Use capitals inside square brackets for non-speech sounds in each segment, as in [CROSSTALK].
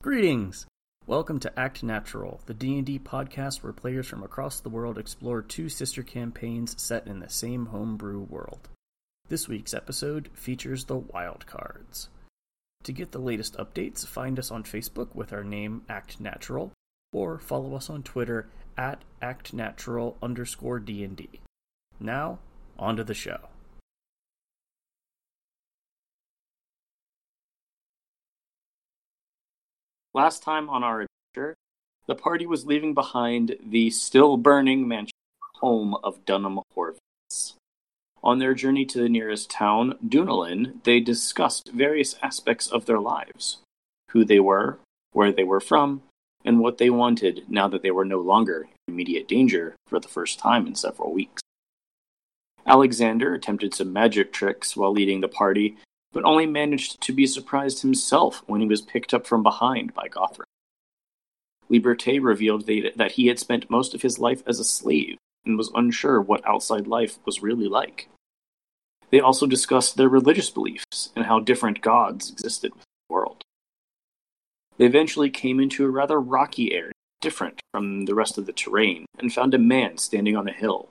Greetings! Welcome to Act Natural, the D&D podcast where players from across the world explore two sister campaigns set in the same homebrew world. This week's episode features the wild cards. To get the latest updates, find us on Facebook with our name Act Natural, or follow us on Twitter at ActNatural underscore D&D. Now, on to the show. Last time on our adventure, the party was leaving behind the still burning mansion home of Dunham Horvitz. On their journey to the nearest town, Dunalan, they discussed various aspects of their lives who they were, where they were from, and what they wanted now that they were no longer in immediate danger for the first time in several weeks. Alexander attempted some magic tricks while leading the party but only managed to be surprised himself when he was picked up from behind by Gothram. Liberté revealed that he had spent most of his life as a slave and was unsure what outside life was really like. They also discussed their religious beliefs and how different gods existed within the world. They eventually came into a rather rocky area, different from the rest of the terrain, and found a man standing on a hill.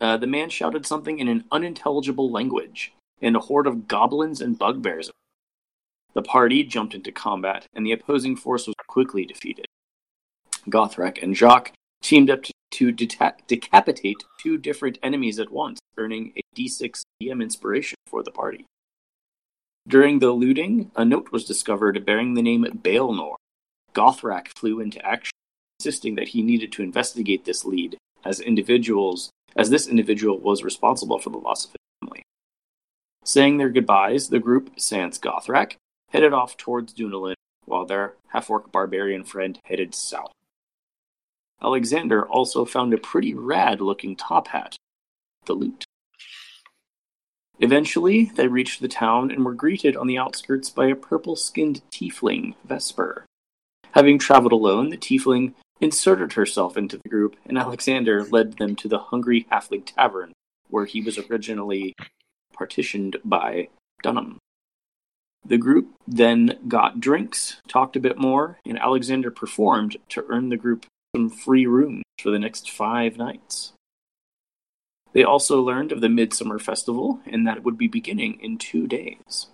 Uh, the man shouted something in an unintelligible language, and a horde of goblins and bugbears. The party jumped into combat, and the opposing force was quickly defeated. Gothrek and Jacques teamed up to, deta- decapitate two different enemies at once, earning a d6 DM inspiration for the party. During the looting, a note was discovered bearing the name Baelnor. Gothrak flew into action, insisting that he needed to investigate this lead, as individuals as this individual was responsible for the loss of. Saying their goodbyes, the group, sans Gothrak, headed off towards Dunalan, while their half-orc barbarian friend headed south. Alexander also found a pretty rad-looking top hat, the loot. Eventually, they reached the town and were greeted on the outskirts by a purple-skinned tiefling, Vesper. Having traveled alone, the tiefling inserted herself into the group, and Alexander led them to the Hungry Halfling Tavern, where he was originally partitioned by Dunham. The group then got drinks, talked a bit more, and Alexander performed to earn the group some free rooms for the next five nights. They also learned of the Midsummer Festival and that it would be beginning in two days.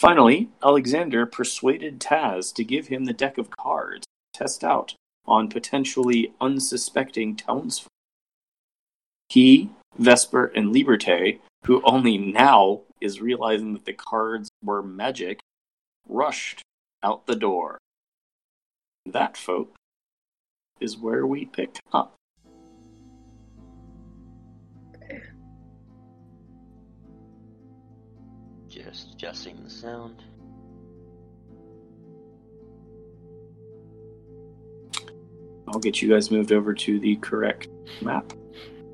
Finally, Alexander persuaded Taz to give him the deck of cards to test out on potentially unsuspecting townsfolk. He, Vesper, and Liberté who only now is realizing that the cards were magic, rushed out the door. That, folk, is where we pick up. Just adjusting the sound. I'll get you guys moved over to the correct map.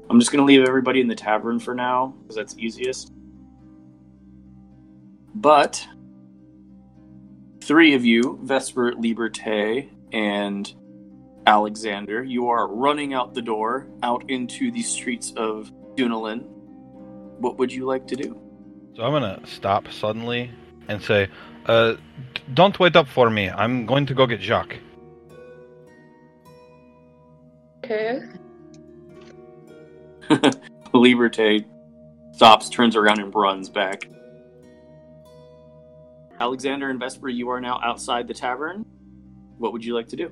I'm just going to leave everybody in the tavern for now because that's easiest. But three of you, Vesper, Liberté, and Alexander, you are running out the door out into the streets of Dunalan. What would you like to do? So I'm gonna stop suddenly and say, uh, "Don't wait up for me. I'm going to go get Jacques." Okay. [LAUGHS] Liberté stops, turns around, and runs back. Alexander and Vesper, you are now outside the tavern. What would you like to do?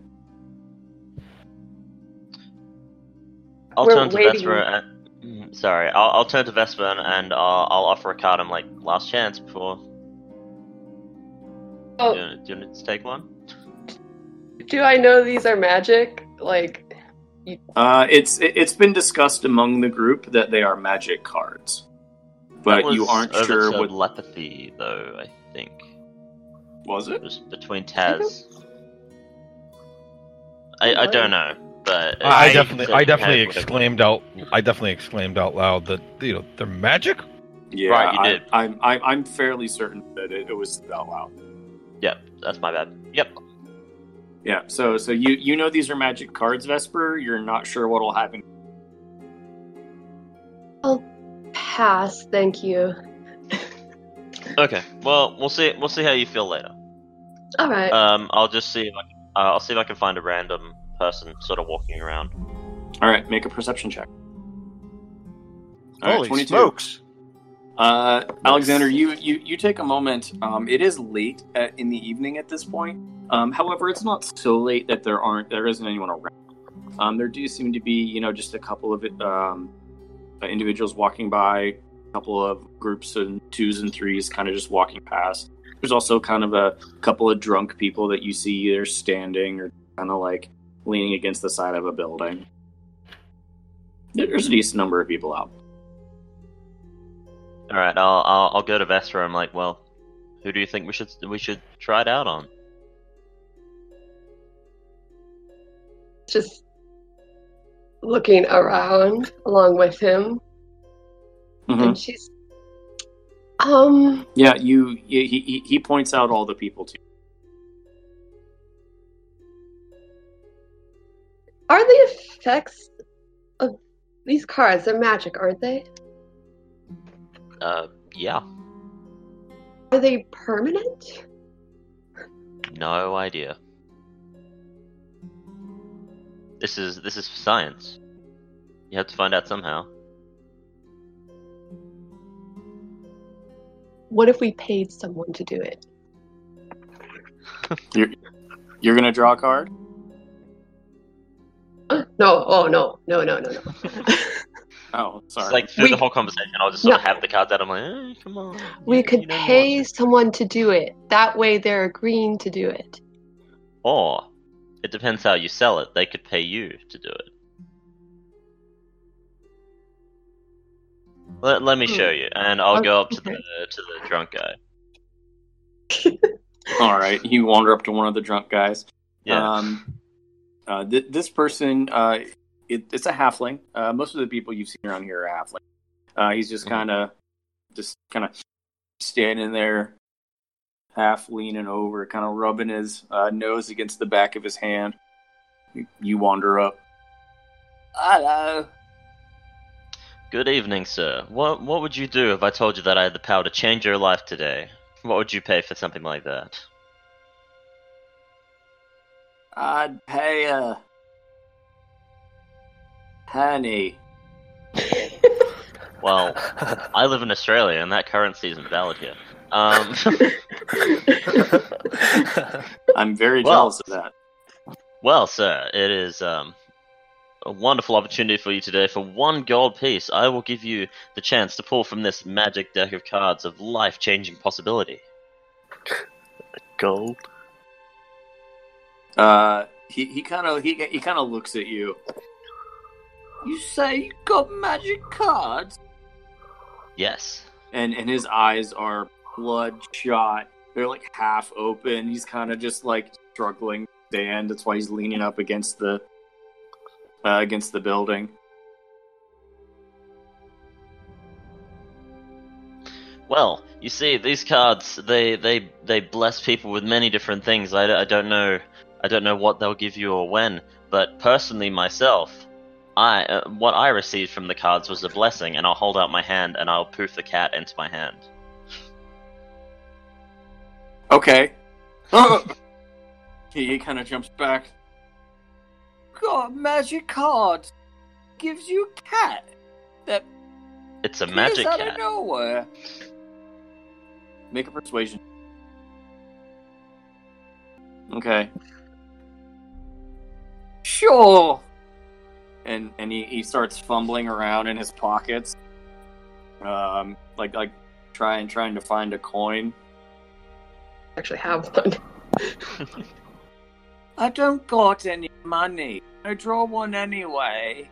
I'll We're turn to waiting. Vesper and mm, sorry, I'll, I'll turn to Vesper and, and I'll, I'll offer a card. I'm like last chance before. Oh, Do, you, do you want to take one? do I know these are magic? Like, Uh, it's it, it's been discussed among the group that they are magic cards, but That you aren't sure what telepathy though. I think was it it. was between Taz. I, I don't know, but I, it definitely, I definitely exclaimed out, I definitely exclaimed out loud that you know they're magic. Yeah, Right, you I, did. I'm I'm I'm fairly certain that it, it was out loud. Yep, that's my bad. Yep. Yeah, so so you you know these are magic cards, Vesper. You're not sure what'll happen. I'll pass, thank you. Okay. Well, we'll see. We'll see how you feel later. All right. Um, I'll just see. If I can, uh, I'll see if I can find a random person sort of walking around. All right, make a perception check. All right, Holy 22. smokes! Uh, Alexander, you, you you take a moment. Um, it is late at, in the evening at this point. Um, however, it's not so late that there aren't there isn't anyone around. Um, there do seem to be you know just a couple of um, uh, individuals walking by, a couple of groups and twos and threes kind of just walking past. There's also kind of a couple of drunk people that you see either standing or kind of like leaning against the side of a building. There's a decent number of people out. All right, I'll, I'll I'll go to Vesper. I'm like, well, who do you think we should we should try it out on? Just looking around along with him, Mhm. and she's. Um. Yeah, you. He, he he points out all the people to. Are the effects of these cards? They're magic, aren't they? Uh, yeah, Are they permanent? no idea. This is this is science. You have to find out somehow. What if we paid someone to do it? You're you're gonna draw a card. Uh, [GASPS] No, oh no, no, no, no, no. [LAUGHS] Oh, sorry. It's like through We- the whole conversation, I'll just sort of have the cards out. I'm like, eh, come on. we you- could you pay someone to do it. That way they're agreeing to do it. Or it depends how you sell it. They could pay you to do it. Let, let me Hmm. show you, and I'll go up to the to the drunk guy. [LAUGHS] all right. You wander up to one of the drunk guys. Yeah. Um, uh, th- this person, uh, it, it's a halfling. Uh, most of the people you've seen around here are halfling. Uh, he's just kind of, just kind of standing there, half leaning over, kind of rubbing his uh, nose against the back of his hand. You, you wander up. Hello. Good evening, sir. What what would you do if I told you that I had the power to change your life today? What would you pay for something like that? I'd pay a penny. Well, I live in Australia, and that currency isn't valid here. Um, [LAUGHS] I'm very Well- jealous of that. well, sir, it is um, a wonderful opportunity for you today. For one gold piece, I will give you the chance to pull from this magic deck of cards of life-changing possibility. Gold. Uh, he he kind of he he kind of looks at you. You say you got magic cards, Yes. and and his eyes are bloodshot. They're like half open. He's kind of just like struggling to stand. That's why he's leaning up against the uh, against the building. Well, you see, these cards they they they bless people with many different things. I, I don't know I don't know what they'll give you or when, but personally myself, I uh, what I received from the cards was a blessing, and I'll hold out my hand and I'll poof the cat into my hand. Okay. [LAUGHS] he he kind of jumps back. Got magic card Gives you a cat. That It's a magic out of cat. nowhere. Make a persuasion. Okay. Sure. And and he, he starts fumbling around in his pockets, um, like like trying trying to find a coin. Actually, have one. [LAUGHS] I don't got any money. I draw one anyway.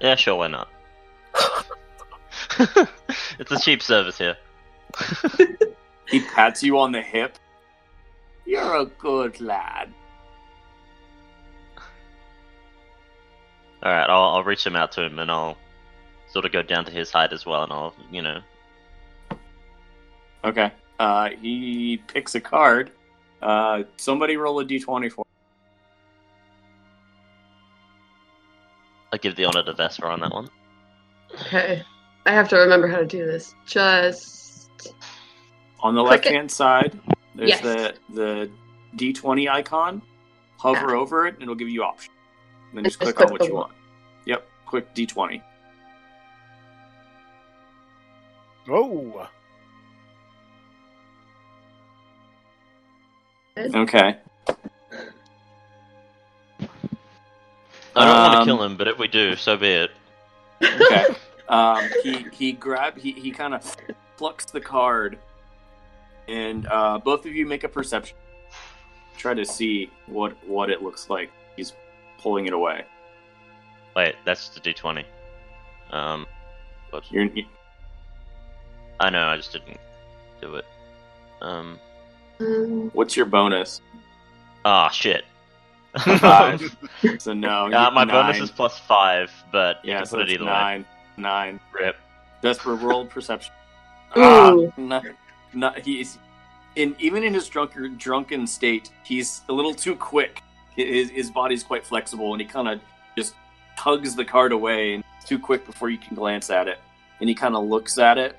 Yeah, sure, why not? [LAUGHS] it's a cheap service here. [LAUGHS] He pats you on the hip. You're a good lad. All right, I'll I'll reach him out to him and I'll sort of go down to his height as well, and I'll you know Okay. Uh, he picks a card. Uh, somebody roll a d20 for. I give the honor to Vesper on that one. Okay. I have to remember how to do this. Just On the left hand side, there's Yes. the the D20 icon. Hover Ah. over it, and it'll give you options. And then just just click on what you one. want. Yep, click D20. Oh, Okay. I don't want Um, to kill him, but if we do, so be it. Okay. [LAUGHS] um, he he grab he he kind of plucks the card, and uh, both of you make a perception. Try to see what what it looks like. He's pulling it away. Wait, that's the D20. Um, You're I know, I just didn't do it. Um, what's your bonus? ah, shit. Five. [LAUGHS] So no. Uh, you- my bonus is plus five, but you yeah. can So put it's it either nine. Nine. way. Rip. Desperate roll perception. [LAUGHS] Ooh. Ah, not, not, he's in even in his drunken drunken state. He's a little too quick. His his body's quite flexible, and he kind of just tugs the card away, and too quick before you can glance at it. And he kind of looks at it.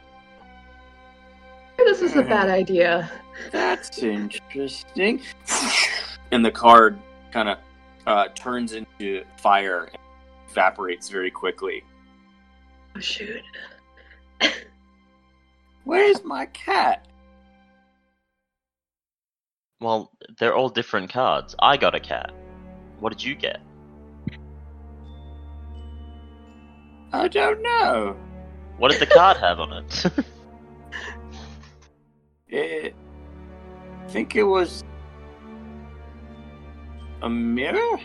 this is a bad idea. That's interesting. And the card kind of uh, turns into fire and evaporates very quickly. Oh shoot. Where's my cat? Well, they're all different cards. I got a cat. What did you get? I don't know. What did the card have on it? [LAUGHS] It, I think it was a mirror.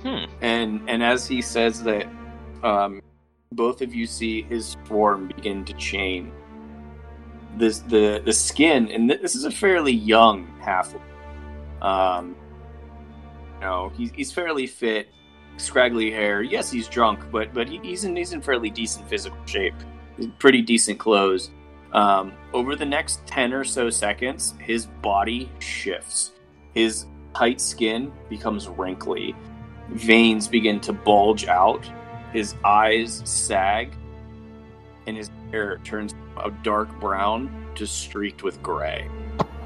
hmm. And and as he says that, um, both of you see his form begin to change. This the the skin, and th- this is a fairly young half. Um, you know, he's he's fairly fit, scraggly hair. Yes, he's drunk, but but he, he's in he's in fairly decent physical shape. Pretty decent clothes. Um, over the next 10 or so seconds, his body shifts. His tight skin becomes wrinkly. Veins begin to bulge out. His eyes sag. And his hair turns a dark brown to streaked with gray.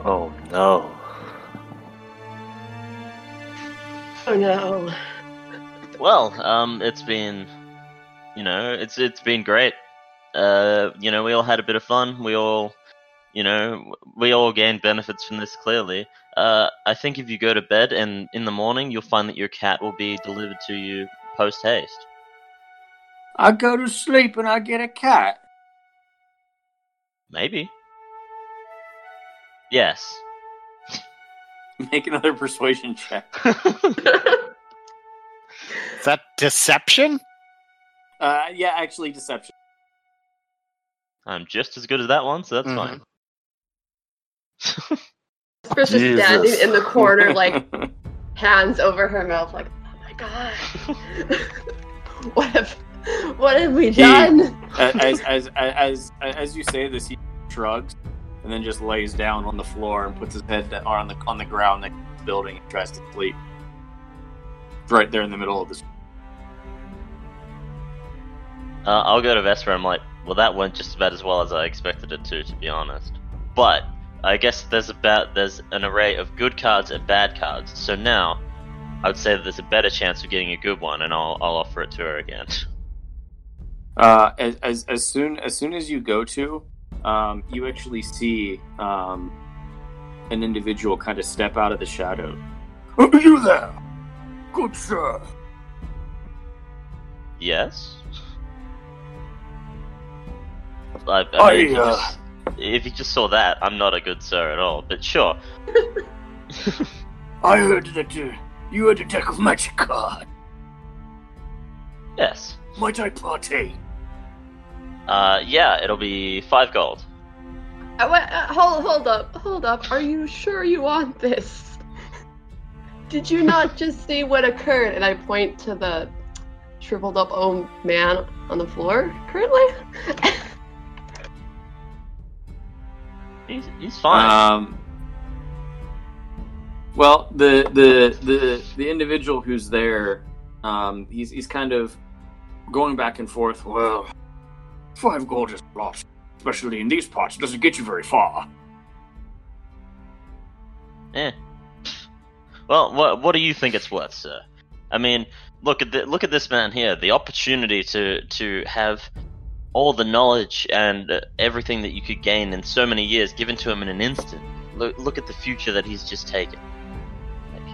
oh no! Oh no. Well, um, it's been, you know, it's it's been great. Uh, you know, we all had a bit of fun. We all, you know, we all gained benefits from this. Clearly, uh, I think if you go to bed and in the morning, you'll find that your cat will be delivered to you post haste. I go to sleep and I get a cat. Maybe. Yes. [LAUGHS] Make another persuasion check. [LAUGHS] Is that deception? Uh, yeah, actually, deception. I'm just as good as that one, so that's Mhm. fine. Chris just standing in the corner, like [LAUGHS] hands over her mouth, like, oh my god. what have [LAUGHS] what have we He- done? as, as as as as you say this, he shrugs and then just lays down on the floor and puts his head on the on the ground next to the building and tries to sleep. Right there in the middle of this. Uh, I'll go to Vesper. I'm like, well, that went just about as well as I expected it to, to be honest. But I guess there's about there's an array of good cards and bad cards. So now, I would say that there's a better chance of getting a good one, and I'll I'll offer it to her again. [LAUGHS] Uh, as, as as soon as soon as you go to, um, you actually see um, an individual kind of step out of the shadow. Are you there, good sir? yes. I, I mean, I, if, you uh, just, if you just saw that, I'm not a good sir at all. But sure. [LAUGHS] I heard that uh, you had a deck of magic card. Yes. Might I partake? Uh, yeah, it'll be five gold. Uh, what, uh, hold, hold up, hold up. Are you sure you want this? Did you not [LAUGHS] just see what occurred? And I point to the shriveled up old man on the floor currently. [LAUGHS] He's, he's fine. Um, well, the the the the individual who's there, um, he's he's kind of going back and forth. Well, five gold is a lot. especially in these parts, It doesn't get you very far. Eh. Well, what what do you think it's worth, sir? I mean, look at the, look at this man here. The opportunity to to have all the knowledge and uh, everything that you could gain in so many years given to him in an instant. Look look at the future that he's just taken. Like,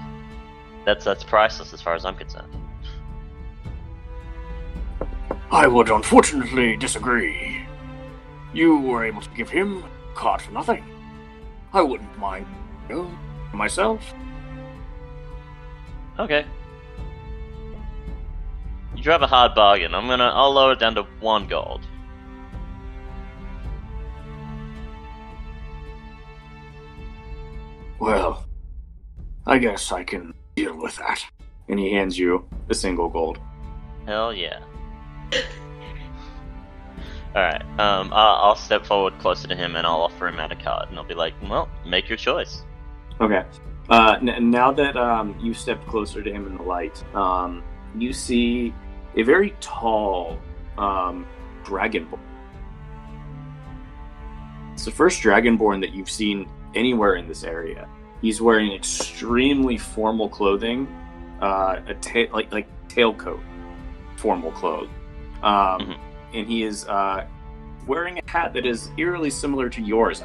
that's that's priceless as far as I'm concerned. I would unfortunately disagree. You were able to give him a card for nothing. I wouldn't mind, you know, myself. Okay. You drive a hard bargain. I'm gonna I'll lower it down to one gold. Well, I guess I can deal with that. And he hands you a single gold. Hell yeah. [LAUGHS] Alright, um, I'll, I'll step forward closer to him and I'll offer him out a card, and I'll be like, well, make your choice. Okay. Uh, n- now that um, you stepped closer to him in the light, um, you see a very tall um, dragonborn. It's the first dragonborn that you've seen anywhere in this area. He's wearing extremely formal clothing, uh, a ta- like like tailcoat, formal clothes, um, Mhm. and he is uh, wearing a hat that is eerily similar to yours.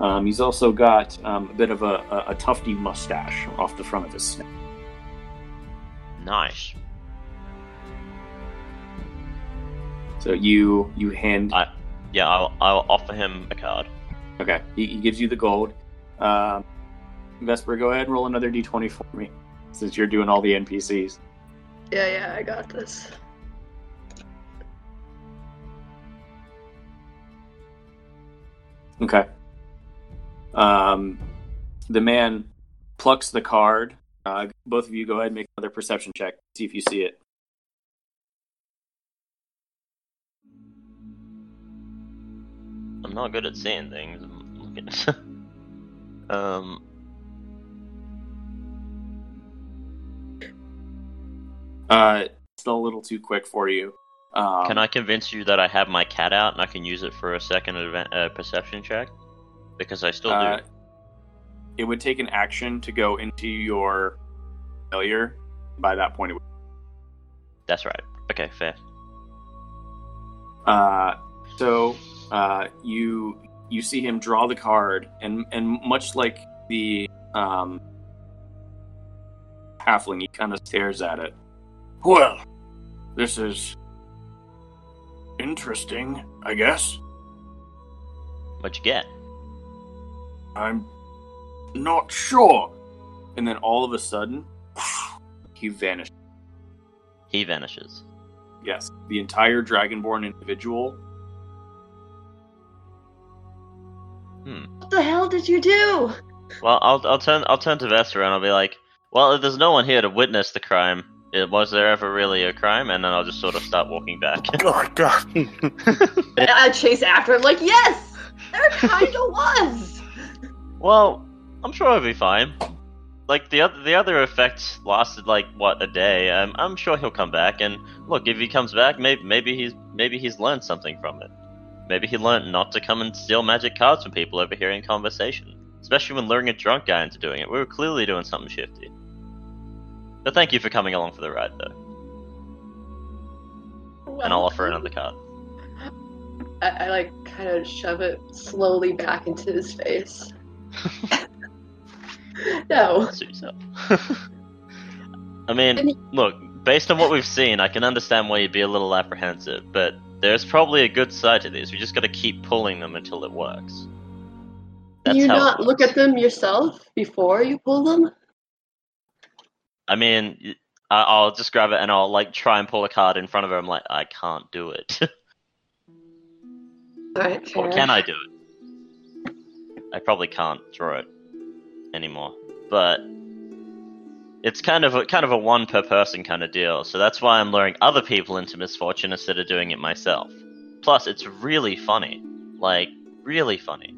Um, he's also got um, a bit of a, a, a tufty mustache off the front of his neck. Nice. So you you hand I- Yeah, I'll, I'll offer him a card. okay. He, he gives you the gold. Um, Vesper, go ahead and roll another d20 for me, since you're doing all the NPCs. Yeah, yeah, I got this. Okay. Um, the man plucks the card. Uh, both of you go ahead and make another perception check. See if you see it. I'm not good at seeing things. I'm looking at- [LAUGHS] um, Uh, still a little too quick for you. Um, can I convince you that I have my cat out and I can use it for a second adva- uh, perception check? Because I still Uh, do. it would take an action to go into your failure. By that point, it would. That's right. Okay, fair. Uh, so uh, you you see him draw the card, and and much like the um, halfling, he kind of stares at it. Well, this is interesting, I guess. What'd you get? I'm not sure. And then all of a sudden, [SIGHS] he vanished. He vanishes. Yes, the entire Dragonborn individual. Hmm. What the hell did you do? Well, I'll I'll turn I'll turn to Vesper and I'll be like, well, if there's no one here to witness the crime, it, was there ever really a crime? And then I'll just sort of start walking back. [LAUGHS] Oh god. [LAUGHS] And I chase after him like, yes, there kinda was. well, I'm sure I'll be fine. Like the other the other effect lasted like what a day. Um, I'm sure he'll come back. And look, if he comes back, maybe maybe he's maybe he's learned something from it. Maybe he learned not to come and steal magic cards from people overhearing conversation. Especially when luring a drunk guy into doing it. We were clearly doing something shifty. But thank you for coming along for the ride, though. And I'll offer another card. I, I like kind of shove it slowly back into his face. [LAUGHS] no. [LAUGHS] I mean, And- look, based on what we've seen, I can understand why you'd be a little apprehensive, but there's probably a good side to this. We just gotta keep pulling them until it works. That's you not look at them yourself before you pull them? I mean, I'll just grab it and I'll like try and pull a card in front of her. I'm like, I can't do it. [LAUGHS] Alright, or can I do it? I probably can't draw it anymore. But it's kind of a kind of a one per person kind of deal. So that's why I'm luring other people into misfortune instead of doing it myself. Plus, it's really funny, like really funny.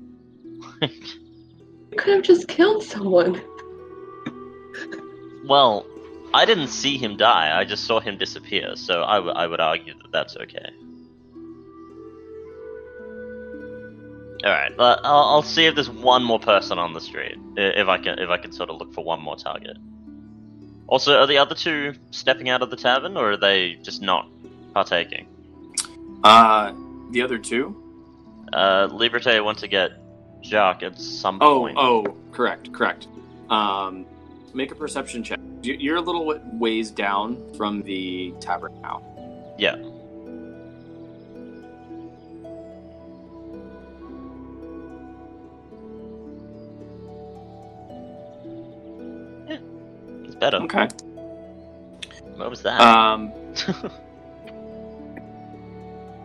[LAUGHS] You could have just killed someone. Well, I didn't see him die. I just saw him disappear. So I, w- I would argue that that's okay. All right, uh, I'll, I'll see if there's one more person on the street. If I can, if I can sort of look for one more target. Also, are the other two stepping out of the tavern, or are they just not partaking? Uh, the other two? Uh, Liberté want to get Jacques at some Oh, point. oh, correct, correct. Um, make a perception check. You- You're a little ways down from the tavern now. Yeah. Yeah, It's better. Okay. What was that? Um, [LAUGHS]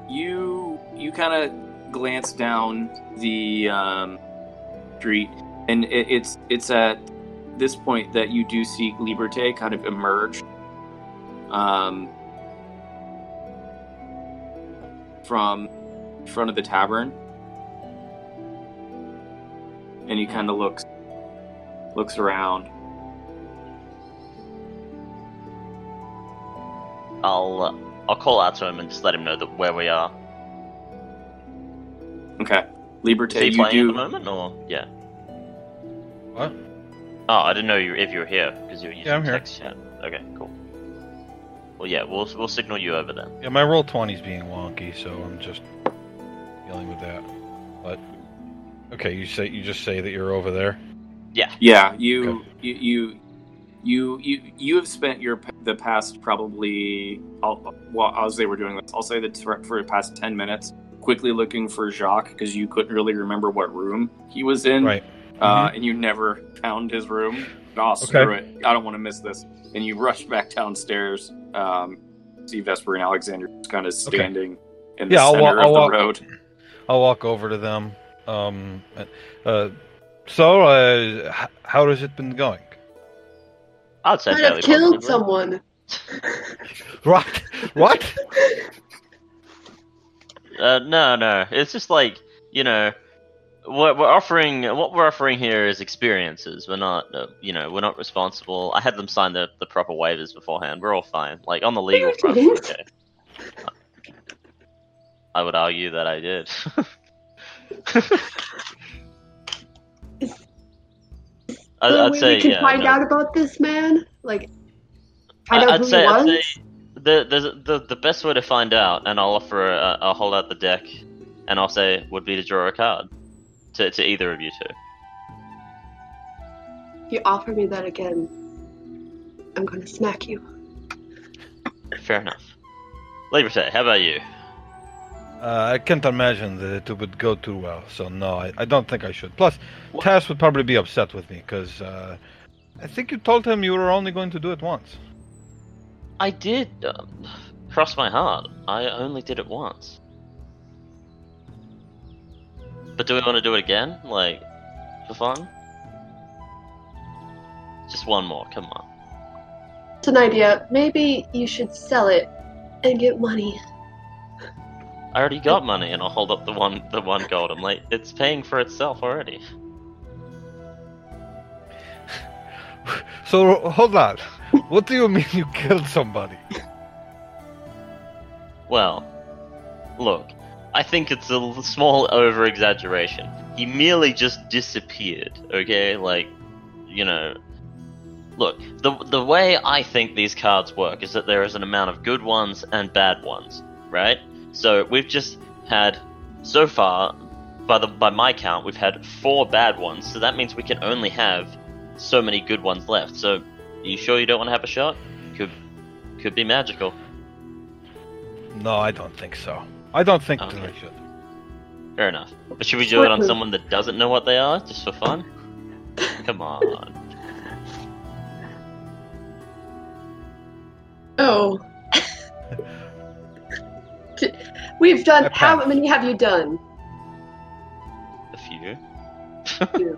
you you kind of glance down the um, street, and it, it's it's at this point that you do see Liberté kind of emerge um, from in front of the tavern, and he kind of looks looks around. I'll uh, I'll call out to him and just let him know that where we are. Okay, Liberté, you playing at the do. moment, or yeah? What? Oh, I didn't know you if you were here because you were using Yeah, I'm here. text chat. Okay, cool. Well, yeah, we'll we'll signal you over then. Yeah, my Roll20's being wonky, so I'm just dealing with that. But okay, you say you just say that you're over there. Yeah, Yeah. you, Okay. you you you you you have spent your the past probably I'll, well as they were doing this, I'll say that for for the past ten minutes, quickly looking for Jacques because you couldn't really remember what room he was in, Right. Uh, and you never found his room. Oh, screw it! I don't want to miss this. And you rush back downstairs. Um, see Vesper and Alexander just kind of Okay. standing in the Yeah, I'll center I'll of the walk- road. I'll walk over to them. Um, uh, so, uh, how has it been going? I'd say Might fairly have killed positively. someone. [LAUGHS] What? What? [LAUGHS] Uh, no, no. It's just like you know, what we're offering. What we're offering here is experiences. We're not, uh, you know, we're not responsible. I had them sign the, the proper waivers beforehand. We're all fine. Like on the legal front, okay. I would argue that I did. [LAUGHS] I, the I'd way say we can yeah. find no. out about this man, like find I- out I'd who say, he was. I'd say the, the the the best way to find out, and I'll offer, a, I'll hold out the deck, and I'll say would be to draw a card to to either of you two. If you offer me that again, I'm gonna smack you. Fair enough. Liberté, how about you? Uh, I can't imagine that it would go too well, so no, I, I don't think I should. Plus, What? Taz would probably be upset with me because uh, I think you told him you were only going to do it once. I did. Um, cross my heart. I only did it once. But do we want to do it again? Like, for fun? Just one more, come on. It's an idea. Maybe you should sell it and get money. I already got money, and I'll hold up the one, the one gold. I'm like, it's paying for itself already. [LAUGHS] So hold on. what do you mean you killed somebody? Well, look, I think it's a small over exaggeration. He merely just disappeared, okay? Like, you know. Look, the, the way I think these cards work is that there is an amount of good ones and bad ones, right? So we've just had, so far, by, the, by my count, we've had four bad ones, so that means we can only have so many good ones left. So, you sure you don't want to have a shot? Could, could be magical. No, I don't think so. I don't think that Okay. I should. Fair enough. But should we do it on What- someone that doesn't know what they are, just for fun? [LAUGHS] Come on. Oh. [LAUGHS] We've done. How many have you done? A few. [LAUGHS]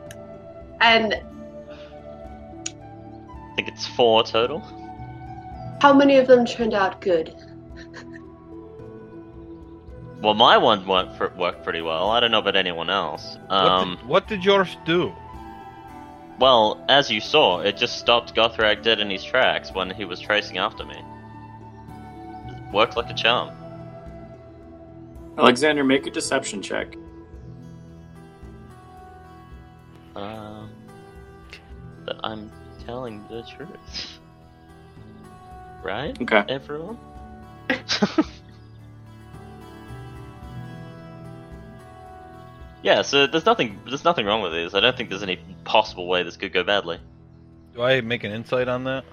And I think it's four total. how many of them turned out good? Well, my one worked, pr- worked pretty well. I don't know about anyone else. What, Um, did, what did yours do? well, as you saw, it just stopped Gothrag dead in his tracks when he was tracing after me. Worked like a charm. Alexander, make a deception check. um, that I'm telling the truth. Right, Okay. everyone? [LAUGHS] yeah, so there's nothing there's nothing wrong with this. I don't think there's any possible way this could go badly. Do I make an insight on that?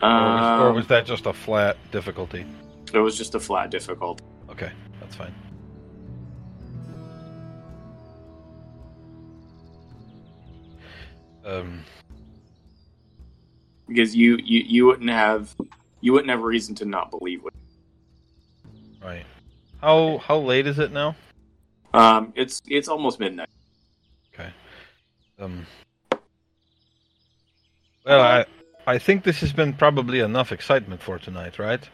Or was, or Um, was that just a flat difficulty? it was just a flat difficulty. Okay, that's fine. Um, because you, you you wouldn't have you wouldn't have reason to not believe it. right. How how late is it now? Um, it's it's almost midnight. Okay. Um. Well, I I think this has been probably enough excitement for tonight, right?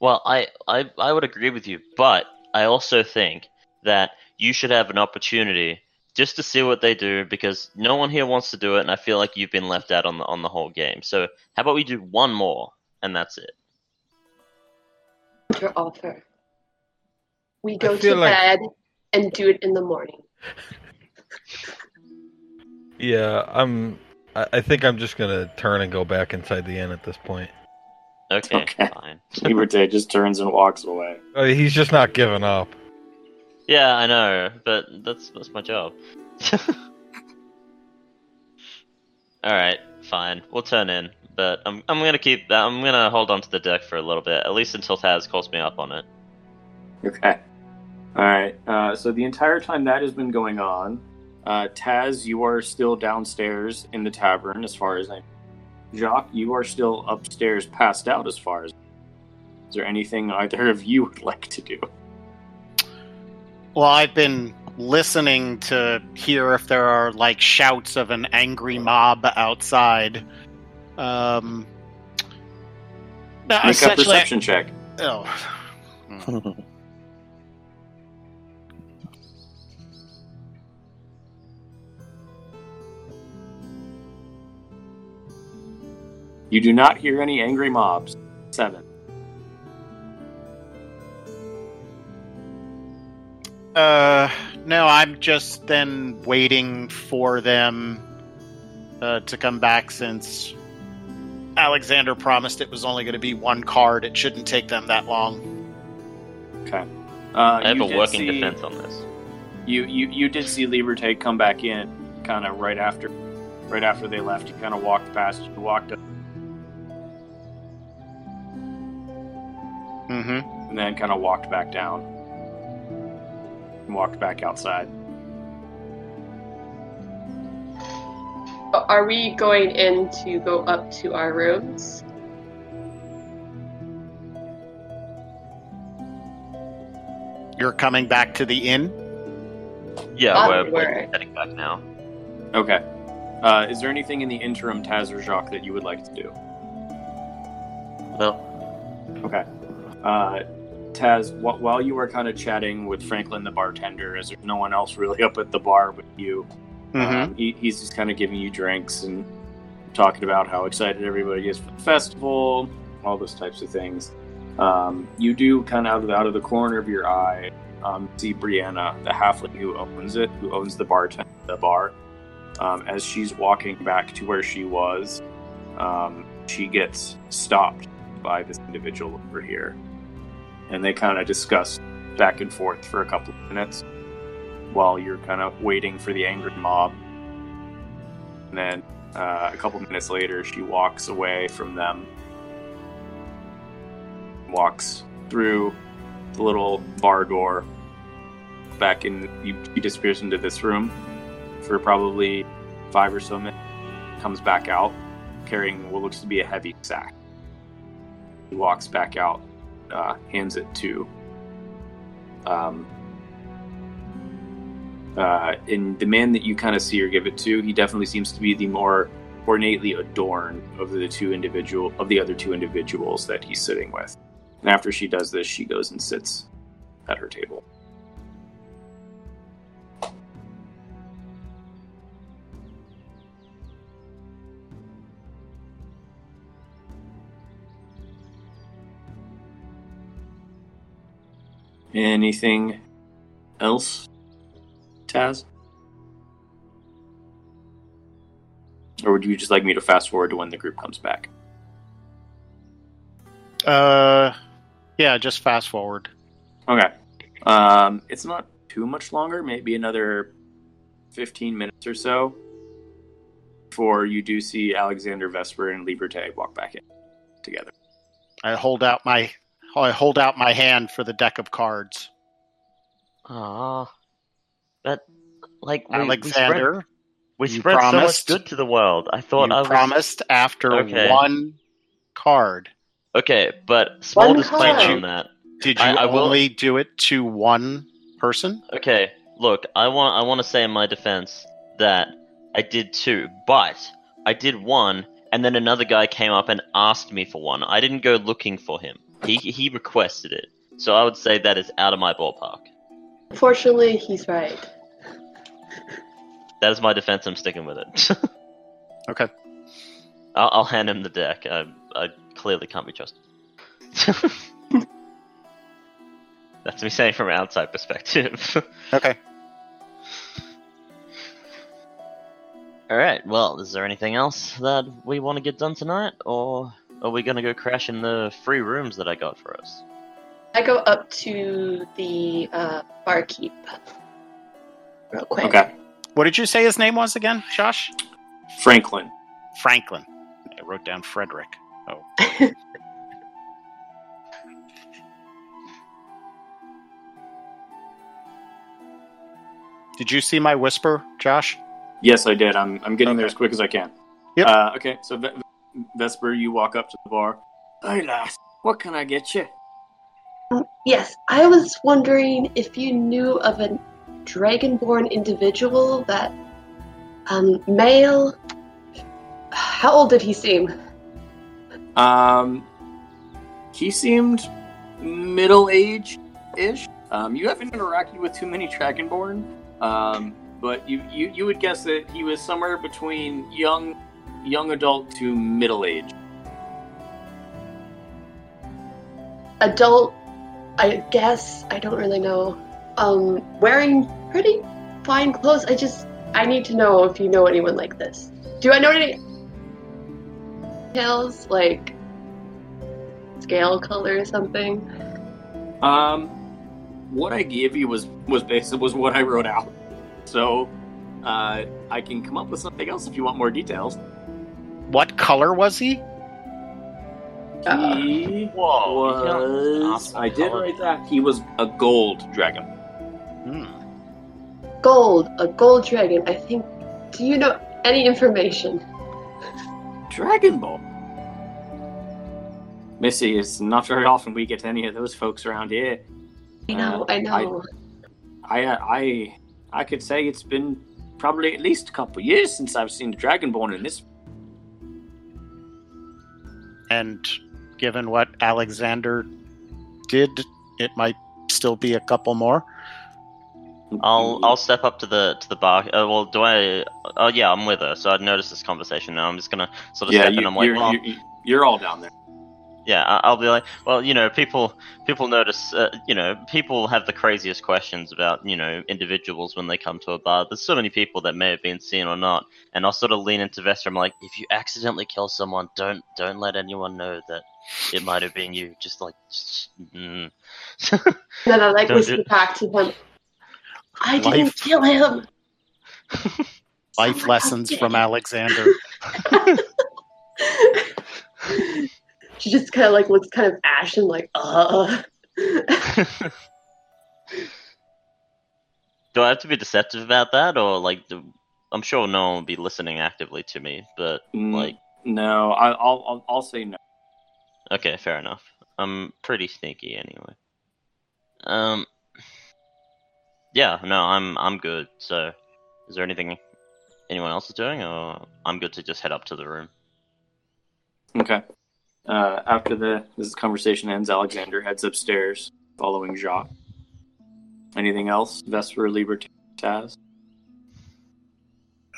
Well, I, I I would agree with you, but I also think that you should have an opportunity just to see what they do because no one here wants to do it, and I feel like you've been left out on the on the whole game. So how about we do one more, and that's it. Your offer. We go to like- bed and do it in the morning. Yeah, I'm. I, I think I'm just gonna turn and go back inside the inn at this point. Okay, Okay. fine. [LAUGHS] Liberté just turns and walks away. Uh, he's just not giving up. Yeah, I know, but that's that's my job. [LAUGHS] All right, fine. We'll turn in, but I'm I'm gonna keep that. I'm gonna hold on to the deck for a little bit, at least until Taz calls me up on it. Okay. All right. Uh, so the entire time that has been going on, uh, Taz, you are still downstairs in the tavern, as far as I. Jacques, you are still upstairs, passed out. As far as. Is there anything either of you would like to do? Well, I've been listening to hear if there are like shouts of an angry mob outside. Um, no, Make a essentially, perception check. oh. [LAUGHS] [LAUGHS] You do not hear any angry mobs. Seven. Uh, no, I'm just then waiting for them uh, to come back since Alexander promised it was only going to be one card. It shouldn't take them that long. Okay. Uh, I have a working see- defense on this. You, you you did see Liberté come back in, kind of right after, right after they left. You kind of walked past. You walked up, Mm-hmm. and then kind of walked back down, and walked back outside. Are we going in to go up to our rooms? You're coming back to the inn. Yeah, Onward. we're, we're heading back now. Okay. Uh, is there anything in the interim, Taz or Jacques, that you would like to do? No. Okay. Uh, Taz, wh- while you were kind of chatting with Franklin, the bartender, as there's no one else really [LAUGHS] up at the bar with you, Mm-hmm. um, he, he's just kind of giving you drinks and talking about how excited everybody is for the festival, all those types of things. Um, you do kind of out of the, out of the corner of your eye um, see Brianna, the halfling who owns it, who owns the bar, the bar. Um, as she's walking back to where she was, um, she gets stopped by this individual over here, and they kind of discuss back and forth for a couple of minutes while you're kind of waiting for the angry mob. And then uh, a couple minutes later, she walks away from them, walks through the little bar door back in. She disappears into this room for probably five or so minutes. Comes back out carrying what looks to be a heavy sack. He walks back out, uh, hands it to um, uh, and the man that you kind of see her give it to, he definitely seems to be the more ornately adorned of the two individual of the other two individuals that he's sitting with. And after she does this, she goes and sits at her table. Anything else, Taz? Or would you just like me to fast forward to when the group comes back? Uh, yeah, just fast forward. Okay. Um, it's not too much longer, maybe another 15 minutes or so, before you do see Alexander Vesper and Liberté walk back in together. I hold out my I hold out my hand for the deck of cards. Ah, but like we, Alexander, we spread, we spread promised- so much good to the world. I thought you I was promised after Okay. one card. okay, but small One disclaimer card. on that. Did you I- I will- only do it to one person? Okay, look, I want I want to say in my defense that I did two, but I did one, and then another guy came up and asked me for one. I didn't go looking for him. He he requested it, so I would say that is out of my ballpark. Fortunately, he's right. That is my defense. I'm sticking with it. [LAUGHS] Okay. I'll, I'll hand him the deck. I, I clearly can't be trusted. [LAUGHS] That's me saying from an outside perspective. [LAUGHS] Okay. All right. Well, is there anything else that we want to get done tonight, or are we gonna go crash in the free rooms that I got for us? I go up to the uh, barkeep real quick. Okay. What did you say his name was again, Josh? Franklin. Franklin. I wrote down Frederick. Oh. [LAUGHS] Did you see my whisper, Josh? Yes, I did. I'm, I'm getting there as quick as I can. Yep. Uh, okay, so Ve- Vesper, you walk up to the bar. Hey, lass, what can I get you? Yes, I was wondering if you knew of a dragonborn individual that, um, male. How old did he seem? Um, he seemed middle age ish. Um, you haven't interacted with too many Dragonborn, um, but you, you you would guess that he was somewhere between young young adult to middle age. Adult, I guess. I don't really know. Um, wearing pretty fine clothes. I just, I need to know if you know anyone like this. Do I know any details like scale color or something? Um, what I gave you was was basically was what I wrote out. So, uh, I can come up with something else if you want more details. What color was he? Uh, he Whoa! was. ask for I did color. write that. He was a gold dragon. Hmm. Gold, a gold dragon. I think. Do you know any information? Dragon Ball. Missy, it's not very often we get any of those folks around here. I know, Uh, I know. I, I, I could say it's been probably at least a couple of years since I've seen the Dragonborn in this. And given what Alexander did, it might still be a couple more. I'll I'll step up to the to the bar. Uh, well, do I? Oh yeah, I'm with her, so I'd noticed this conversation. Now I'm just gonna sort of yeah, step you, in. I'm like, you're, well, you're, you're all down there. Yeah, I- I'll be like, well, you know, people people notice, uh, you know, people have the craziest questions about you know individuals when they come to a bar. There's so many people that may have been seen or not, and I'll sort of lean into Vesper. I'm like, if you accidentally kill someone, don't don't let anyone know that it might have been you. Just like, just, mm. [LAUGHS] then I like Don't whisper do- back to him. I didn't kill him. Life [LAUGHS] lessons from. Alexander. [LAUGHS] she just kind of like looks kind of ashen, like uh. [LAUGHS] Do I have to be deceptive about that, or like, do, I'm sure no one will be listening actively to me, but Mm, like, no, I, I'll, I'll, I'll say no. okay, fair enough. I'm pretty sneaky anyway. Um, yeah, no, I'm I'm good. So, is there anything anyone else is doing, or I'm good to just head up to the room? Okay. Uh, after the this conversation ends, Alexander heads upstairs, following Jacques. Anything else? Vesper, Liberty, Taz?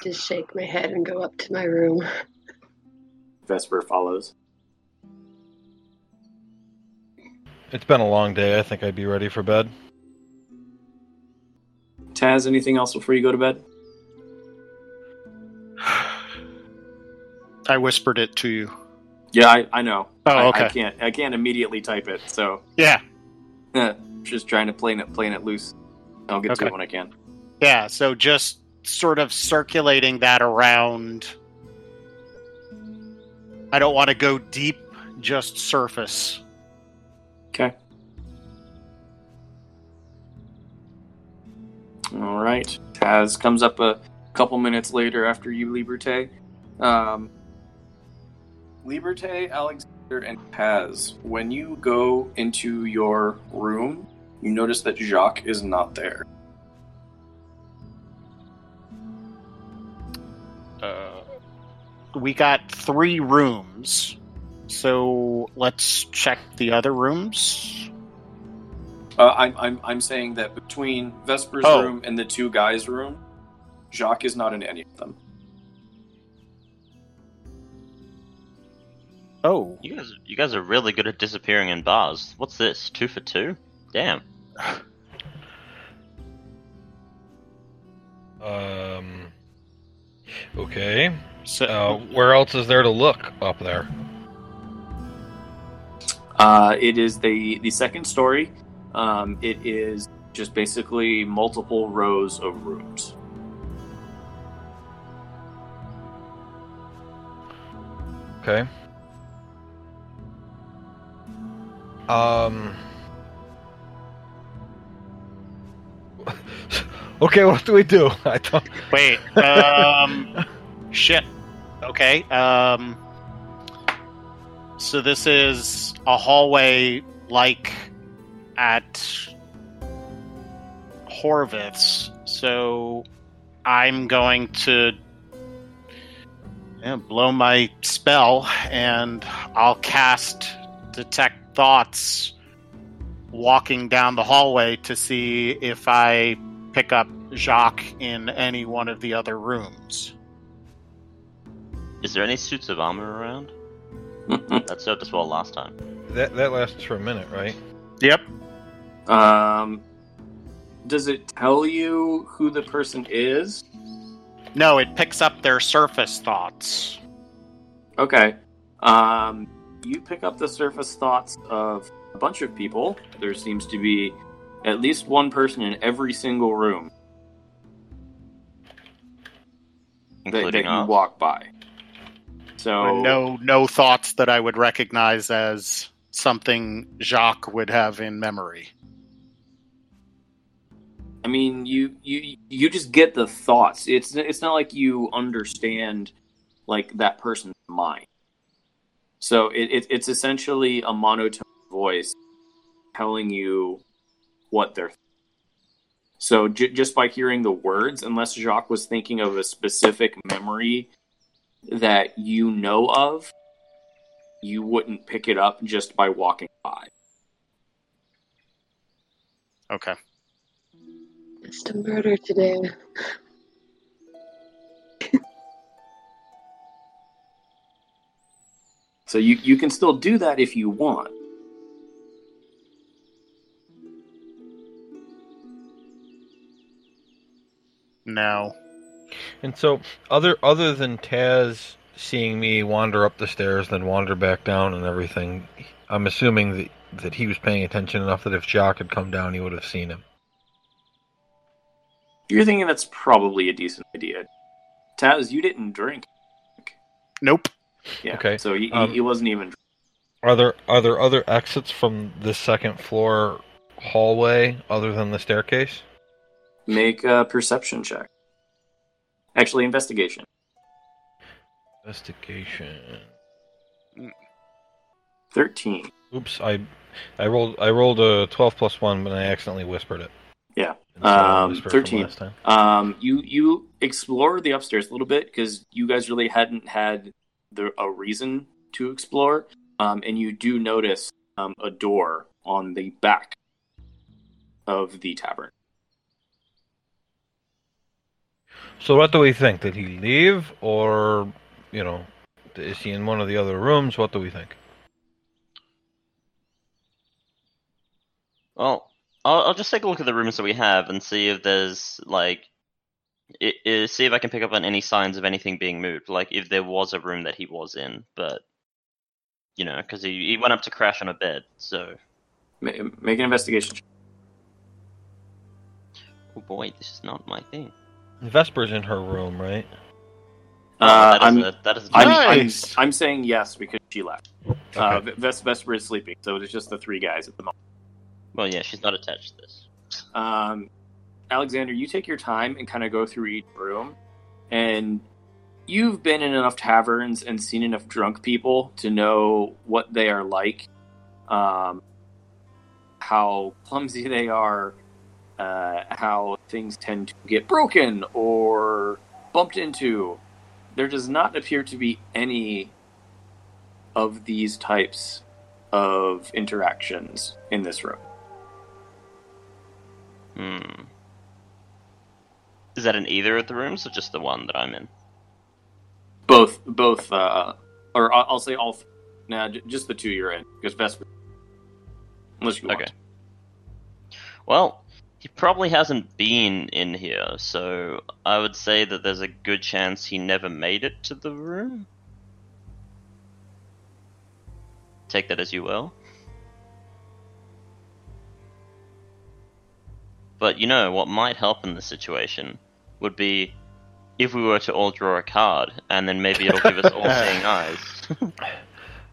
Just shake my head and go up to my room. Vesper follows. It's been a long day. I think I'd be ready for bed. Taz, anything else before you go to bed? [SIGHS] I whispered it to you. Yeah, I, I know. Oh, I, okay. I can't I can't immediately type it, so Yeah, [LAUGHS] just trying to play it playing it loose. I'll get to Okay. it when I can. yeah. So just sort of circulating that around. I don't want to go deep, just surface. Okay. All right. Taz comes up a couple minutes later after you, Liberté. Um, Liberté, Alexander, and Taz, when you go into your room, you notice that Jacques is not there. Uh, we got three rooms, so let's check the other rooms. Uh, I'm, I'm, I'm saying that between Vesper's Oh. room and the two guys' room, Jacques is not in any of them. Oh, You guys, you guys are really good at disappearing in bars. What's this? Two for two? Damn. [SIGHS] Um. Okay. so Uh, where else is there to look up there? Uh, it is the the second story. Um, it is just basically multiple rows of rooms. Okay. Um. [LAUGHS] okay, what do we do? [LAUGHS] I don't. wait. Um, [LAUGHS] shit. Okay. Um, so this is a hallway like at Horvith's. So I'm going to yeah, blow my spell and I'll cast Detect Thoughts walking down the hallway to see if I pick up Jacques in any one of the other rooms. Is there any suits of armor around? [LAUGHS] That served us well last time. That that lasts for a minute, right? Yep. um, does it tell you who the person is? No, it picks up their surface thoughts. Okay. Um, you pick up the surface thoughts of a bunch of people. There seems to be at least one person in every single room that, that Including you walk by. So no, no thoughts that I would recognize as something Jacques would have in memory. I mean, you you you just get the thoughts. It's it's not like you understand like that person's mind. So it, it it's essentially a monotone voice telling you what they're. So j- just by hearing the words, unless Jacques was thinking of a specific memory that you know of, you wouldn't pick it up just by walking by. Okay. Just a murder today. So you you can still do that if you want. No. And so, other other than Taz seeing me wander up the stairs, then wander back down, and everything, I'm assuming that that he was paying attention enough that if Jacques had come down, he would have seen him. You're thinking that's probably a decent idea. Taz, you didn't drink. Nope. Yeah. Okay, So he, he- um, he wasn't even. Are there are there other exits from the second floor hallway other than the staircase? Make a perception check. Actually, investigation. Investigation. 13. Oops, I I rolled I rolled a twelve plus one, but I accidentally whispered it. Yeah. So Um, 13. last time. Um, you you explore the upstairs a little bit because you guys really hadn't had the a reason to explore, um, and you do notice um, a door on the back of the tavern. So what do we think? Did he leave, or you know, is he in one of the other rooms? What do we think? Well, I'll, I'll just take a look at the rooms that we have and see if there's like, i i see if I can pick up on any signs of anything being moved, like if there was a room that he was in, but you know, because he, he went up to crash on a bed. So, Ma- make an investigation. oh boy, this is not my thing. Vesper's in her room, right? Uh, that is I'm- a, that is. I'm, Nice. I'm, I'm saying yes because she left. Uh, Ves- Vesper is sleeping, so it's just the three guys at the moment. well, yeah, she's not attached to this. Um, Alexander, you take your time and kind of go through each room, and you've been in enough taverns and seen enough drunk people to know what they are like, um, how clumsy [LAUGHS] they are, uh, how things tend to get broken or bumped into. There does not appear to be any of these types of interactions in this room. Hmm. Is that in either of the rooms or just the one that I'm in? both both uh or I'll, I'll say all th- nah, j- just the two you're in because Vesper unless you want Okay. Well, he probably hasn't been in here, so I would say that there's a good chance he never made it to the room. Take that as you will. But you know, what might help in this situation would be if we were to all draw a card, and then maybe it'll give us all [LAUGHS] seeing eyes. [LAUGHS]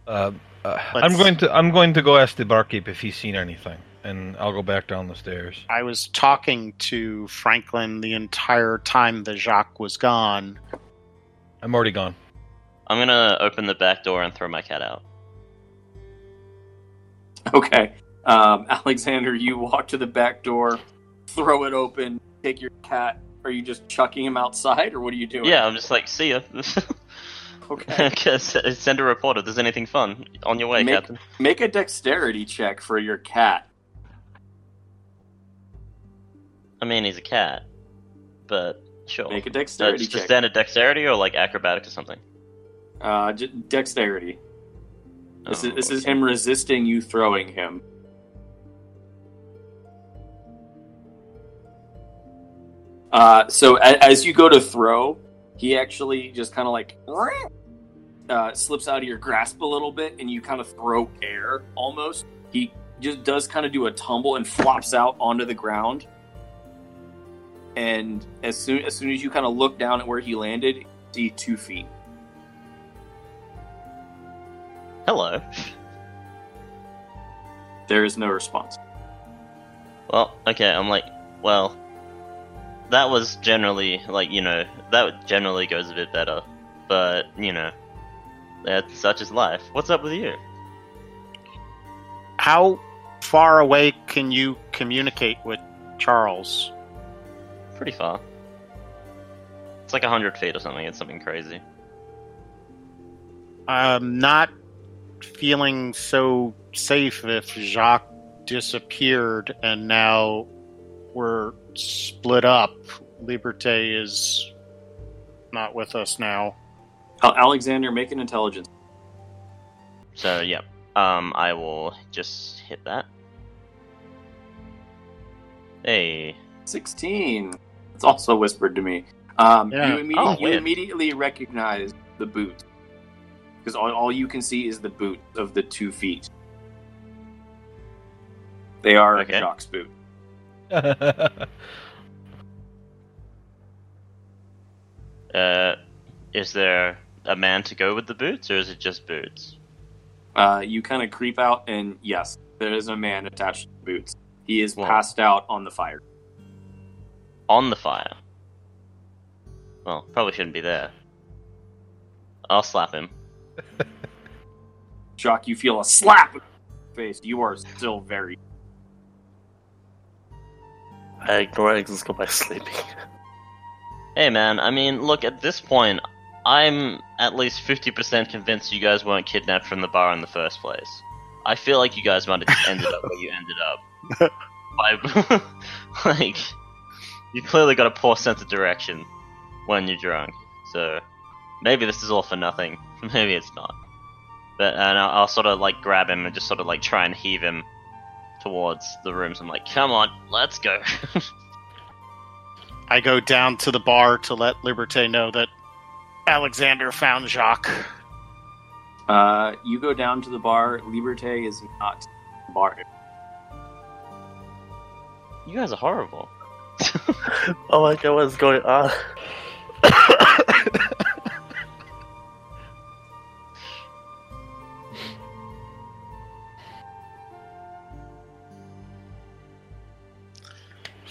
Uh, uh, I'm going to I'm going to go ask the barkeep if he's seen anything, and I'll go back down the stairs. I was talking to Franklin the entire time that Jacques was gone. I'm already gone. I'm gonna open the back door and throw my cat out. okay um [LAUGHS] Alexander you walk to the back door throw it open take your cat are you just chucking him outside or what are you doing Yeah, I'm just like, see ya. [LAUGHS] okay Send a report if there's anything fun. On your way, Make- Captain. make a dexterity check for your cat I mean, he's a cat, but sure. make a dexterity it's just check standard dexterity or like acrobatics or something. uh dexterity this is Oh, this is him resisting you throwing him Uh, so a- as you go to throw, he actually just kind of like uh, slips out of your grasp a little bit, and you kind of throw air almost. He just does kind of do a tumble and flops out onto the ground. And as soon as soon as you kind of look down at where he landed, you see two feet. Hello. There is no response. Well, okay, I'm like, well, that was generally like you know that generally goes a bit better, but you know, that's such is life. What's up with you? How far away can you communicate with Charles? Pretty far. It's like a hundred feet or something. It's something crazy. I'm not feeling so safe if Jacques disappeared and now we're split up. Liberté is not with us now. Alexander, make an intelligence. So yeah, um, I will just hit that. Hey, Sixteen. It's also whispered to me. Um, Yeah. you, immedi- Oh, you immediately recognize the boot because all, all you can see is the boot of the two feet. They are Okay. Jacques' boot. [LAUGHS] uh, is there a man to go with the boots, or is it just boots? Uh, you kind of creep out, and yes, there is a man attached to the boots. He is Whoa. passed out on the fire. On the fire. Well, probably shouldn't be there. I'll slap him. [LAUGHS] Shock, you feel a slap face. You are still very. I ignore it and go by sleeping. [LAUGHS] Hey man, I mean, look, at this point, I'm at least 50% convinced you guys weren't kidnapped from the bar in the first place. I feel like you guys might have just ended up where you ended up. [LAUGHS] By, [LAUGHS] like, you clearly got a poor sense of direction when you're drunk. So, maybe this is all for nothing. Maybe it's not. But, and I'll, I'll sort of, like, grab him and just sort of, like, try and heave him towards the rooms. I'm like, come on, let's go. [LAUGHS] I go down to the bar to let Liberté know that Alexander found Jacques. Uh, you go down to the bar. Liberté is not in the bar. You guys are horrible. Oh my god, what's going on?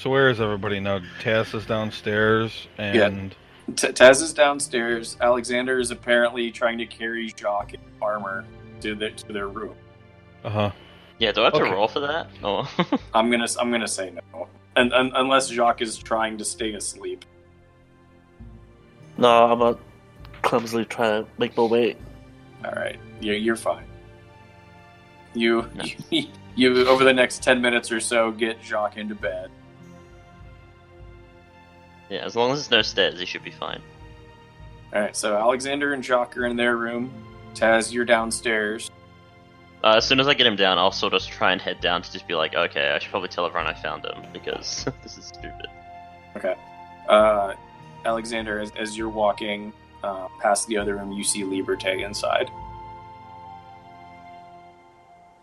So where is everybody now? Taz is downstairs, and T- Taz is downstairs. Alexander is apparently trying to carry Jacques in armor to their to their room. uh huh. Yeah, do I have to roll for that? Oh. [LAUGHS] I'm gonna I'm gonna say no, and, and unless Jacques is trying to stay asleep. No, I'm not clumsily trying to make my way. All right, you're you're fine. You No. you, [LAUGHS] you over the next ten minutes or so get Jacques into bed. Yeah, as long as there's no stairs, he should be fine. All right, so Alexander and Jacques are in their room. Taz, you're downstairs. Uh, as soon as I get him down, I'll sort of try and head down to just be like, okay, I should probably tell everyone I found him because [LAUGHS] this is stupid. Okay. Uh, Alexander, as, as you're walking uh, past the other room, you see Liberté inside.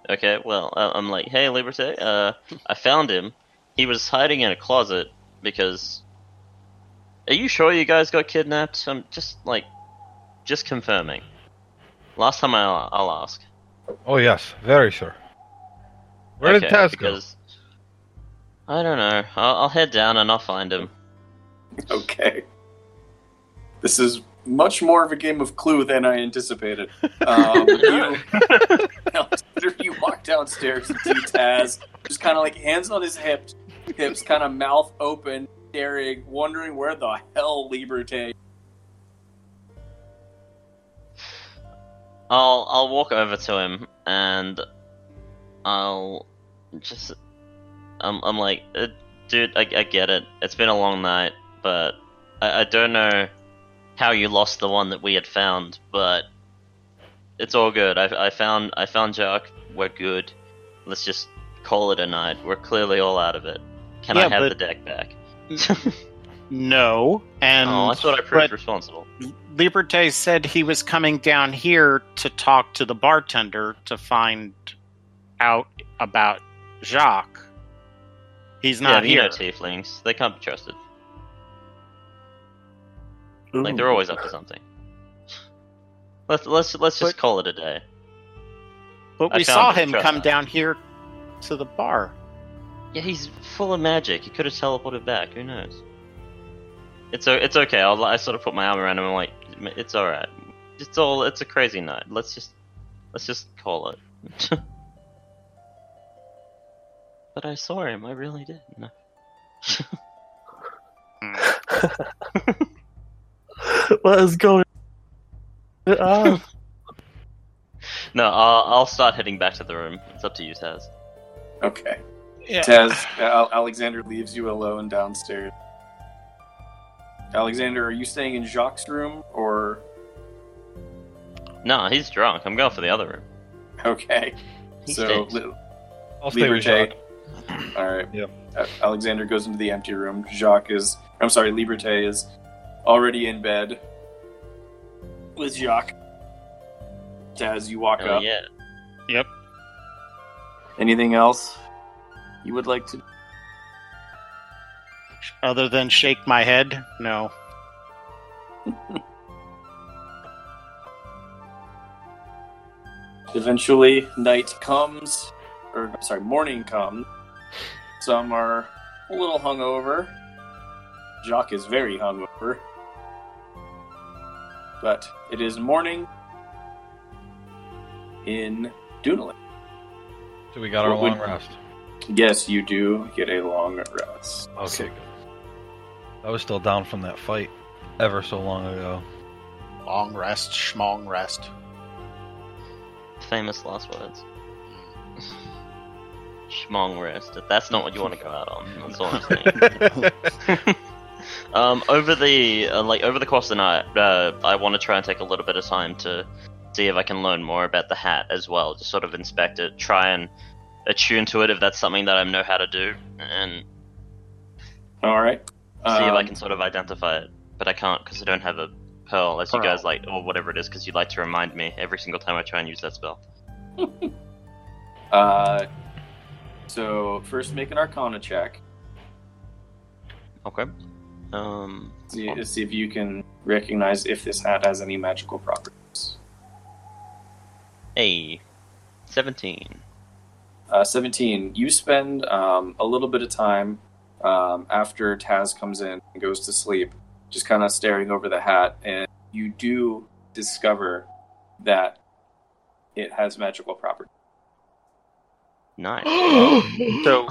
Okay, well, uh, I'm like, hey, Liberté, uh, [LAUGHS] I found him. He was hiding in a closet because. Are you sure you guys got kidnapped? I'm just like, just confirming. Last time I'll, I'll ask. Oh yes, very sure. Where did Okay, Taz go? I don't know. I'll, I'll head down and I'll find him. Okay. This is much more of a game of Clue than I anticipated. Um, [LAUGHS] you, Alexander, you walk downstairs and see Taz, just kind of like hands on his hips, hips, kind of mouth open, staring, wondering where the hell Liberté. I'll I'll walk over to him and I'll just I'm I'm like, uh, dude, I, I get it. It's been a long night, but I, I don't know how you lost the one that we had found, but it's all good. I, I found I found Jacques. We're good. Let's just call it a night. We're clearly all out of it. Can I have but- the deck back? [LAUGHS] No, and oh, that's what I proved but responsible. Liberté said he was coming down here to talk to the bartender to find out about Jacques. He's not you know here. tieflings. They can't be trusted. Ooh. Like they're always up to something. Let's let's let's just But- call it a day. but I we saw him, him come that. down here to the bar. Yeah, he's full of magic. He could have teleported back. Who knows? It's o- it's okay. I'll, I sort of put my arm around him. and I'm like, it's all right. It's all. It's a crazy night. Let's just let's just call it. [LAUGHS] but I saw him. I really did. No. [LAUGHS] what is going on? [LAUGHS] No, I'll, I'll start heading back to the room. It's up to you, Taz. Okay. Yeah. Taz, Al- Alexander leaves you alone downstairs. Alexander, are you staying in Jacques' room or No, he's drunk. I'm going for the other room. okay? He so li- I'll stay with Liberté. Jacques. [CLEARS THROAT] All right. Yep. Uh, Alexander goes into the empty room. Jacques is, I'm sorry, Liberté is already in bed with Jacques. Taz, you walk Oh up. yeah. Yep. Anything else you would like to? Other than shake my head, no. Eventually, night comes, or sorry, morning comes. Some are a little hungover. Jacques is very hungover. But it is morning in Dunalan. So we got our What would- long rest. Yes, you do get a long rest. Okay, good. I was still down from that fight ever so long ago. Long rest, schmong rest. Famous last words. Schmong rest. That's not what you want to go out on. That's all I'm saying. [LAUGHS] um, over the uh, like over the course of the night, uh, I want to try and take a little bit of time to see if I can learn more about the hat as well. Just sort of inspect it, try and attune to it if that's something that I know how to do. And All right. See if I Um, can sort of identify it, but I can't because I don't have a pearl, as you guys like, or whatever it is, because you like to remind me every single time I try and use that spell. [LAUGHS] Uh, so first, make an Arcana check. Okay. Um. See, see if you can recognize if this hat has any magical properties. A. Seventeen. Uh, 17. You spend um, a little bit of time um, after Taz comes in and goes to sleep, just kind of staring over the hat, and you do discover that it has magical properties. Nice. [GASPS] So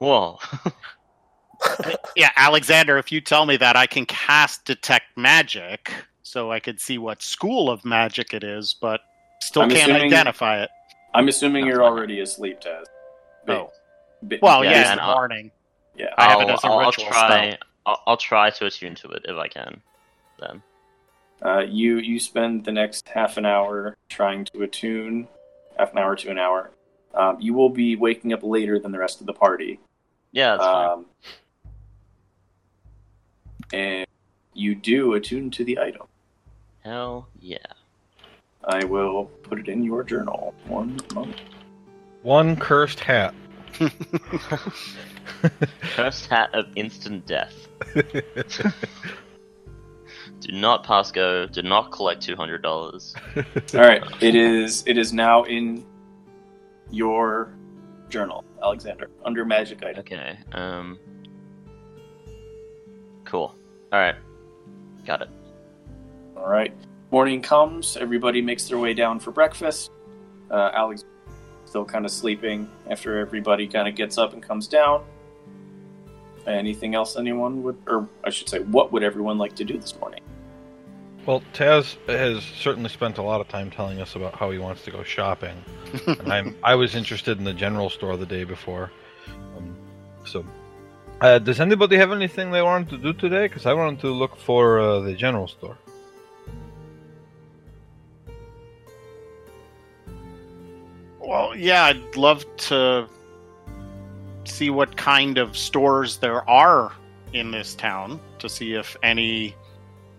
well. [LAUGHS] yeah, Alexander, if you tell me that I can cast detect magic, so I could see what school of magic it is, but still I'm can't assuming- identify it. I'm assuming That's you're fine. already asleep, Taz. Oh. Ba- Well, Yeah, yeah, in and the I'll- morning. yeah. I have it I'll- as a I'll, I'll try. I'll, I'll try to attune to it if I can. Then. Uh, you you spend the next half an hour trying to attune, half an hour to an hour. Um, you will be waking up later than the rest of the party. Yeah, that's fine. Um, and you do attune to the item. Hell yeah. I will put it in your journal. One moment. One cursed hat. [LAUGHS] Cursed hat of instant death. [LAUGHS] Do not pass go. Do not collect two hundred dollars. All right, it is it is now in your journal, Alexander, under magic item. Okay. Um. Cool. All right. Got it. All right. Morning comes. Everybody makes their way down for breakfast. Uh, Alex still kind of sleeping after everybody kind of gets up and comes down. Anything else anyone would, or I should say, what would everyone like to do this morning? Well, Taz has certainly spent a lot of time telling us about how he wants to go shopping, [LAUGHS] and I'm I was interested in the general store the day before. Um, so, uh, does anybody have anything they wanted to do today? Because I wanted to look for uh, the general store. Well, yeah, I'd love to see what kind of stores there are in this town to see if any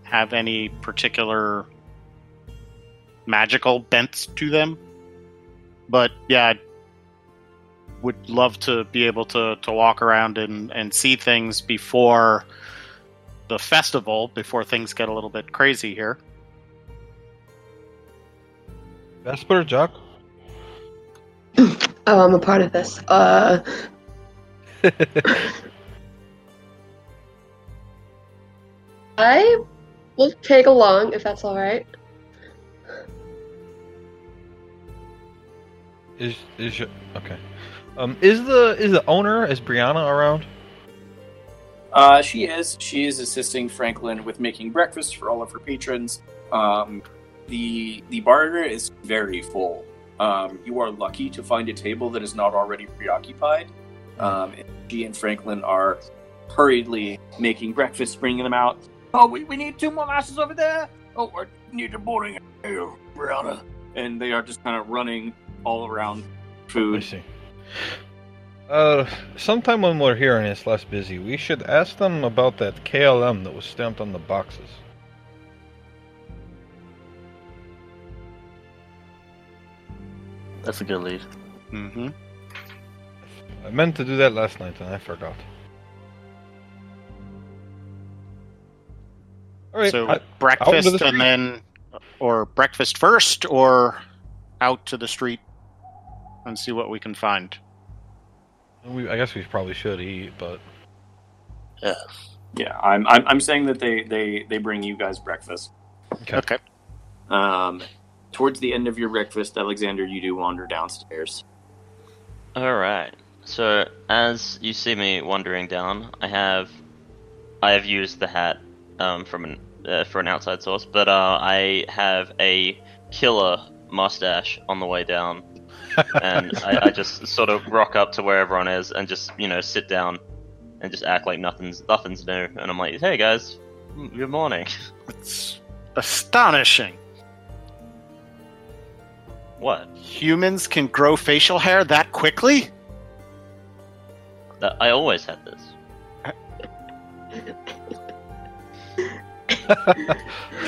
have any particular magical bents to them. But yeah, I would love to be able to, to walk around and, and see things before the festival, before things get a little bit crazy here. Vesper, Jacques. Oh, I'm a part of this. Uh, [LAUGHS] I will tag along if that's all right. Is is your, okay? Um, is the is the owner is Brianna around? Uh, she is. She is assisting Franklin with making breakfast for all of her patrons. Um, the the bar is very full. Um, you are lucky to find a table that is not already preoccupied. Um, and she and Franklin are hurriedly making breakfast, bringing them out. Oh, we, we need two more masses over there. Oh, I need a boarding ale, Brianna. And they are just kind of running all around I food. see. Uh, sometime when we're here and it's less busy, we should ask them about that KLM that was stamped on the boxes. That's a good lead. Mm-hmm. I meant to do that last night and I forgot. All right. So I- breakfast the and then, or breakfast first, or out to the street and see what we can find. we, I guess we probably should eat, but Yeah. Yeah, I'm, I'm I'm saying that they they they bring you guys breakfast. Okay. Okay. Um, towards the end of your breakfast, Alexander, you do wander downstairs. All right. So as you see me wandering down, I have, I have used the hat um, from an uh, for an outside source, but uh, I have a killer mustache on the way down, and I, I just sort of rock up to where everyone is and just you know sit down and just act like nothing's nothing's new, and I'm like, hey guys, mm, good morning. It's astonishing. What? Humans can grow facial hair that quickly? That I always had this. [LAUGHS]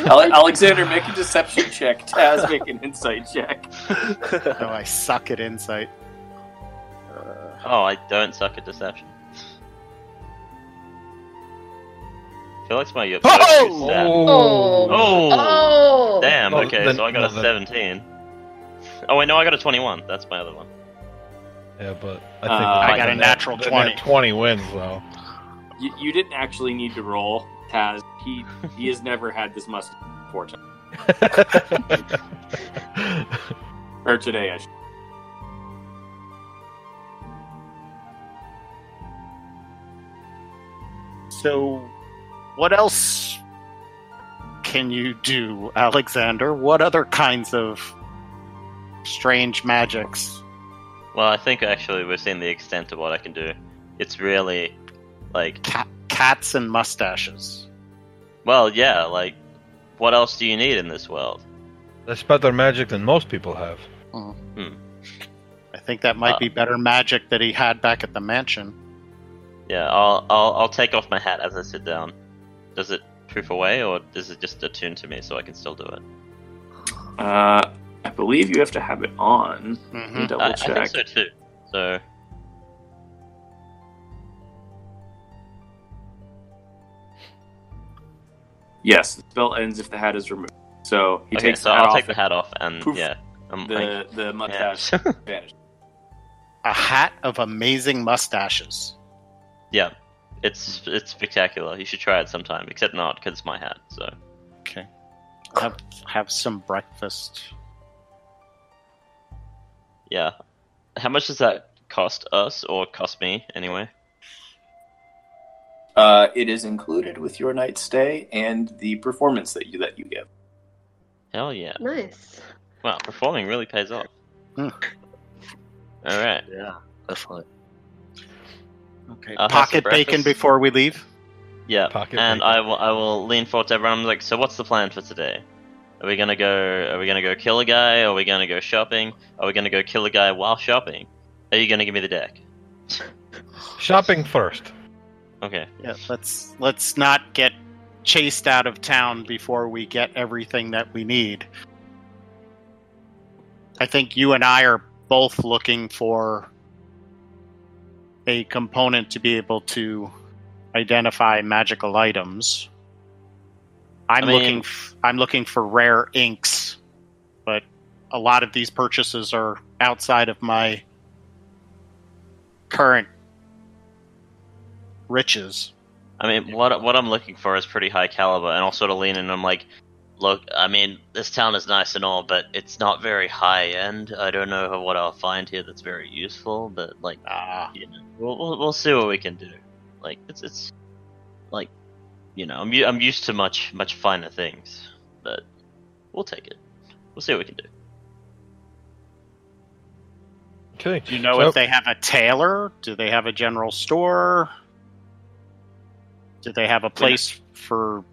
Ale- Alexander, make a deception check. Taz, make an insight check. No, [LAUGHS] oh, I suck at insight. Uh, oh, I don't suck at deception. I feel like my your Oh! Oh. Oh! Oh. Damn, Oh, okay, then- so I got no, a then- 17. Oh, wait, no, I got a 21. That's my other one. Yeah, but I think Uh, I got a natural the 20. 20 wins though. You, you didn't actually need to roll, Taz. He he has never had this mustache before, [LAUGHS] or today. I should. So, what else can you do, Alexander? What other kinds of strange magics? Well, I think actually we've seen the extent of what I can do. It's really, like, Cat, cats and mustaches. well, yeah, like, what else do you need in this world? That's better magic than most people have. hmm I think that might Uh, be better magic that he had back at the mansion. Yeah, I'll, I'll, I'll take off my hat as I sit down. Does it poof away, or is it just attuned to me so I can still do it? Uh, I believe you have to have it on. Let me hmm double I, I check. think so too. So, Yes, the spell ends if the hat is removed. So he okay, takes so the hat I'll off. take the hat off, and Poof. yeah, I'm, the the mustache yeah. [LAUGHS] vanishes. A hat of amazing mustaches. yeah, it's it's spectacular. You should try it sometime, except not because it's my hat. So, Okay. Have, have some breakfast. Yeah, how much does that cost us, or cost me anyway? Uh, it is included with your night stay and the performance that you that you give. Hell yeah! Nice. Wow, performing really pays off. Hmm. All right. Yeah, definitely. Okay. I'll have some Pocket bacon before we leave. Yeah, Pocket and bacon. I will I will lean forward to everyone. I'm like, so what's the plan for today? Are we gonna go? Are we gonna go kill a guy? Are we gonna go shopping? Are we gonna go kill a guy while shopping? Are you gonna give me the deck? Shopping first. Okay. Yeah, let's let's not get chased out of town before we get everything that we need. I think you and I are both looking for a component to be able to identify magical items. I'm I mean- looking f- I'm looking for rare inks, but a lot of these purchases are outside of my current riches. I mean, what what I'm looking for is pretty high caliber, and I'll sort of lean in. And I'm like, look, I mean, this town is nice and all, but it's not very high end. I don't know what I'll find here that's very useful, but like, Ah, you know, we'll we'll, we'll see what we can do. Like, it's it's like, you know, I'm u- I'm used to much much finer things, but we'll take it. We'll see what we can do. Okay. Do you know So- if they have a tailor? Do they have a general store? Do they have a place for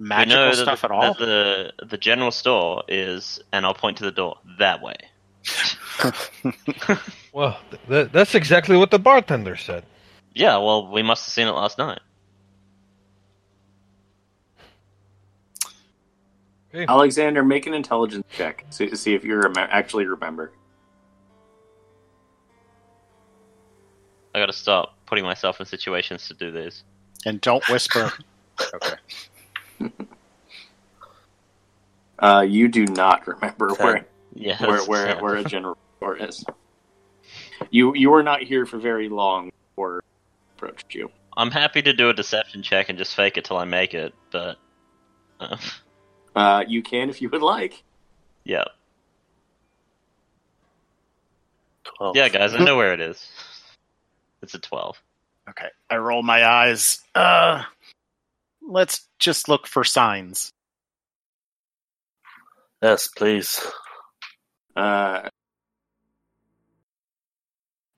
magical know stuff the, at all? the the general store is, and I'll point to the door that way. [LAUGHS] [LAUGHS] Well, th- that's exactly what the bartender said. Yeah, well, we must have seen it last night. Alexander, make an intelligence check to see if you rem- actually remember. I gotta stop putting myself in situations to do this. and don't whisper. [LAUGHS] okay. Uh, you do not remember Okay. where Yeah, where where, where a general store is. You you were not here for very long before it approached you. I'm happy to do a deception check and just fake it till I make it, but uh, Uh, you can if you would like. yeah, 12. yeah, guys, I know where it is. It's a twelve. Okay. I roll my eyes. Uh, let's just look for signs. Yes, please. Uh,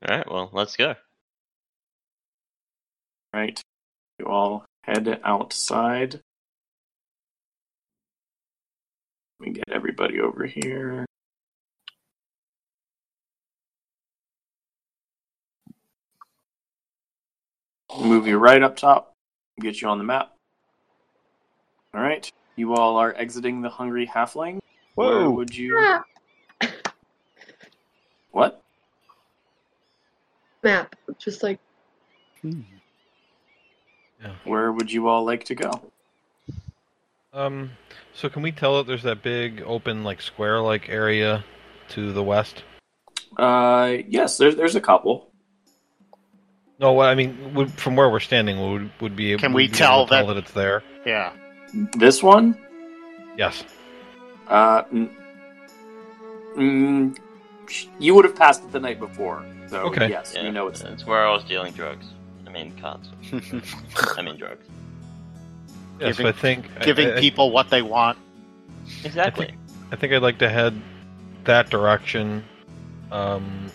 All right, well, let's go. Right. You all head outside. Let me get everybody over here. Move you right up top. Get you on the map. All right. You all are exiting the hungry halfling. Where Whoa. would you? Ah, What? map. Just like Where would you all like to go? Um, so can we tell that there's that big open like square like area to the west? Uh, yes. There's there's a couple. No, what I mean would, from where we're standing would would be. Can would we be able tell to tell that- that it's there? Yeah. This one. Yes. Uh, mm, mm, you would have passed it the night before. So Okay. yes, Yeah, you know it's it's where I was dealing drugs. I mean cards. I mean drugs. Yes, Giving- I think Giving I, I- people what they want. Exactly. I think I'd like to head that direction, um,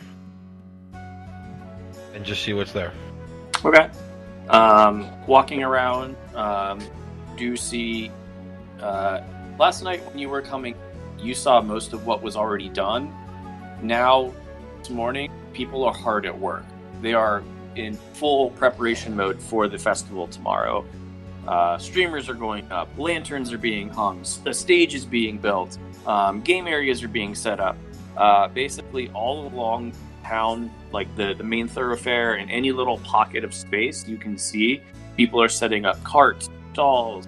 and just see what's there. Okay. Um, walking around, um, do see. Uh, last night when you were coming, you saw most of what was already done. Now, this morning, people are hard at work. They are in full preparation mode for the festival tomorrow. Uh, streamers are going up, lanterns are being hung, a stage is being built, um, game areas are being set up. Uh, basically, all along town, like the, the main thoroughfare and any little pocket of space you can see, people are setting up carts, stalls,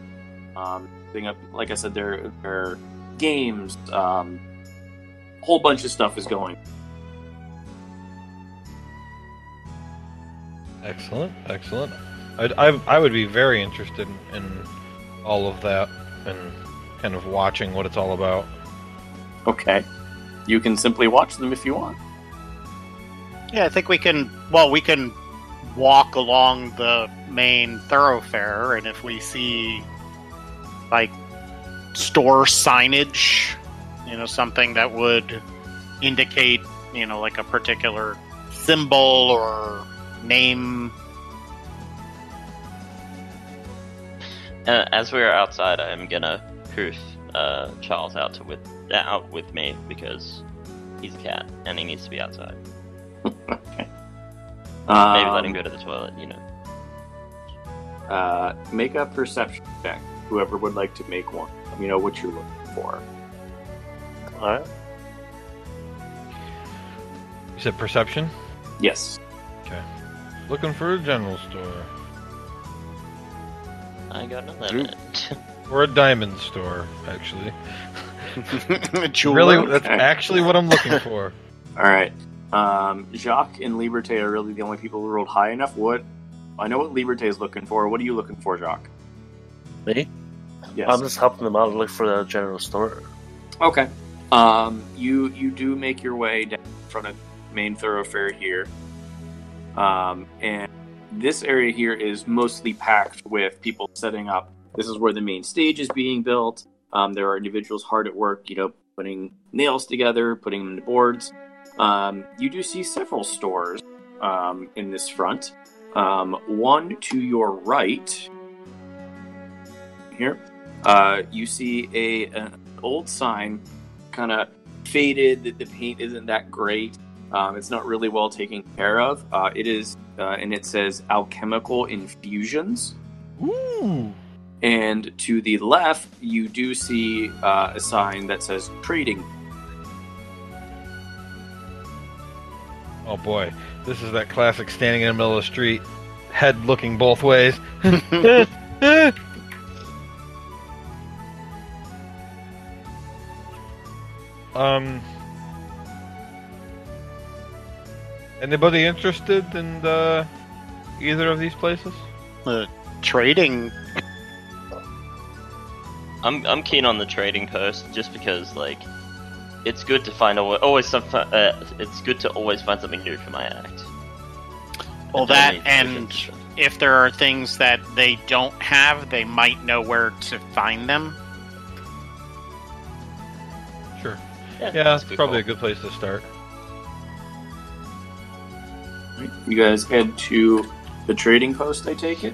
um, setting up, like I said, their, their games. Um, whole bunch of stuff is going. Excellent, excellent. I'd, I I would be very interested in, in all of that and kind of watching what it's all about. Okay. You can simply watch them if you want. Yeah, I think we can. Well, we can walk along the main thoroughfare, and if we see like store signage, you know, something that would indicate, you know, like a particular symbol or name. Uh, as we are outside, I'm gonna hoof uh, Charles out to with out with me because he's a cat and he needs to be outside. [LAUGHS] okay. Maybe let him Um, go to the toilet. You know. Uh, make a perception check. Whoever would like to make one. Let me know what you're looking for. Alright. You said perception. Yes. Looking for a general store I got an limit. [LAUGHS] or a diamond store, actually. [LAUGHS] Really, that's actually what I'm looking [LAUGHS] for. All right. Um, Jacques and Liberté are really the only people who rolled high enough. What? I know what Liberté is looking for. What are you looking for, Jacques? Me? Yes. I'm just helping them out and look for the general store. Okay. Um, you you do make your way down in front of the main thoroughfare here, um, and this area here is mostly packed with people setting up. This is where the main stage is being built. Um, there are individuals hard at work, you know, putting nails together, putting them into boards. Um, you do see several stores um, in this front. Um, one to your right here, uh, you see a an old sign, kind of faded. That the paint isn't that great. Um, it's not really well taken care of. Uh, it is, uh, and it says alchemical infusions. Ooh. And to the left, you do see uh, a sign that says trading. Oh boy, this is that classic standing in the middle of the street, head looking both ways. [LAUGHS] [LAUGHS] um. Anybody interested in uh, either of these places? Uh, trading. I'm I'm keen on the trading post just because like it's good to find a always some uh, it's good to always find something new for my act. Well, that and if there are things that they don't have, they might know where to find them. Sure. yeah, Yeah, that's it's good probably a good place to start. You guys head to the trading post, I take it?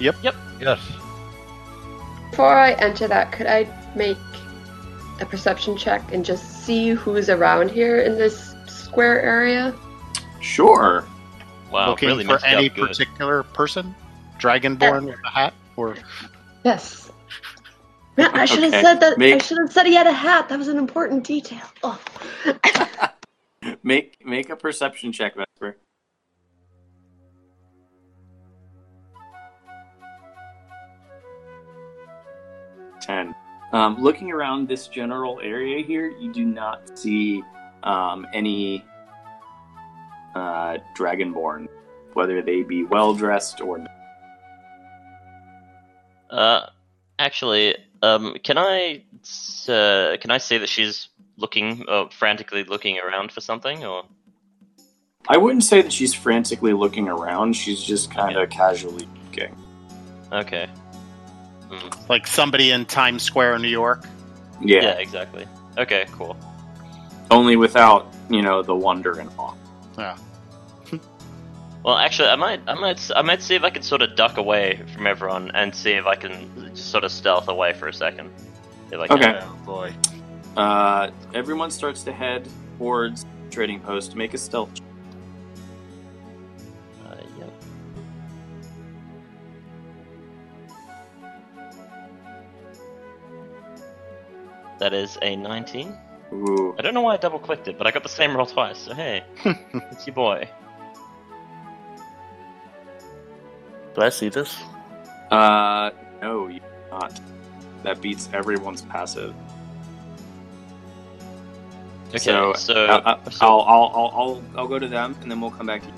Yep. Yep. Yes. Before I enter that, could I make a perception check and just see who's around here in this square area? Sure. Wow, looking really for mixed it any good. particular person? Dragonborn with a hat? Or Yes. Man, I should have Okay, said that. I should have said he had a hat. That was an important detail. Oh. [LAUGHS] Make make a perception check, Vesper. Ten. Um, looking around this general area here, you do not see um, any uh, dragonborn, whether they be well dressed or not. Uh, actually, um, can I uh, can I say that she's looking, uh, frantically looking around for something, or I wouldn't say that she's frantically looking around. She's just kind of casually looking. okay? Hmm. like somebody in Times Square in New York? Yeah, Yeah. exactly. Okay, cool. only without you know the wonder and awe. Yeah. [LAUGHS] well, actually, I might, I might, s- I might see if I can sort of duck away from everyone and see if I can just sort of stealth away for a second. If I can. Okay. Oh boy. Uh, everyone starts to head towards trading post. Make a stealth. That is a 19. Ooh. I don't know why I double clicked it, but I got the same roll twice, so hey, [LAUGHS] it's your boy. Do I see this? Uh, no, you do not. That beats everyone's passive. Okay, so, so, uh, uh, so- I'll, I'll, I'll, I'll, I'll go to them, and then we'll come back to you.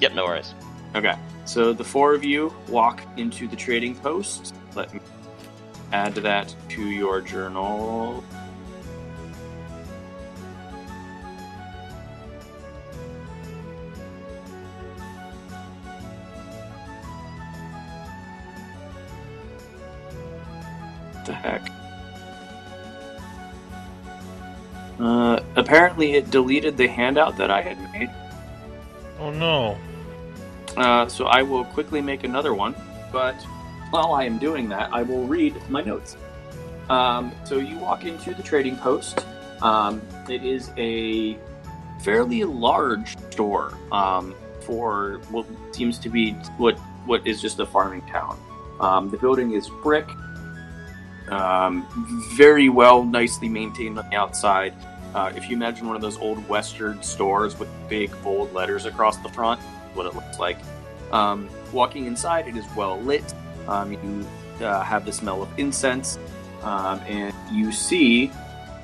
yep, no worries. Okay. So the four of you walk into the trading post. Let me add that to your journal. What the heck? Uh, apparently, it deleted the handout that I had made. Oh no. Uh, so I will quickly make another one, but while I am doing that, I will read my notes. Um, so you walk into the trading post. Um, it is a fairly large store um, for what seems to be what what is just a farming town. Um, the building is brick, um, very well, nicely maintained on the outside. Uh, if you imagine one of those old Western stores with big bold letters across the front, what it looks like. Um, walking inside, it is well lit. Um, you uh, have the smell of incense, um, and you see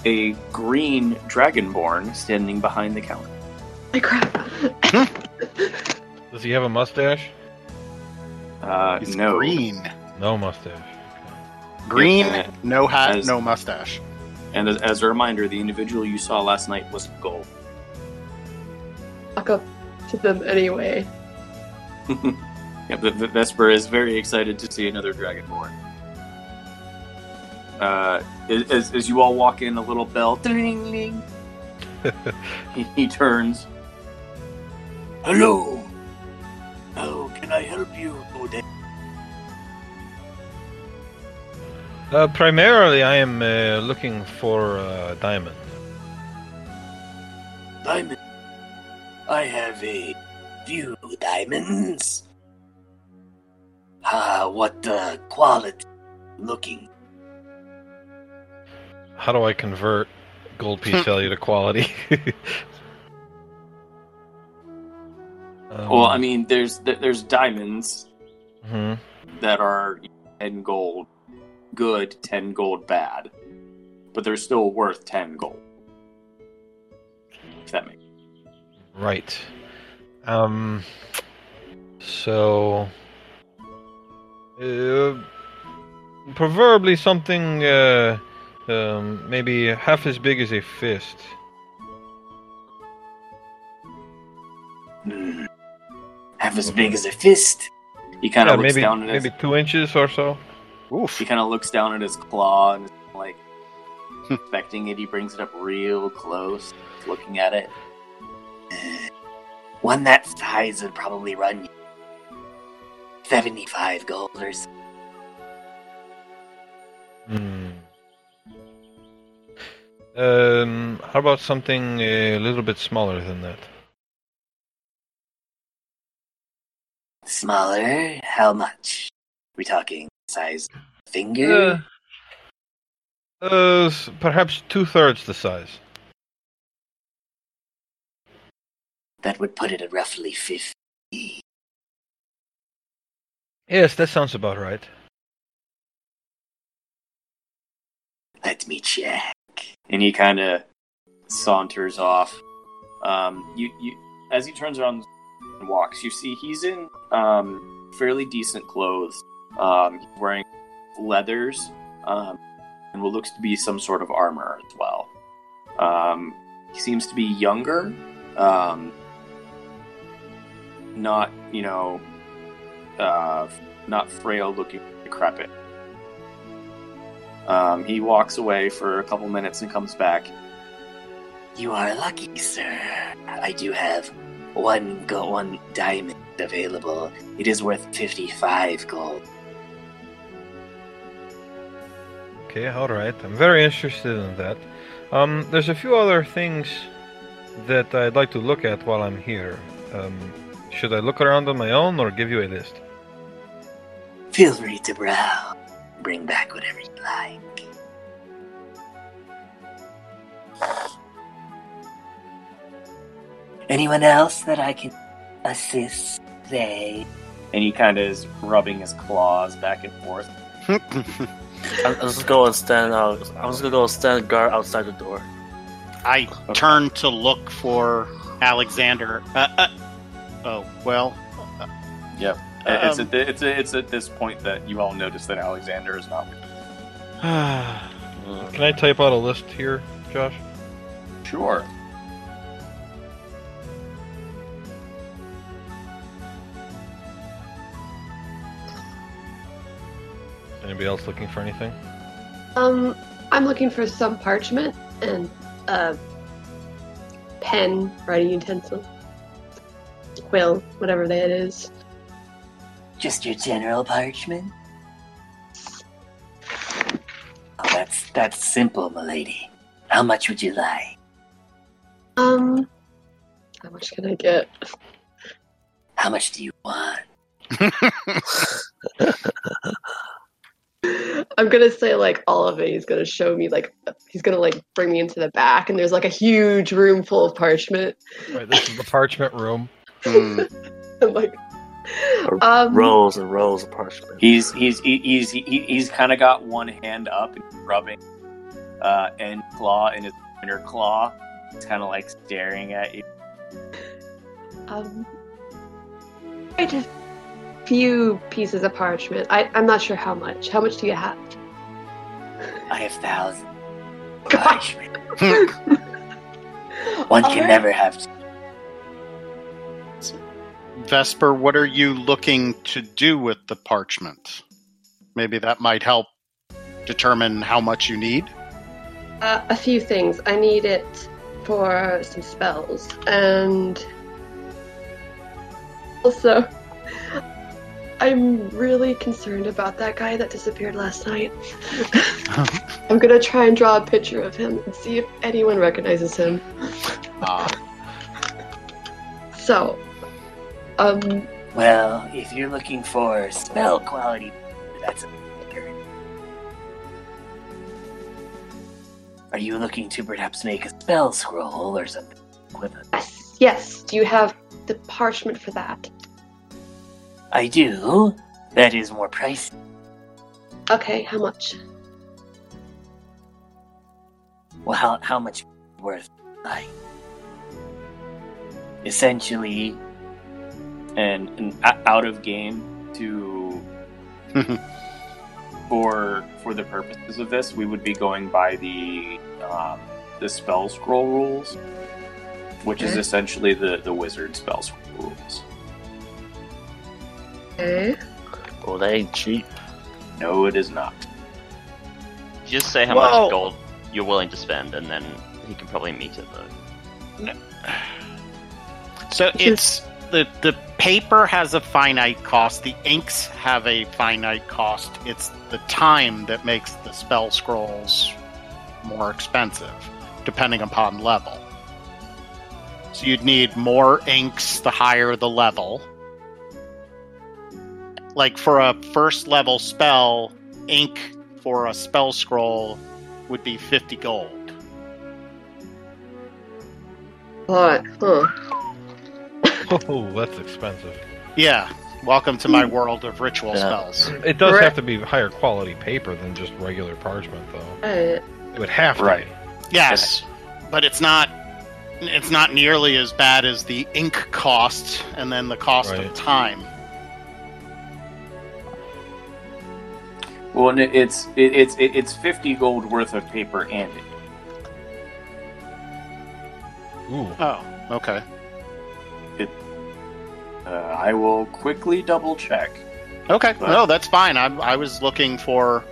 a green dragonborn standing behind the counter. My crap. Does he have a mustache? Uh, He's no, green. No mustache. Green, Yeah. no hat, As- no mustache. And as, as a reminder, the individual you saw last night was gold. Walk up to them anyway. [LAUGHS] yeah, the, the Vesper is very excited to see another dragonborn. Uh, as, as you all walk in, a little bell. Ding, ding. [LAUGHS] he, he turns. Hello. How can I help you today? Uh, primarily, I am uh, looking for uh, diamond. Diamond. I have a few diamonds. Ah, what uh, quality looking? How do I convert gold piece [LAUGHS] value to quality? um, Well, I mean, there's there's diamonds mhm. that are ten gold, good, ten gold bad, but they're still worth ten gold. If that makes Right. Um. So. Uh, preferably something uh, um, maybe half as big as a fist. Hmm. Half as big as a fist. He kind of Yeah, looks maybe down at his, maybe two inches or so. Oof. he kind of looks down at his claw and is like inspecting it. He brings it up real close, looking at it. [SIGHS] One that size would probably run you 75 gold or so. Hmm. Um, how about something a little bit smaller than that? Smaller? How much? We talking size finger? Uh, uh, perhaps two thirds the size. that would put it at roughly 50. Yes, that sounds about right. Let me check. and he kind of saunters off. Um, you, you, as he turns around and walks, you see he's in um, fairly decent clothes. Um, wearing leathers um, and what looks to be some sort of armor as well. Um, he seems to be younger, um, not you know, uh, not frail looking, decrepit. Um, he walks away for a couple minutes and comes back. You are lucky, sir. I do have one go one diamond available. It is worth 55 gold. Okay, all right. I'm very interested in that. Um, there's a few other things that I'd like to look at while I'm here. Um, should I look around on my own or give you a list? Feel free to browse. Bring back whatever you like. Anyone else that I can assist? Say, and he kind of is rubbing his claws back and forth. [LAUGHS] I'm, I'm just gonna stand out. I'm just gonna go stand guard outside the door. I turn to look for Alexander. Uh, uh, oh well. Yep. It's Um, at the, it's a, it's at this point that you all notice that Alexander is not. Mm. [SIGHS] Can I type out a list here, Josh? Sure. Anybody else looking for anything? Um, I'm looking for some parchment and a pen, writing utensil, quill, whatever that is. Just your general parchment? Oh, that's that's simple, milady. How much would you like? Um, how much can I get? How much do you want? [LAUGHS] I'm gonna say like all of it. He's gonna show me like he's gonna like bring me into the back, and there's like a huge room full of parchment. Right, this is the parchment room. [LAUGHS] Hmm. I'm like, um, Rows and rolls of parchment. He's he's he- he's he's kind of got one hand up and rubbing uh, end claw in his inner claw. He's kind of like staring at you. um, quite a few pieces of parchment. I, I'm not sure how much. How much do you have? I have thousands. Gosh. parchment. [LAUGHS] One can Alright. never have. Vesper, what are you looking to do with the parchment? Maybe that might help determine how much you need. Uh, a few things. I need it for some spells, and also, I'm really concerned about that guy that disappeared last night. [LAUGHS] I'm gonna try and draw a picture of him and see if anyone recognizes him. Ah, So, um, Well, if you're looking for spell quality, that's a Are you looking to perhaps make a spell scroll or something equivalent? yes, yes. Do you have the parchment for that? I do. That is more pricey. Okay, how much? Well, how, how much worth? I essentially, and, and out of game to [LAUGHS] for for the purposes of this, we would be going by the um, the spell scroll rules, which is essentially the the wizard spell scroll rules. Okay. Oh, that ain't cheap. No, it is not. Just say how Whoa. much gold you're willing to spend, and then he can probably meet it though. No. so it's the the paper has a finite cost. The inks have a finite cost. It's the time that makes the spell scrolls more expensive, depending upon level. So you'd need more inks the higher the level. like for a first level spell, ink for a spell scroll would be 50 gold. What? Huh. [LAUGHS] Oh, that's expensive. Yeah. Welcome to my hmm. world of ritual Yeah. spells. It does Right. have to be higher quality paper than just regular parchment, though. Alright. It would have to Right. be. Yes, but it's not it's not nearly as bad as the ink cost and then the cost Right. of time. Well, and it, it's it, it's it, it's fifty gold worth of paper and ink. Ooh. Oh, okay. Uh, I will quickly double check. Okay. Right. No, that's fine. I I was looking for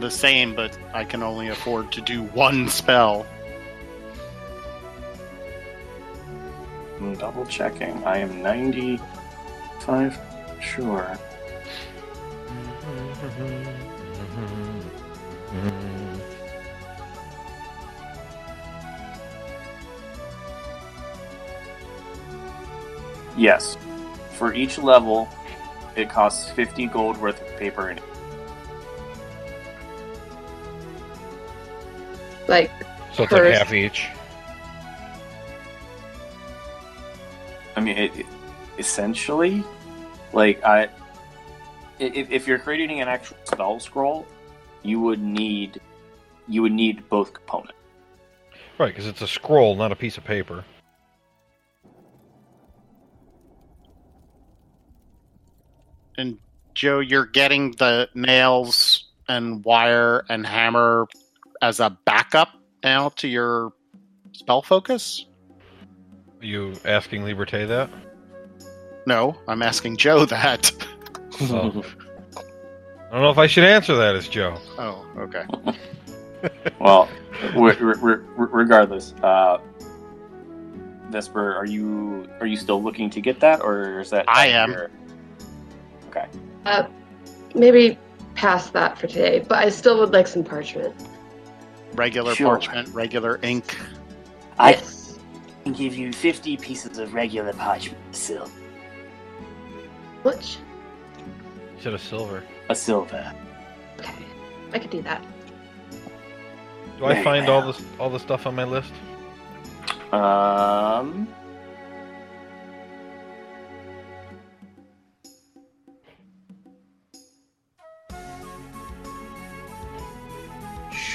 the same, but I can only afford to do one spell. I'm double checking. I am ninety-five sure. [LAUGHS] Yes, for each level, it costs fifty gold worth of paper and ink. Like, So it's like half each. I mean, it, it- essentially, like I, if, if you're creating an actual spell scroll, you would need, you would need both components. Right, because it's a scroll, not a piece of paper. And Joe, you're getting the nails and wire and hammer as a backup now to your spell focus? Are you asking Liberté that? No, I'm asking Joe that. [LAUGHS] Oh. I don't know if I should answer that as Joe. Oh, okay. [LAUGHS] Well, re- re- re- regardless, uh, Vesper, are you are you still looking to get that, or is that? I am. your- Okay. uh, maybe pass that for today, but I still would like some parchment. Regular Sure. parchment, regular ink. I yes. can give you 50 pieces of regular parchment silver. Which? You said a silver. A silver. Okay. I could do that. Do I Very find all well. this all the stuff on my list? Um.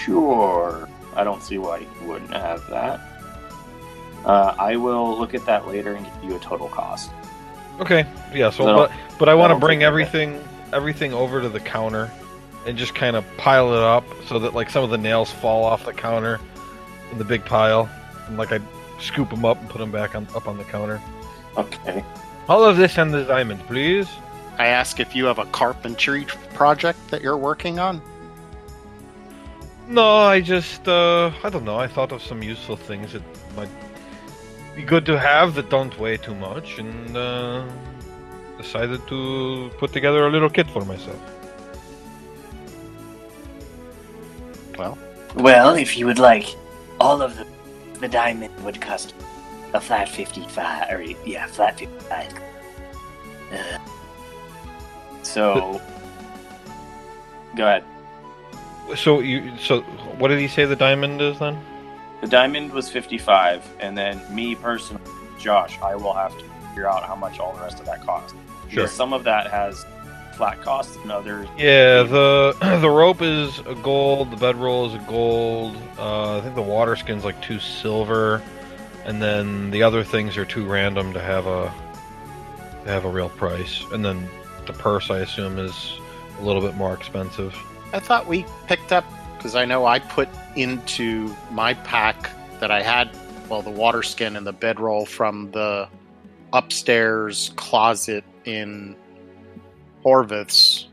Sure. I don't see why you wouldn't have that. Uh, I will look at that later and give you a total cost. Okay. Yeah. So, but but I want to bring think that- everything everything over to the counter and just kind of pile it up so that like some of the nails fall off the counter in the big pile, and like I scoop them up and put them back on up on the counter. Okay. All of this and the diamond, please. I ask if you have a carpentry project that you're working on. No, I just uh I don't know. I thought of some useful things that might be good to have that don't weigh too much, and uh, decided to put together a little kit for myself. Well, well, if you would like, all of the, the diamond would cost a flat 55, or yeah, flat 55. Uh, So. go ahead. So you so what did he say the diamond is then? The diamond was 55, and then me personally, Josh, I will have to figure out how much all the rest of that costs. Sure. Because some of that has flat costs, and others. Yeah, the [CLEARS THROAT] the rope is a gold, the bedroll is a gold. Uh, I think the water skin's like two silver, and then the other things are too random to have a to have a real price. And then the purse, I assume, is a little bit more expensive. I thought we picked up because I know I put into my pack that I had well the water skin and the bedroll from the upstairs closet in Horvitz.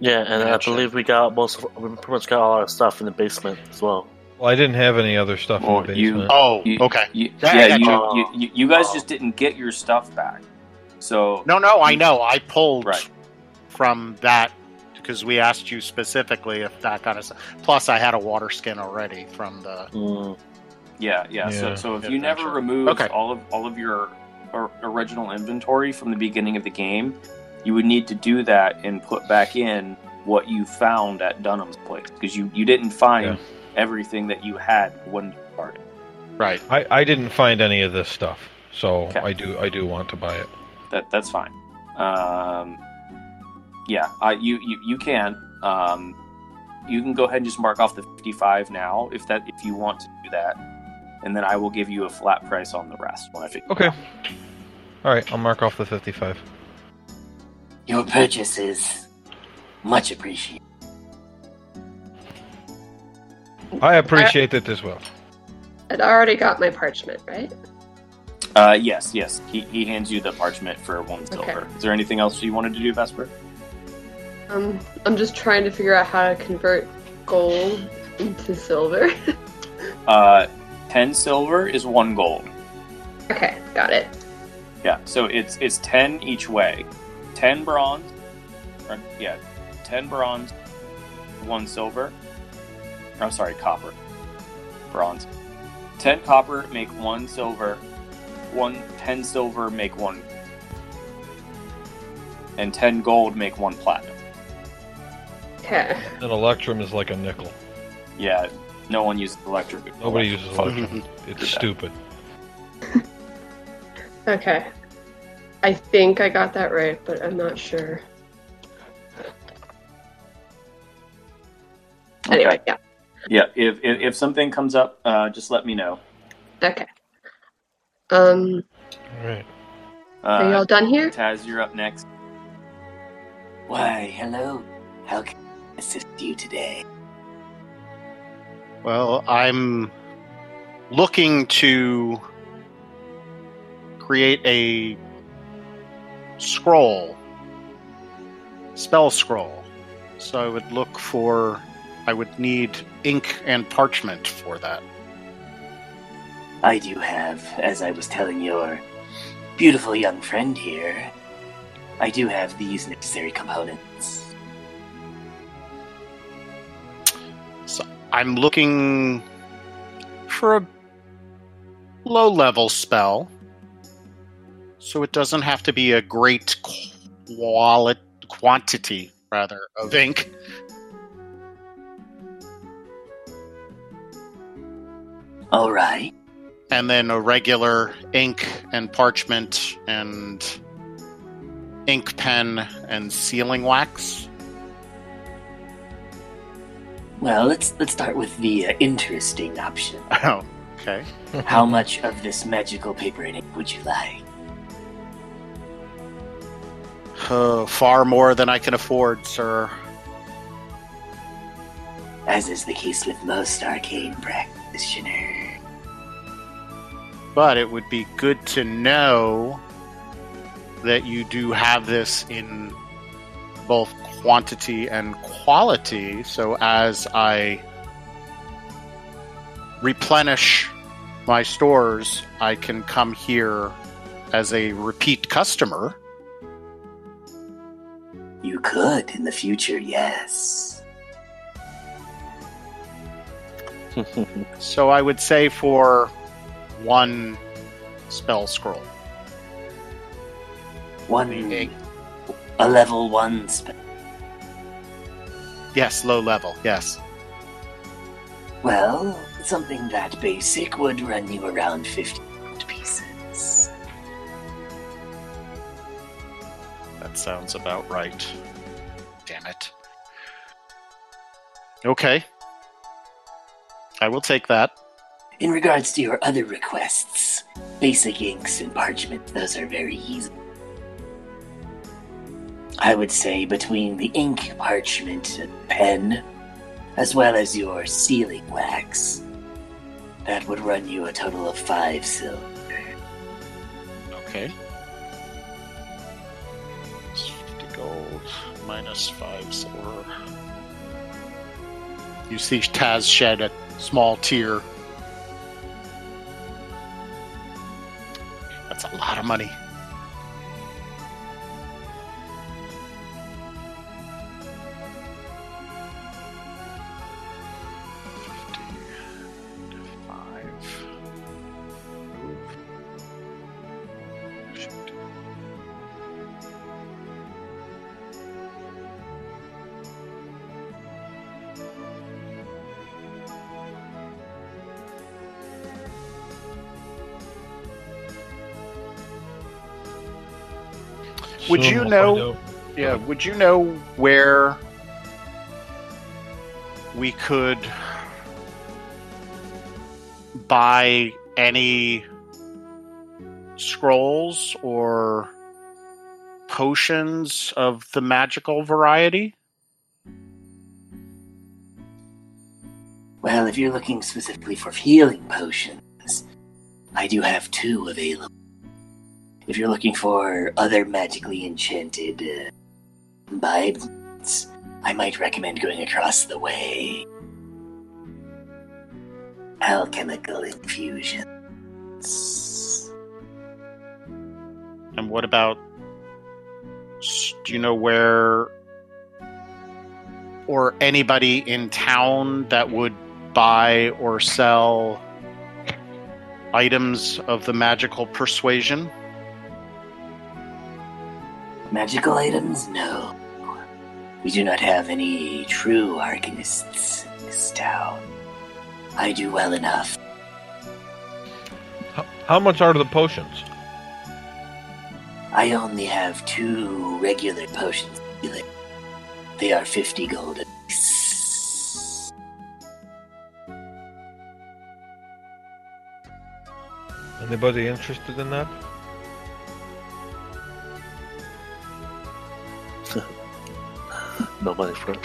Yeah, and I believe we got most. Of, we pretty much got all our stuff in the basement as well. Well, I didn't have any other stuff Well, in the oh, you- basement. Oh, You- okay. You, Yeah, yeah, you, you. you, you, you guys Oh. just didn't get your stuff back. So No, no, I know. I pulled Right. from that because we asked you specifically if that kind of stuff. Plus, I had a water skin already from the. Mm. yeah, yeah. So Yeah. so if Yeah, you never gotcha. removed Okay. all of all of your original inventory from the beginning of the game, you would need to do that and put back in what you found at Dunham's place because you you didn't find Yeah. everything that you had when you started. Right. I, I didn't find any of this stuff, so Okay. I do I do want to buy it. That that's fine. Um, yeah, I, you you you can. Um, you can go ahead and just mark off the 55 now if that if you want to do that, and then I will give you a flat price on the rest when I figure. it Okay. out. All right, I'll mark off the 55. Your purchase is much appreciated. I appreciate it as well. I'd already got my parchment, right? Uh, yes, yes. He, he hands you the parchment for one silver. Is there anything else you wanted to do, Vesper? Um, I'm just trying to figure out how to convert gold into silver. [LAUGHS] Uh, ten silver is one gold. okay, got it. Yeah, so it's it's ten each way. Ten bronze, or yeah, ten bronze, one silver. I'm sorry, copper, bronze. Ten copper make one silver. One ten silver make one, and ten gold make one platinum. Okay. An electrum is like a nickel. Yeah, no one uses electric. Nobody uses electrum. [LAUGHS] It's stupid. [LAUGHS] Okay. I think I got that right, but I'm not sure. Anyway, yeah. Yeah, if, if if something comes up, uh, just let me know. Okay. Um, All right. are you Uh, all done here? Taz, you're up next. Why, hello. How can I assist you today? Well, I'm looking to create a scroll, spell scroll. So I would look for, I would need ink and parchment for that. I do have, as I was telling your beautiful young friend here, I do have these necessary components. I'm looking for a low level spell. So it doesn't have to be a great quali- quantity, rather, of ink. All right. and then a regular ink and parchment and ink pen and sealing wax. Well, let's let's start with the uh, interesting option. [LAUGHS] Oh, okay. [LAUGHS] How much of this magical paper and ink would you like? Uh, far more than I can afford, sir. As is the case with most arcane practitioners. But it would be good to know that you do have this in both quantity and quality. So as I replenish my stores, I can come here as a repeat customer. You could in the future, yes. [LAUGHS] So I would say for one spell scroll. One a level one spell. Yes, low level. Yes. Well, something that basic would run you around fifty gold pieces. That sounds about right. Damn it. Okay. I will take that. In regards to your other requests, basic inks and parchment, those are very easy. I would say between the ink, parchment, and pen, as well as your sealing wax, that would run you a total of five silver. Okay. 50 gold minus 5 silver. You see Taz shed a small tear. That's a lot of money. Would Soon you we'll know- find out. Yeah, would you know where we could buy any scrolls or potions of the magical variety? Well, if you're looking specifically for healing potions, I do have two available. If you're looking for other magically enchanted uh, imbibements, I might recommend going across the way. Alchemical infusions. And what about do you know where or anybody in town that would buy or sell items of the magical persuasion? Magical items? No. We do not have any true arcanists in this town. I do well enough. How, how much are the potions? I only have two regular potions. They are 50 gold apiece. Anybody interested in that? No money for it.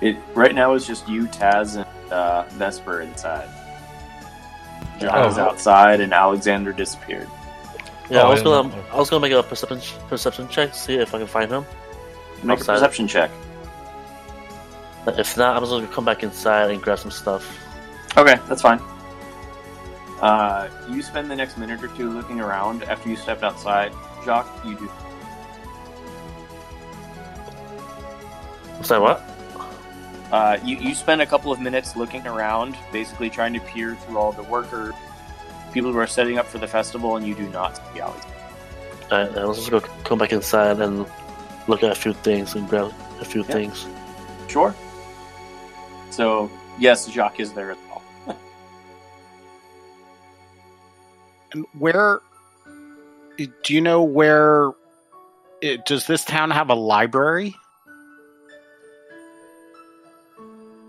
It right now is just you, Taz, and uh, Vesper inside. John is Oh. outside, and Alexander disappeared. Yeah, Oh, I was I gonna, know. I was gonna make a perception perception check, see if I can find him. Make Outside. a perception check. But if not, I'm just gonna come back inside and grab some stuff. Okay, that's fine. Uh, you spend the next minute or two looking around after you stepped outside. Jacques, you do. Was that what? Uh, you, you spend a couple of minutes looking around, basically trying to peer through all the workers, people who are setting up for the festival, and you do not see Alex. Alright, I was just gonna come back inside and look at a few things and grab a few Yeah. things. Sure. So, yes, Jacques is there as well. [LAUGHS] And where do you know where it, does this town have a library?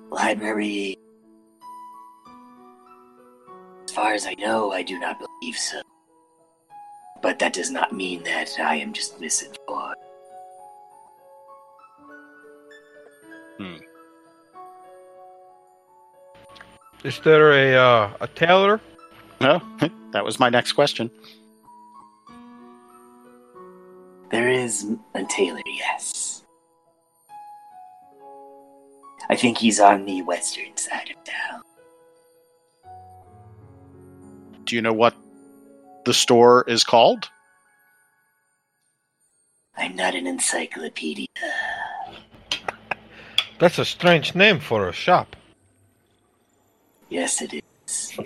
Library. As far as I know, I do not believe so. But that does not mean that I am just misinformed. Is there a uh, a tailor? No, [LAUGHS] that was my next question. There is a tailor, yes. I think he's on the western side of town. Do you know what the store is called? I'm not an encyclopedia. [LAUGHS] That's a strange name for a shop. Yes, it is.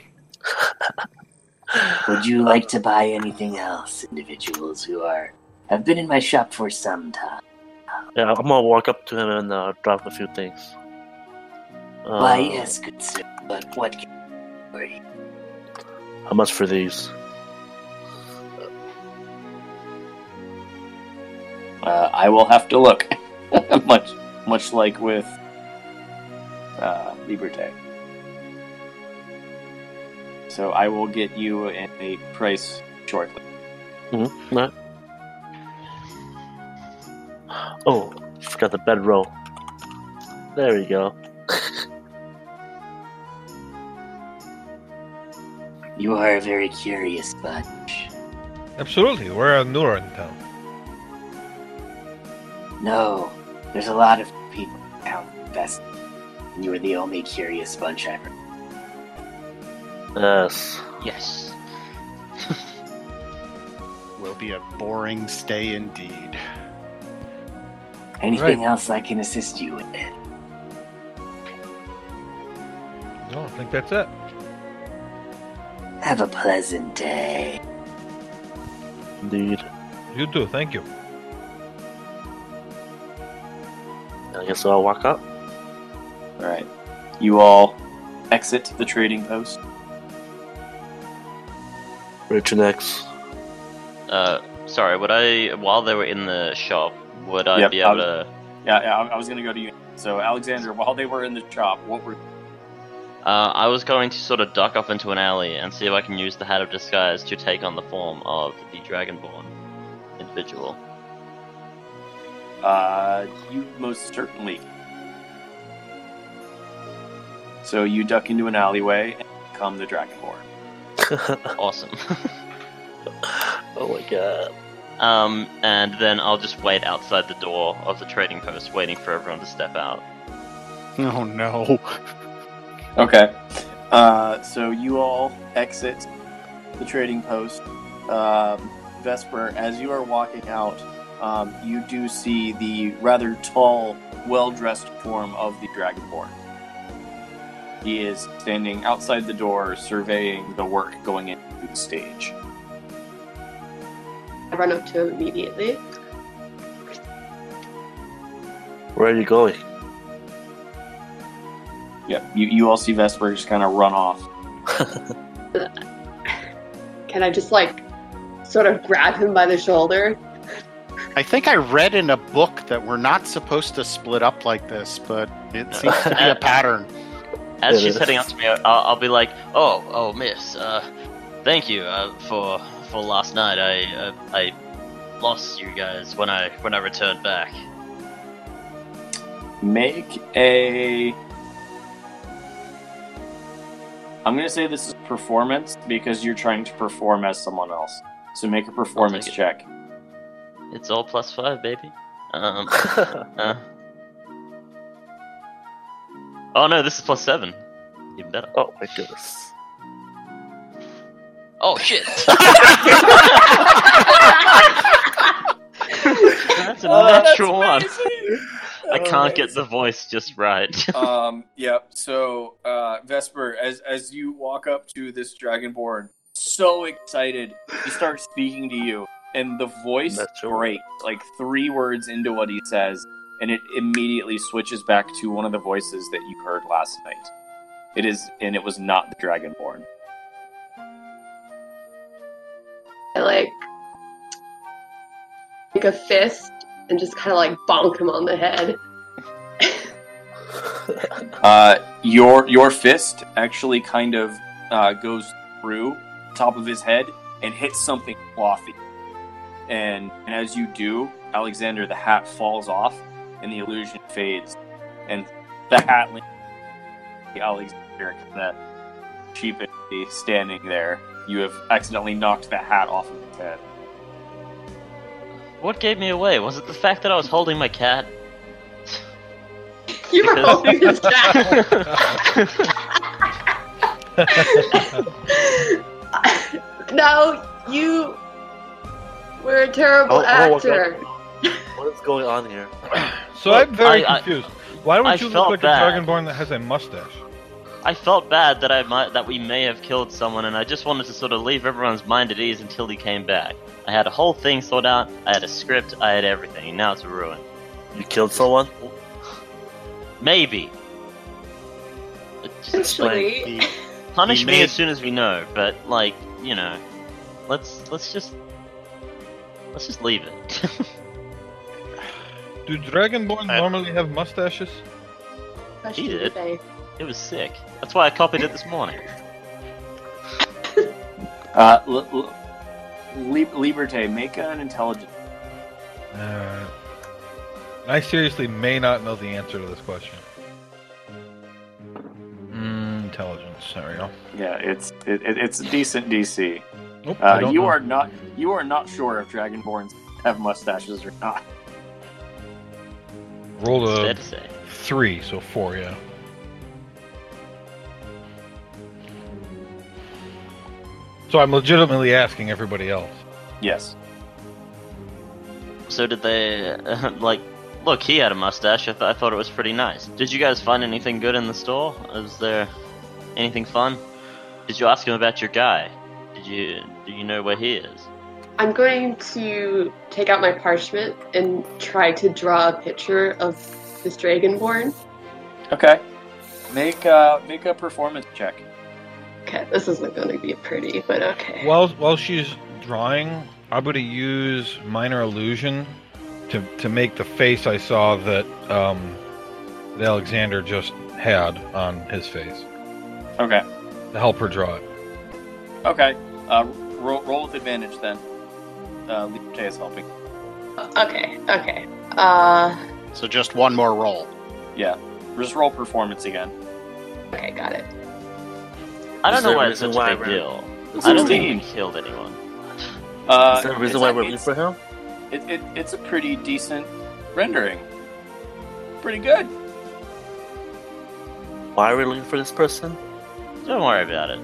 Would you like to buy anything else, individuals who are have been in my shop for some time? Yeah, I'm gonna walk up to him and uh, drop a few things. Uh, Why, yes, good sir. But what can for you? How much for these? Uh, I will have to look. [LAUGHS] much, much like with uh, Liberté. So I will get you a price shortly. Mm-hmm. No. Oh, forgot the bedroll. There we go. You are a very curious bunch. Absolutely, we're a newer in town. No, there's a lot of people out town best. And you are the only curious bunch I've. Yes. Yes. [LAUGHS] Will be a boring stay indeed. Anything else I can assist you with? No, I think that's it. Have a pleasant day. Indeed. You too, thank you. I guess I'll walk up. All right. You all exit the trading post. Where to next? Uh, sorry, would I while they were in the shop, would I Yep, be able I'll- to? Yeah, yeah. I I was gonna go to you. So, Alexander, while they were in the shop, what were Uh, I was going to sort of duck off into an alley and see if I can use the hat of disguise to take on the form of the Dragonborn individual. Uh, you most certainly. So you duck into an alleyway and become the Dragonborn. [LAUGHS] Awesome. [LAUGHS] oh my god. um, and then I'll just wait outside the door of the trading post, waiting for everyone to step out. Oh no. [LAUGHS] Okay. Uh, so you all exit the trading post. Um, Vesper, as you are walking out, um, you do see the rather tall, well dressed form of the Dragonborn. He is standing outside the door surveying the work going into the stage. I run up to him immediately. Where are you going? Yeah, you, you all see Vesper just kind of run off. [LAUGHS] Can I just like sort of grab him by the shoulder? I think I read in a book that we're not supposed to split up like this, but it seems to be a [LAUGHS] pattern. As she's heading up to me, I'll, I'll be like, "Oh, oh, Miss, uh, thank you uh, for for last night. I uh, I lost you guys when I when I returned back." Make a. I'm gonna say this is performance because you're trying to perform as someone else. So make a performance it. check. It's all plus five, baby. Um, [LAUGHS] uh. Oh no, this is plus seven. Even better. oh my goodness. Oh shit! [LAUGHS] That's a natural one. I can't get the voice just right. [LAUGHS] um, yep. So, uh, Vesper, as as you walk up to this dragonborn, so excited, he starts speaking to you, and the voice Natural. breaks like three words into what he says, and it immediately switches back to one of the voices that you heard last night. It is, and it was not the dragonborn. I like like a fist and just kind of like bonk him on the head. [LAUGHS] Uh, your your fist actually kind of uh, goes through top of his head and hits something clothy. And, and as you do, Alexander, the hat falls off, and the illusion fades, and the hat lands. Alexander kind of sheepishly standing there. You have accidentally knocked the hat off of his head. What gave me away? Was it the fact that I was holding my cat? You were holding his cat. [LAUGHS] no, you were a terrible Oh, oh, actor. what is going on here? So Look, I'm very I- I- confused. Why would I you look felt like bad. a dragonborn that has a mustache? I felt bad that I might that we may have killed someone, and I just wanted to sort of leave everyone's mind at ease until he came back. I had a whole thing sorted out. I had a script. I had everything. and Now it's ruined. You killed someone? Maybe. Just Essentially, The- [LAUGHS] punish He me made- as soon as we know. But like, you know, let's let's just let's just leave it. Do dragonborn I- normally have mustaches? Question He did. Today. it was sick. That's why I copied it this morning. [LAUGHS] Uh, l- l- Lib- Liberté, make an intelligence. Uh, I seriously may not know the answer to this question. Mm, intelligence. There we go. Yeah, it's it, it, it's a decent DC. Nope, Uh, you know. are not you are not sure if dragonborns have mustaches or not. rolled It's fair a three, so four. Yeah. So I'm legitimately asking everybody else. Yes. So did they [LAUGHS] like? Look, he had a mustache. I, th- I thought it was pretty nice. Did you guys find anything good in the store? Was there anything fun? Did you ask him about your guy? Did you do you know where he is? I'm going to take out my parchment and try to draw a picture of this dragonborn. Okay. Make uh make a performance check. Okay, this isn't going to be pretty, but okay. While while she's drawing, I'm going to use minor illusion to to make the face I saw that um, that Alexander just had on his face Okay. to help her draw it. Okay. Uh, roll, roll with advantage then. Uh, Liberté is helping. Okay, okay. Uh, So just one more roll. Yeah. Just roll performance again. okay, got it. I don't know why it's reason such a why big deal. I don't there- think you killed anyone. Uh, Is there a reason why a- we're looking for him? It, it, it's a pretty decent rendering. Pretty good. Why are we looking for this person? Don't worry about it.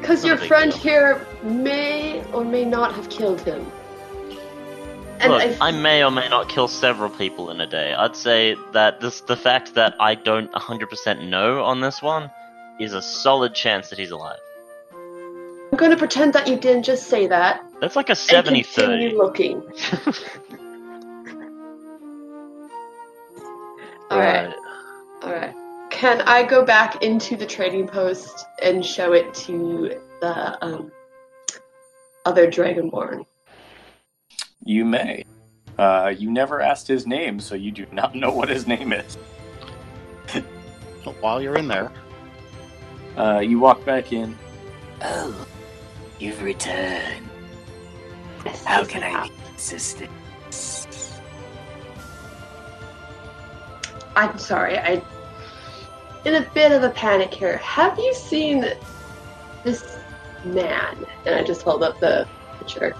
Because your friend deal. here may or may not have killed him. And Look, I, I may or may not kill several people in a day. I'd say that this the fact that I don't 100% know on this one is a solid chance that he's alive. I'm going to pretend that you didn't just say that That's like a and 70 continue 30. looking. [LAUGHS] All right, all right. Can I go back into the trading post and show it to the um, other Dragonborn? You may. Uh, you never asked his name, so you do not know what his name is. But while you're in there, Uh, you walk back in. Oh, you've returned. How can. I be assistance? I'm sorry. I in a bit of a panic here. Have you seen this man? And I just hold up the picture.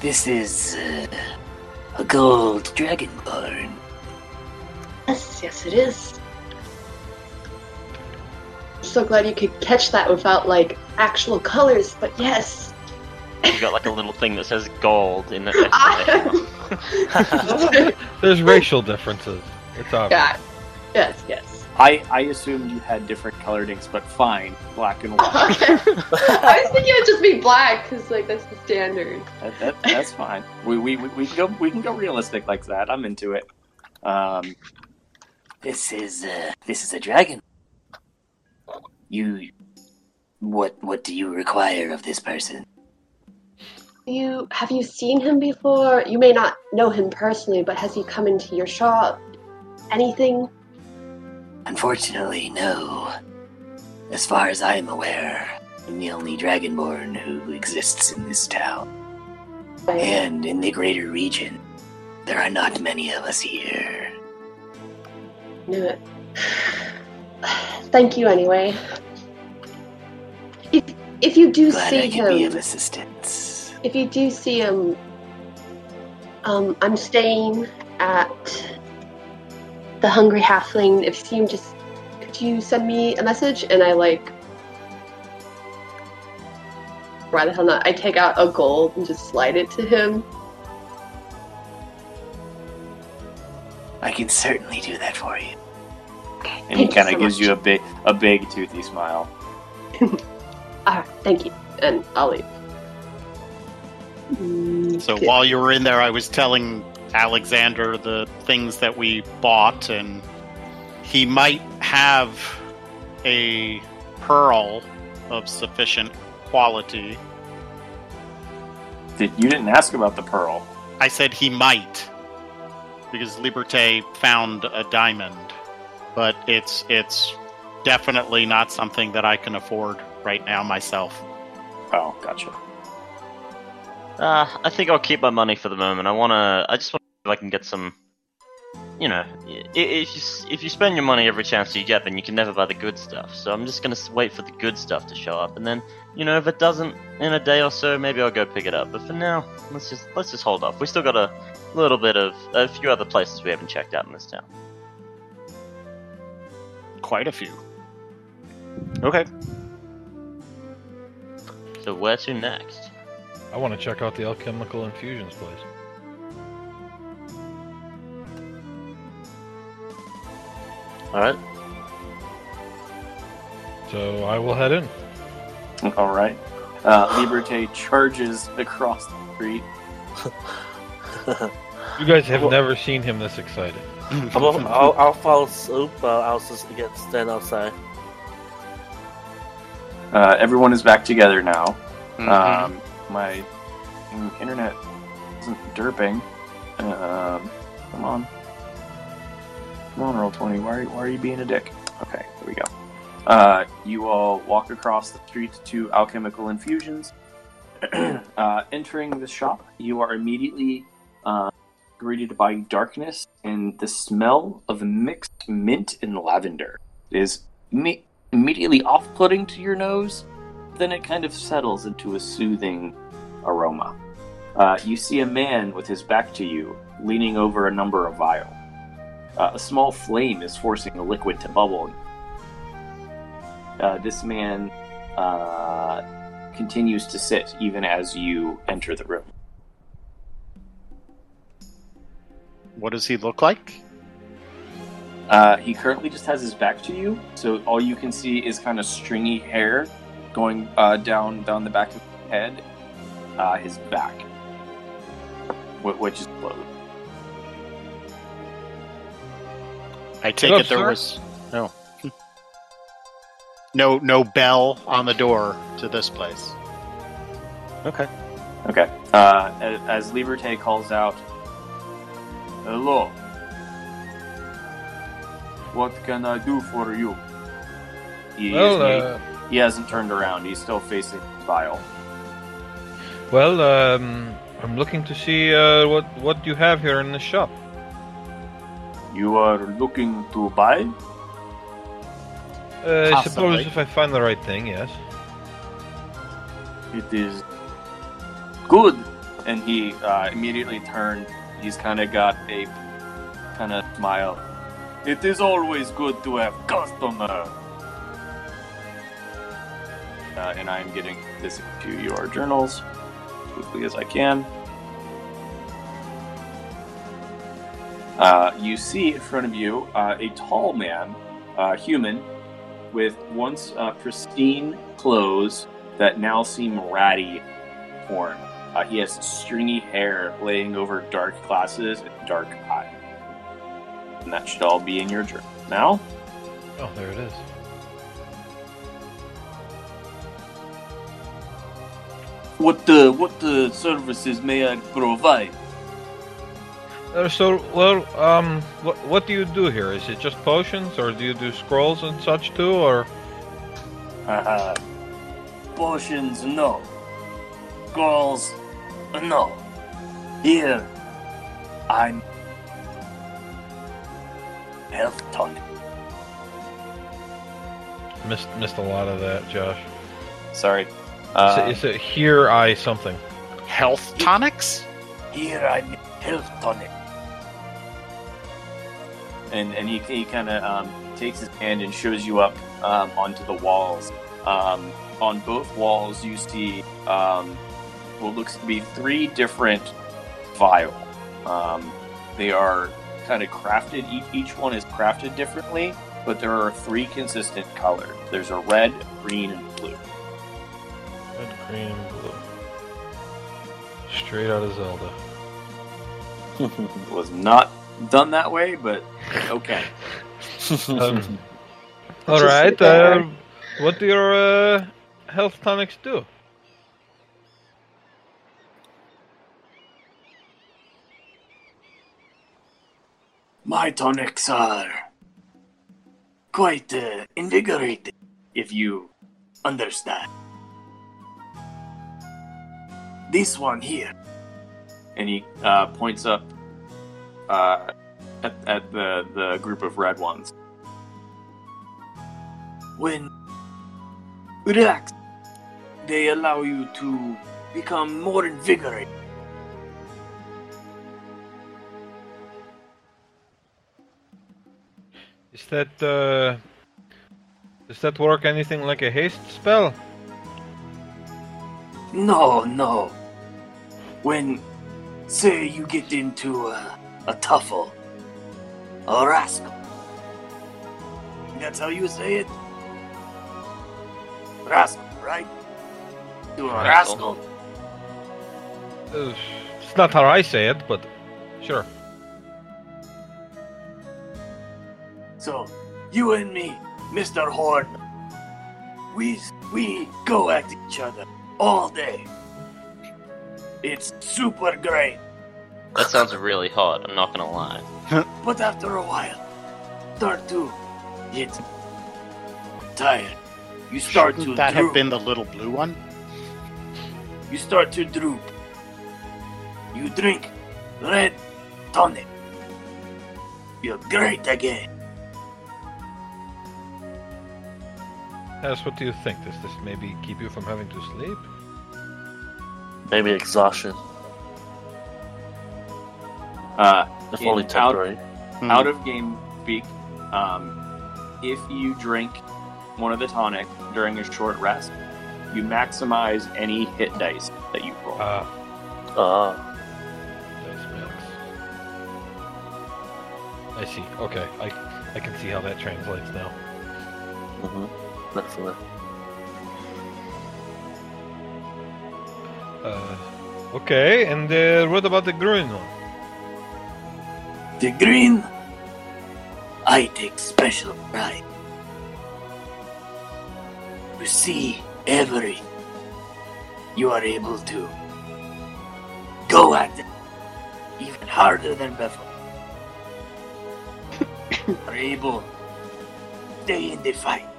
This is uh, a gold dragonborn. Yes, yes, it is. I'm so glad you could catch that without like actual colors. But yes, You got like a little thing that says gold in the [LAUGHS] [LAUGHS] There's racial differences. It's obvious. yeah. Yes, yes. I, I assumed you had different colored inks, but fine. Black and white. [LAUGHS] Okay. I was thinking it would just be black because like that's the standard. that, that, that's fine. We, we, we, we, can go, we can go realistic like that. I'm into it. Um, This is uh, this is a dragon. You, what what do you require of this person? You have you seen him before? You may not know him personally, but has he come into your shop? Anything? Unfortunately, no. As far as I am aware, I'm the only dragonborn who exists in this town. And in the greater region, there are not many of us here. Knew it. Thank you anyway. If if you do Glad see I can be of him, assistance. if you do see him, um, I'm staying at the Hungry Halfling. If you see him, just could you send me a message? And I like, why the hell not? I take out a gold and just slide it to him. I can certainly do that for you. Okay, and he kind of so gives much. you a big, a big toothy smile. [LAUGHS] Alright, thank you, and I'll leave. Mm, so okay. while you were in there, I was telling Alexander the things that we bought, and he might have a pearl of sufficient quality. Did, you didn't ask about the pearl. I said he might, because Liberté found a diamond, but it's it's definitely not something that I can afford right now myself. Oh, gotcha. Uh, I think I'll keep my money for the moment. I wanna. I just want to see if I can get some. You know, if you if you spend your money every chance you get, then you can never buy the good stuff. So I'm just gonna wait for the good stuff to show up, and then you know if it doesn't in a day or so, maybe I'll go pick it up. But for now, let's just let's just hold off. We still got a little bit of a few other places we haven't checked out in this town. Quite a few. Okay. So where to next? I want to check out the alchemical infusions place. All right. So I will head in. All right. Uh, Liberté charges across the street. You guys have Well- never seen him this excited. I'll, I'll, I'll follow suit, but I'll just get stand outside. Uh, everyone is back together now. Mhm. Um, my internet isn't derping. Um, come on. Come on, Roll20. Why, why are you being a dick? Okay, here we go. Uh, you all walk across the street to Alchemical Infusions. [CLEARS THROAT] uh, entering the shop, you are immediately uh, greeted by darkness and the smell of mixed mint and lavender. It is me- immediately off putting to your nose, then it kind of settles into a soothing aroma. Uh, you see a man with his back to you, leaning over a number of vials. Uh, a small flame is forcing the liquid to bubble. Uh, this man uh, continues to sit even as you enter the room. What does he look like? Uh, he currently just has his back to you, so all you can see is kind of stringy hair going uh, down down the back of his head, uh, his back, wh- which is closed. I take Hello, it there sir? was no, no, no bell on the door to this place. Okay. Okay. Uh, as Liberté calls out, "Hello. What can I do for you?" He, Well, is- uh, he, he hasn't turned around. He's still facing the vial. well, um, I'm looking to see uh, what what you have here in the shop. You are looking to buy? Uh, I suppose if I find the right thing, yes. It is good. And he uh, immediately turned. He's kind of got a kind of smile. It is always good to have customer. Uh, and I'm getting this into your journals as quickly as I can. Uh, you see in front of you uh, a tall man, uh, human, with once uh, pristine clothes that now seem ratty torn. Uh, he has stringy hair laying over dark glasses and dark eyes. And that should all be in your journal. Now, Oh, there it is. what the what the services may I provide? Uh, so, well, um, what what do you do here? Is it just potions, or do you do scrolls and such too, or? Uh, potions, no. Girls, no. Here, I'm health tonic. Missed missed a lot of that, Josh. Sorry. Is Uh, it- is it here I something? Health tonics? Here I'm health tonic. and and he, he kind of um, takes his hand and shows you up um, onto the walls. Um, on both walls, you see um, what looks to be three different vials. Um, they are kind of crafted. Each, each one is crafted differently, but there are three consistent colors. There's a red, green, and blue. Red, green, and blue. Straight out of Zelda. It [LAUGHS] was not done that way, but okay. [LAUGHS] Um, all [LAUGHS] Just right. sit there. Uh, what do your uh, health tonics do? My tonics are quite uh, invigorating, if you understand. This one here, and he uh, points up uh, at, at the, the group of red ones. when relaxed, they allow you to become more invigorated. Is that uh, does that work anything like a haste spell? No, no. When, say, you get into a, a tuffle, a rascal. That's how you say it? Rascal, right? To a Rascal. rascal. Uh, it's not how I say it, but sure. So, you and me, Mr. Horn, we We go at each other all day. It's super great, That sounds really hot. I'm not gonna lie. [LAUGHS] but after a while, start to get tired. You start Shouldn't to that droop. have been the little blue one? You start to droop. You drink red tonic. You're great again. Taz, what do you think? Does this maybe keep you from having to sleep? Maybe exhaustion. Uh, If In only out- temporary. Hmm. out of game speak, um, if you drink one of the tonic during a short rest, you maximize any hit dice that you roll. Ah, Ah, dice max. I see. Okay, I I can see how that translates now. mm-hmm. Definitely. Uh, okay, and uh, what about the green one? The green, I take special pride. To see every you are able to go at it even harder than before. [LAUGHS] are able to stay in the fight.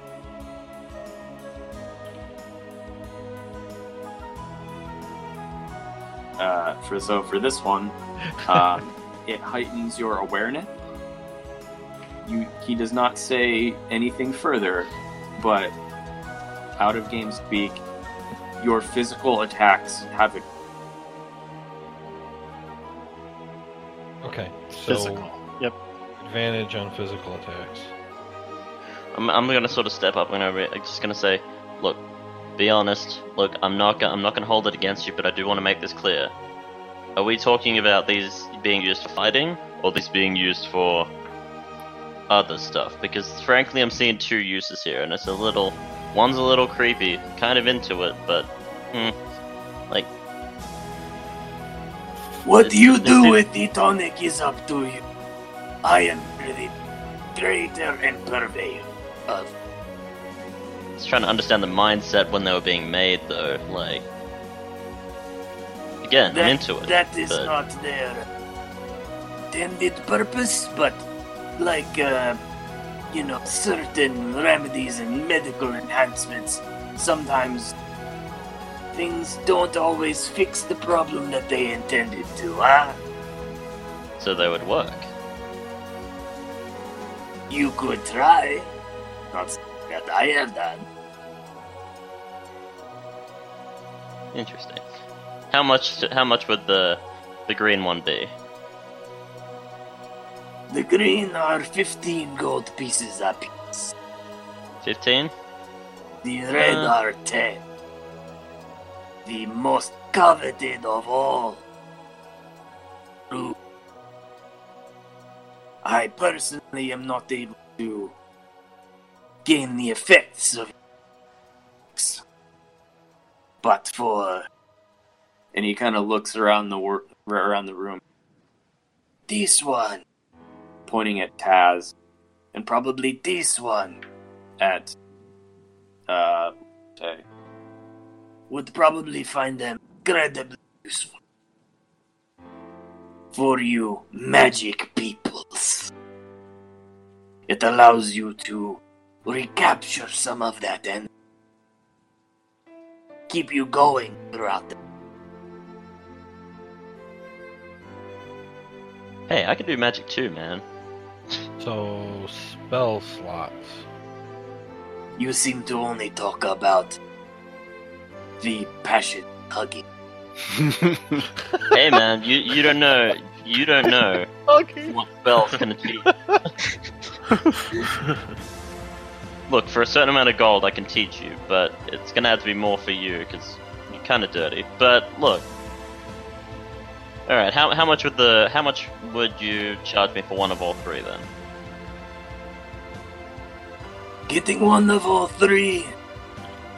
Uh, for so for this one, um, [LAUGHS] it heightens your awareness. You he does not say anything further, but out of game speak, your physical attacks have a Okay, so Physical. Yep. advantage on physical attacks. I'm, I'm gonna sort of step up. I'm gonna re- I'm just gonna say, look, be honest. Look, I'm not gonna I'm not gonna hold it against you, but I do want to make this clear. Are we talking about these being used for fighting, or these being used for other stuff? Because frankly, I'm seeing two uses here, and it's a little. One's a little creepy, kind of into it, but hmm, like What It's- you do with the tonic is up to you. I am the creator and purveyor of Trying to understand the mindset when they were being made, though. Like, again, that. I'm into it. that is but- not their intended purpose, but like, uh, you know, certain remedies and medical enhancements, sometimes things don't always fix the problem that they intended to, huh? so they would work. You could try. Not that I have done. Interesting. How much? How much would the the green one be? The green are 15 gold pieces apiece. Fifteen. The red Uh. are 10. The most coveted of all. Ooh. I personally am not able to gain the effects of. But for and he kind of looks around the wor- around the room, this one, pointing at Taz and probably this one, at uh say would probably find them incredibly useful. For you magic peoples. It allows you to recapture some of that and keep you going throughout the Hey, I can do magic too, man. So spell slots. You seem to only talk about the passion hugging. [LAUGHS] hey, man, you you don't know. You don't know [LAUGHS] okay. what spells can achieve. [LAUGHS] Look, for a certain amount of gold, I can teach you, but it's gonna have to be more for you because you're kind of dirty. But look, all right. How how much would the how much would you charge me for one of all three then? Getting one of all three,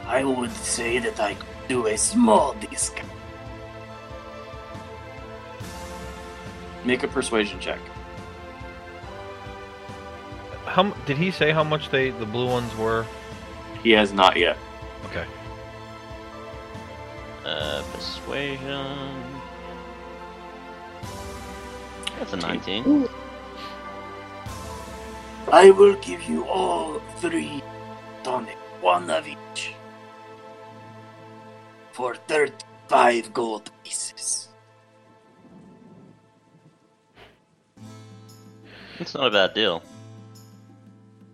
I would say that I do a small discount. make a persuasion check. How did he say how much they the blue ones were? He has not yet. Okay. Uh, persuasion. That's a 19. I will give you all three tonic, one of each, for 35 gold pieces. It's not a bad deal.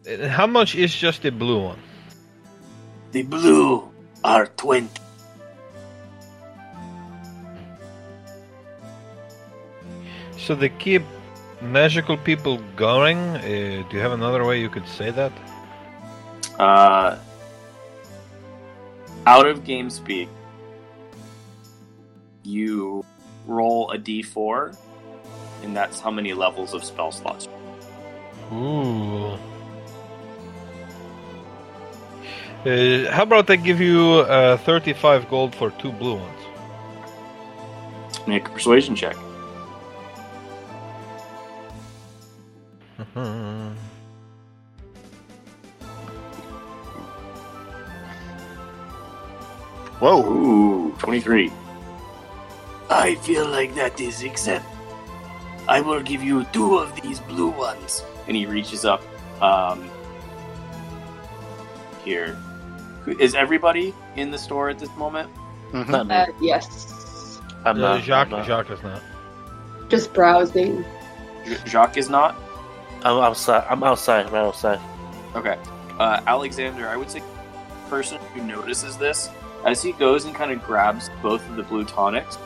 How much is just the blue one? The blue are 20. So they keep magical people going. Uh, do you have another way you could say that? Uh, out of game speak, you roll a d4, and that's how many levels of spell slots. Ooh. Uh, how about I give you uh, 35 gold for two blue ones? Make a persuasion check. [LAUGHS] Whoa. Ooh, 23. I feel like that is accept. I will give you two of these blue ones. And he reaches up. Um, here. Who- Is everybody in the store at this moment? Mhm. Not me. Uh, yes. I'm Uh, not. Jacques, I'm, not. Jacques is not. Just browsing. Jacques is not? I'm outside. I'm outside. Right outside. Okay. Uh, Alexander, I would say person who notices this as he goes and kind of grabs both of the blue tonics.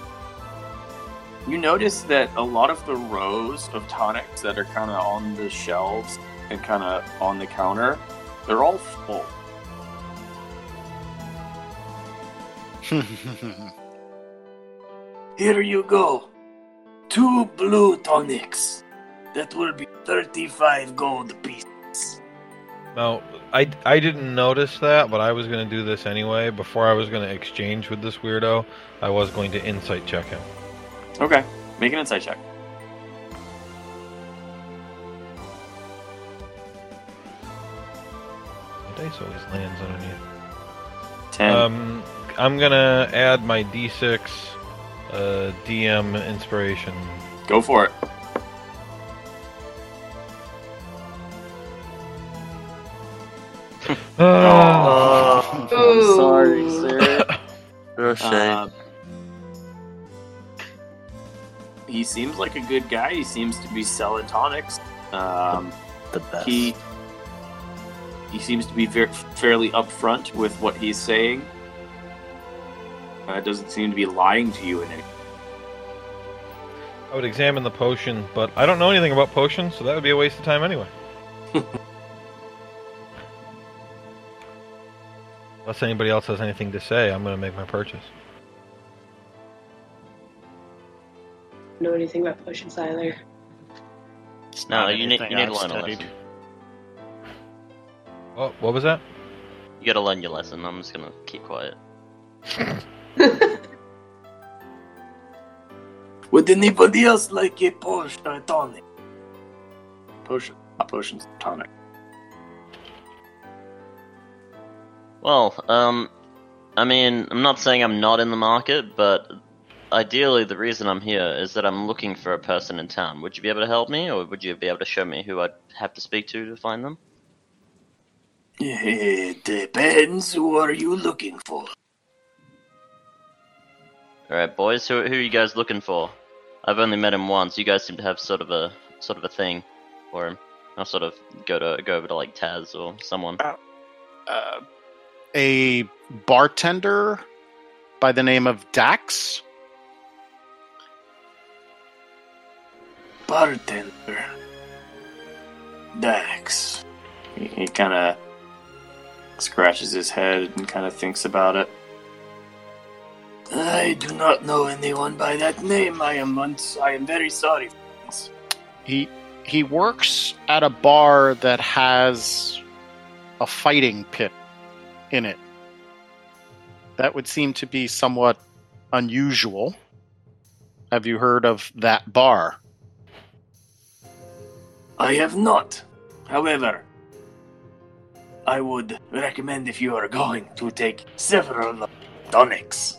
You notice that a lot of the rows of tonics that are kind of on the shelves and kind of on the counter, they're all full. [LAUGHS] Here you go. Two blue tonics. That will be 35 gold pieces. Now, I, I didn't notice that, but I was going to do this anyway. Before I was going to exchange with this weirdo, I was going to insight check him. Okay. Make an insight check. The dice always lands underneath. 10. Um, I'm going to add my d6 uh, DM inspiration. Go for it. [LAUGHS] Oh, [LAUGHS] I'm sorry, sir. [LAUGHS] real shame. Uh, he seems like a good guy. He seems to be selling tonics. Um, the best. he he seems to be ver- fairly upfront with what he's saying. Uh, doesn't seem to be lying to you in any. I would examine the potion, but I don't know anything about potions, so that would be a waste of time anyway. [LAUGHS] Unless anybody else has anything to say, I'm going to make my purchase. know anything about potions either. It's No, you need, anything you need to I've learn a studied. lesson. Oh, what was that? You gotta learn your lesson. I'm just gonna keep quiet. [LAUGHS] [LAUGHS] Would anybody else like a potion a tonic? Potion, not potions, tonic. Well, um, I mean, I'm not saying I'm not in the market, but ideally, the reason I'm here is that I'm looking for a person in town. Would you be able to help me, or would you be able to show me who I'd have to speak to to find them? It depends. Who are you looking for? All right, boys, who, who are you guys looking for? I've only met him once. You guys seem to have sort of a sort of a thing for him. I'll sort of go to go over to like Taz or someone. Uh, a bartender by the name of Dax. Bartender. Dax. He, he kind of scratches his head and kind of thinks about it. I do not know anyone by that name. I am I am very sorry. He he works at a bar that has a fighting pit in it. That would seem to be somewhat unusual. Have you heard of that bar? I have not. However, I would recommend if you are going to take several tonics.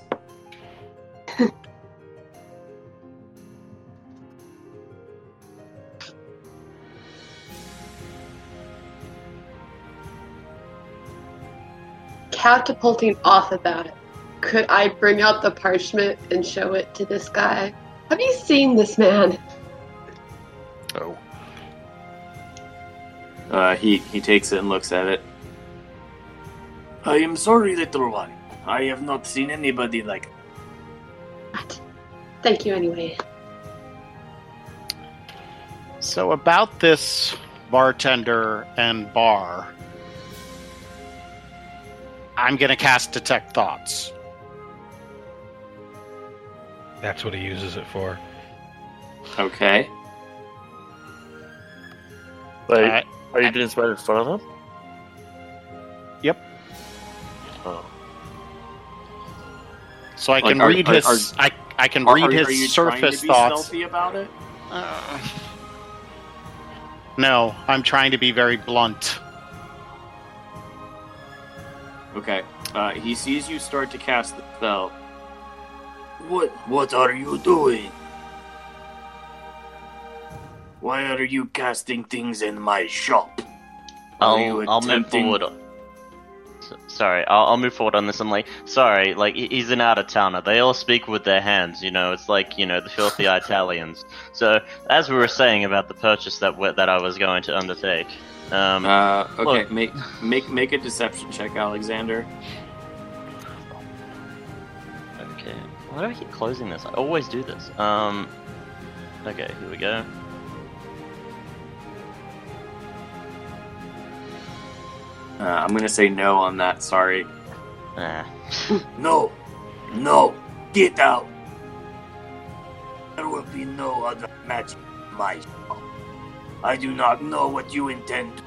Catapulting off of that, could I bring out the parchment and show it to this guy? Have you seen this man? Oh. Uh, he he takes it and looks at it. I am sorry, little one. I have not seen anybody like. What? Thank you anyway. So about this bartender and bar, I'm gonna cast detect thoughts. That's what he uses it for. Okay. Wait, Uh, are you doing this right in front of him? Yep. Oh. So I Like, can are- read are- his. I I can Are, read are- his are you surface to be thoughts. about it? Uh, no, I'm trying to be very blunt. Okay. Uh, he sees you start to cast the spell. What? What are you doing? Why are you casting things in my shop? Are I'll, I'll move forward. S- Sorry, I'll, I'll move forward on this. I'm like, sorry, like he's an out of towner. They all speak with their hands, you know. It's like you know the filthy [LAUGHS] Italians. So as we were saying about the purchase that that I was going to undertake, um, Uh, okay. Make make make a deception check, Alexander. okay, why do I keep closing this? I always do this. Um, okay, here we go. Uh, I'm gonna say no on that. Sorry. Ah. [LAUGHS] No, no, get out. There will be no other magic in my shop. I do not know what you intend.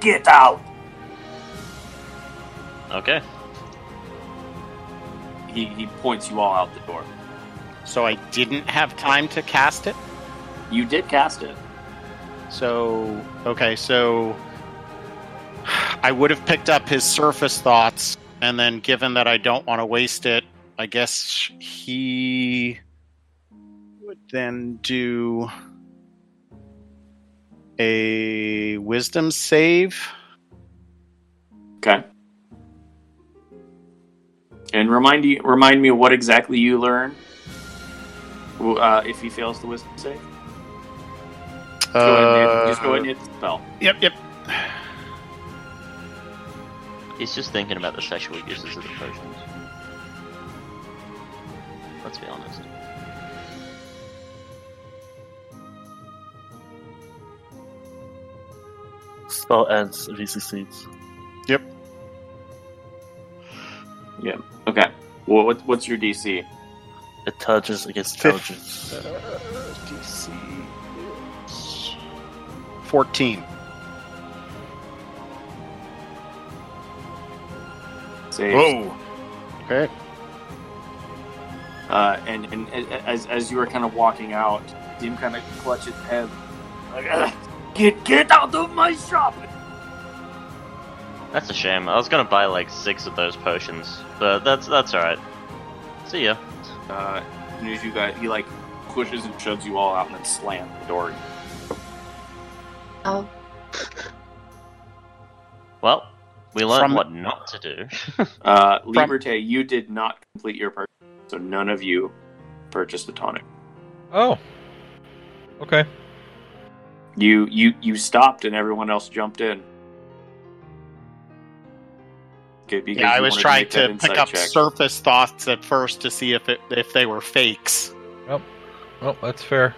Get out. Okay. He he points you all out the door. So I didn't have time to cast it. You did cast it. So okay, so I would have picked up his surface thoughts, and then given that I don't want to waste it, I guess he would then do a wisdom save. Okay. And remind you remind me what exactly you learn. Uh, if he fails the wisdom save, go hit, just go ahead and hit the spell. Yep, yep. He's just thinking about the sexual uses of the potions. Let's be honest. Spell ends if he succeeds. Yep. Yeah. Okay. Well, what, what's your DC? Intelligence against Fifth. intelligence. Uh, DC is fourteen. Save. Okay. Uh, and and as as you were kind of walking out, see him kind of clutch his head. Like, "Ugh, Get get out of my shop. That's a shame. I was gonna buy like six of those potions, but that's that's all right. See ya. Uh, as soon as you guys, he like pushes and shoves you all out and then slams the door. Oh, Well, we learned From- what not to do. [LAUGHS] Uh, Liberté, you did not complete your purchase, so none of you purchased the tonic. Oh. Okay. You you you stopped and everyone else jumped in. Okay, because Yeah, I was trying make that to pick up check. surface thoughts at first to see if it if they were fakes. Well, that's fair.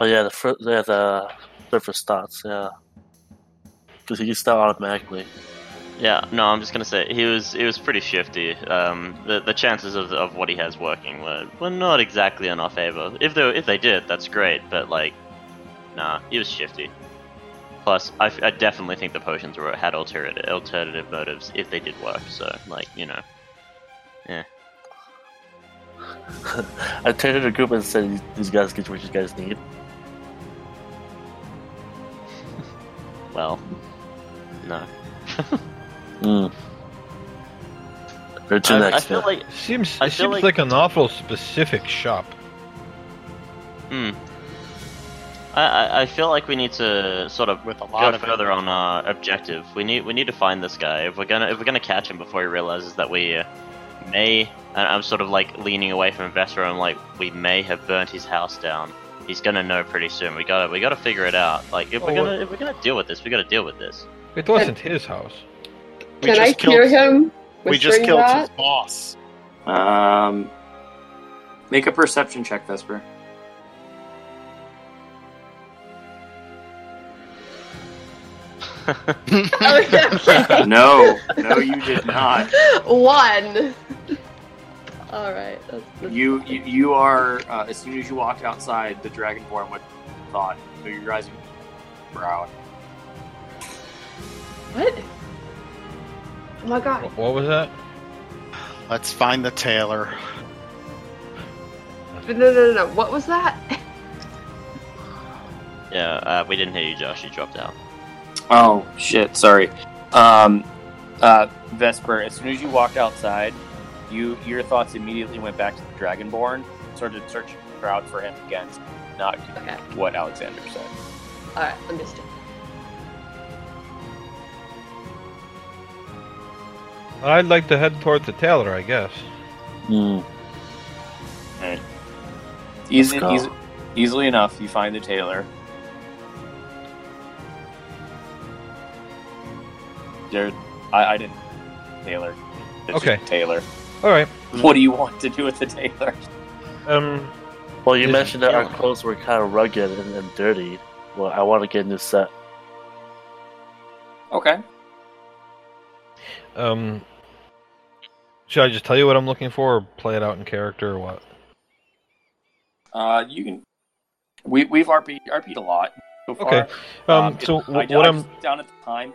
Oh yeah, the fir- yeah, the surface thoughts, yeah. Because he can start automatically. yeah, no, I'm just gonna say he was he was pretty shifty. Um, the the chances of, of what he has working were, were not exactly in our favor. If they if they did, that's great. But like, nah, he was shifty. Plus, I, f- I definitely think the potions were had alternative alternative motives if they did work. So like, you know, yeah. [LAUGHS] I turned to the group and said, "These guys get what you guys need." [LAUGHS] well, no. [LAUGHS] Mm. Or I, next. I feel yeah. like Seems I it feel seems like- like an awful specific shop. Hmm. I, I, I feel like we need to sort of With a go of further it. on our objective. We need we need to find this guy. If we're gonna if we're gonna catch him before he realizes that we uh, may, and I'm sort of like leaning away from Vesper. I'm like, we may have burnt his house down. He's gonna know pretty soon. We gotta we gotta figure it out. Like if we're Oh, gonna if we're gonna deal with this, we gotta deal with this. It wasn't his house. We Can I just hear him? We just whispering killed that? his boss. Um, make a perception check, Vesper. Okay. [LAUGHS] no, no, you did not. One. All right. That's, that's You you, you are uh, as soon as you walked outside, the dragonborn would thought. So you're rising brow. What? Oh my god. Wh- What was that? Let's find the tailor. No, no, no, no. What was that? Yeah, uh, we didn't hear you, Josh. You dropped out. Oh shit! Sorry. Um, uh, Vesper. As soon as you walked outside, you your thoughts immediately went back to the dragonborn. Started searching the crowd for him against not Okay. what Alexander said. All right. Understood. I'd like to head towards the tailor, I guess. Mm. Easy, go. easy, easily enough, you find the tailor. There, I, I didn't. Taylor. It's Okay. just Tailor. All right. What do you want to do with the Taylor? Um. Well, you mentioned that our clothes were kind of rugged and, and dirty. Well, I want to get a new set. Okay. Um. Should I just tell you what I'm looking for, or play it out in character, or what? Uh, you can. We we've RP RP'd a lot so far. Okay. Um. it- so I, wh- I what I'm. down at the time.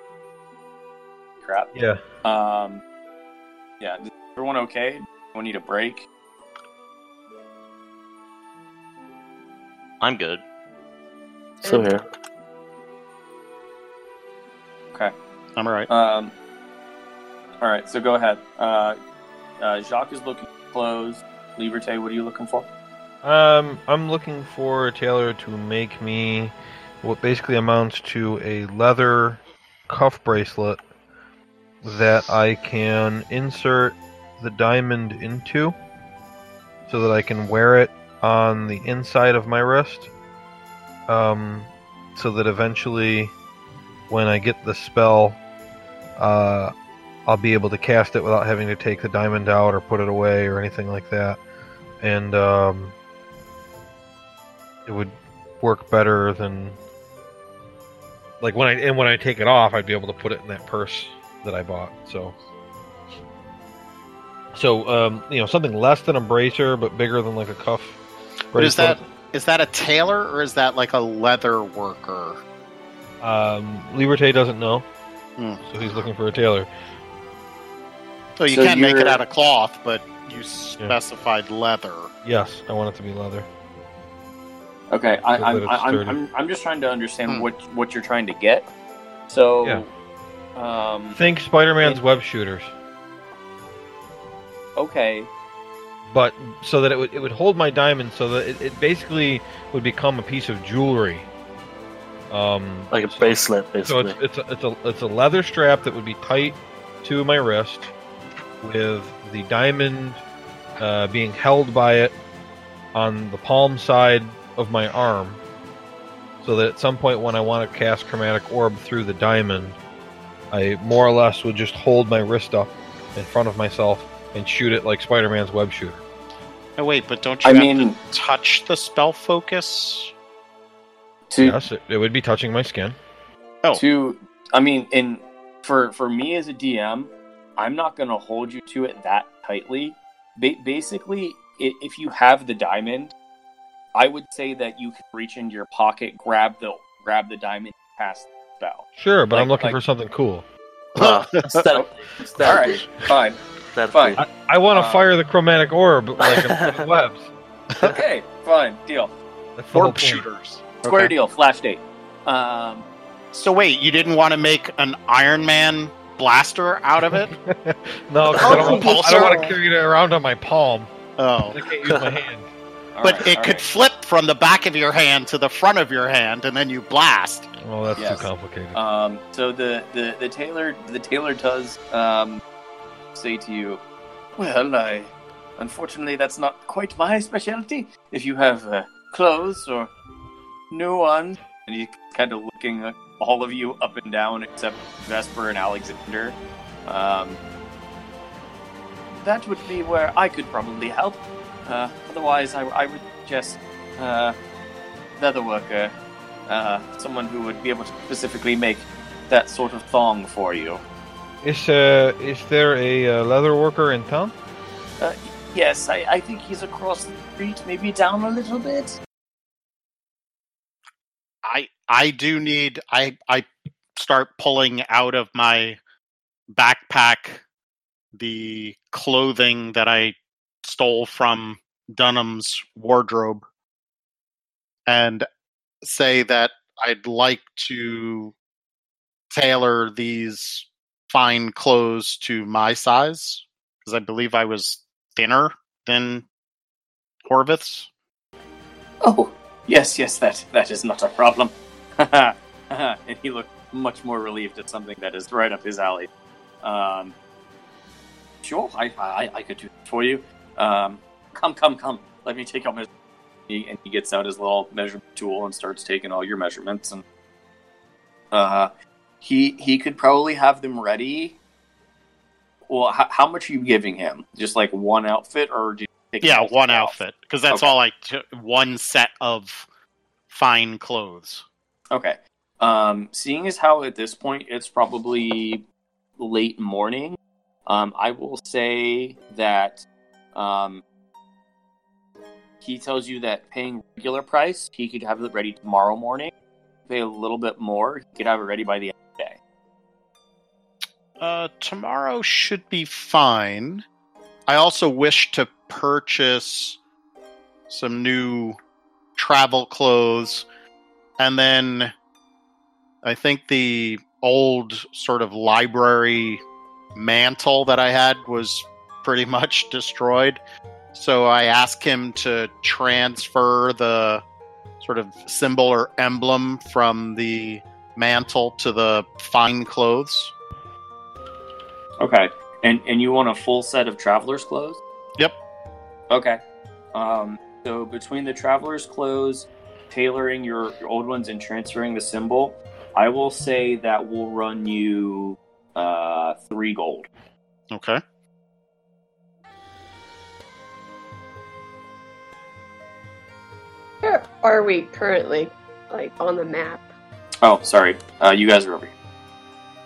Crap. Yeah. Um. Yeah. Is everyone okay? We need a break. I'm good. So here. Okay. I'm alright. Um. All right. So go ahead. Uh, uh, Jacques is looking for clothes. Liberté, what are you looking for? Um, I'm looking for a tailor to make me what basically amounts to a leather cuff bracelet that I can insert the diamond into so that I can wear it on the inside of my wrist. Um, so that eventually, when I get the spell, uh, I'll be able to cast it without having to take the diamond out or put it away or anything like that. And, um, it would work better than like when I and when I take it off, I'd be able to put it in that purse that I bought. So, so um, you know, something less than a bracer but bigger than like a cuff. But is that is that a tailor or is that like a leather worker? um, Liberté doesn't know, Hmm. so he's looking for a tailor. So you So can make it out of cloth, but you specified leather. Yes, I want it to be leather. Okay, I, So I'm, I, I'm. I'm I'm just trying to understand Hmm. what what you're trying to get. So, Yeah. Um, Think Spider-Man's web shooters, okay, but so that it would it would hold my diamond, so that it, it basically would become a piece of jewelry. Um, Like a bracelet, So basically. it's it's a, it's a it's a leather strap that would be tight to my wrist, with the diamond uh, being held by it on the palm side of my arm, so that at some point when I want to cast chromatic orb through the diamond, I more or less would just hold my wrist up in front of myself and shoot it like Spider-Man's web shooter. Oh wait, but don't you I have mean, to touch the spell focus? to Yes, it, it would be touching my skin. Oh. to I mean, in for for me as a DM, I'm not going to hold you to it that tightly. Ba- basically, i- if you have the diamond, I would say that you can reach into your pocket, grab the grab the diamond, cast the. Sure, but I'm looking like- for something cool. Uh, aesthetic- aesthetic- All right, [LAUGHS] fine, aesthetic. fine. I, I want to Uh, fire the chromatic orb like a [LAUGHS] webs. okay, fine, deal. That's the Orb shooters. Square Okay. deal. Flash date. Um, So wait, you didn't want to make an Iron Man blaster out of it? [LAUGHS] no, 'cause I don't, want, I don't want to carry it around on my palm. Oh. I can't use my hand. All but right, it could right. flip from the back of your hand to the front of your hand, and then you blast. Oh, that's Yes. too complicated. Um, so the, the, the tailor the tailor does um, say to you, "Well, I unfortunately that's not quite my specialty. If you have uh, clothes or new ones," and he's kind of looking all of you up and down except Vesper and Alexander. Um, that would be where I could probably help. Uh, otherwise, I, I would suggest uh, leather worker uh, someone who would be able to specifically make that sort of thong for you. Is uh, is there a uh, leather worker in town? Uh, Yes, I, I think he's across the street, maybe down a little bit. I I do need I I start pulling out of my backpack the clothing that I stole from Dunham's wardrobe and say that I'd like to tailor these fine clothes to my size because I believe I was thinner than Horvith's. Oh, yes, yes, that that is not a problem. [LAUGHS] and he looked much more relieved at something that is right up his alley. Um, sure, I, I I could do it for you. Um, come, come, come. Let me take out my. He, and he gets out his little measurement tool and starts taking all your measurements. And uh, he he could probably have them ready. Well, how, how much are you giving him? Just like one outfit, or do you take Yeah, one outfit because that's Okay. all I t- one set of fine clothes. Okay. Um, seeing as how at this point it's probably late morning, um, I will say that um, he tells you that paying regular price, he could have it ready tomorrow morning. Pay a little bit more, he could have it ready by the end of the day. Uh, tomorrow should be fine. I also wish to purchase some new travel clothes, and then I think the old sort of library mantle that I had was pretty [LAUGHS] much destroyed. So I ask him to transfer the sort of symbol or emblem from the mantle to the fine clothes. Okay. And and you want a full set of traveler's clothes? Yep. Okay. Um, so between the traveler's clothes, tailoring your, your old ones, and transferring the symbol, I will say that will run you uh, three gold. Okay. Where are we currently? Like on the map? Oh, sorry. Uh, you guys are over here.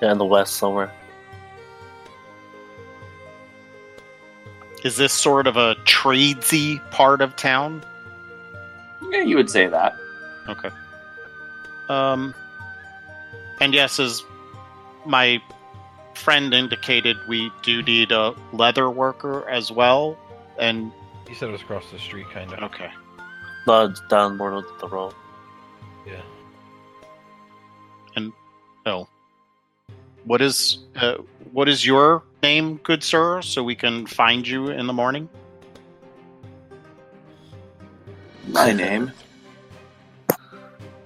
Yeah, in the west somewhere. Is this sort of a tradesy part of town? Yeah, you would say that. Okay. Um, and yes, as my friend indicated, we do need a leather worker as well. And He said it was across the street, kind of. okay, No, it's down more of the road. Yeah. And oh, what is uh, what is your name, good sir, so we can find you in the morning? My name.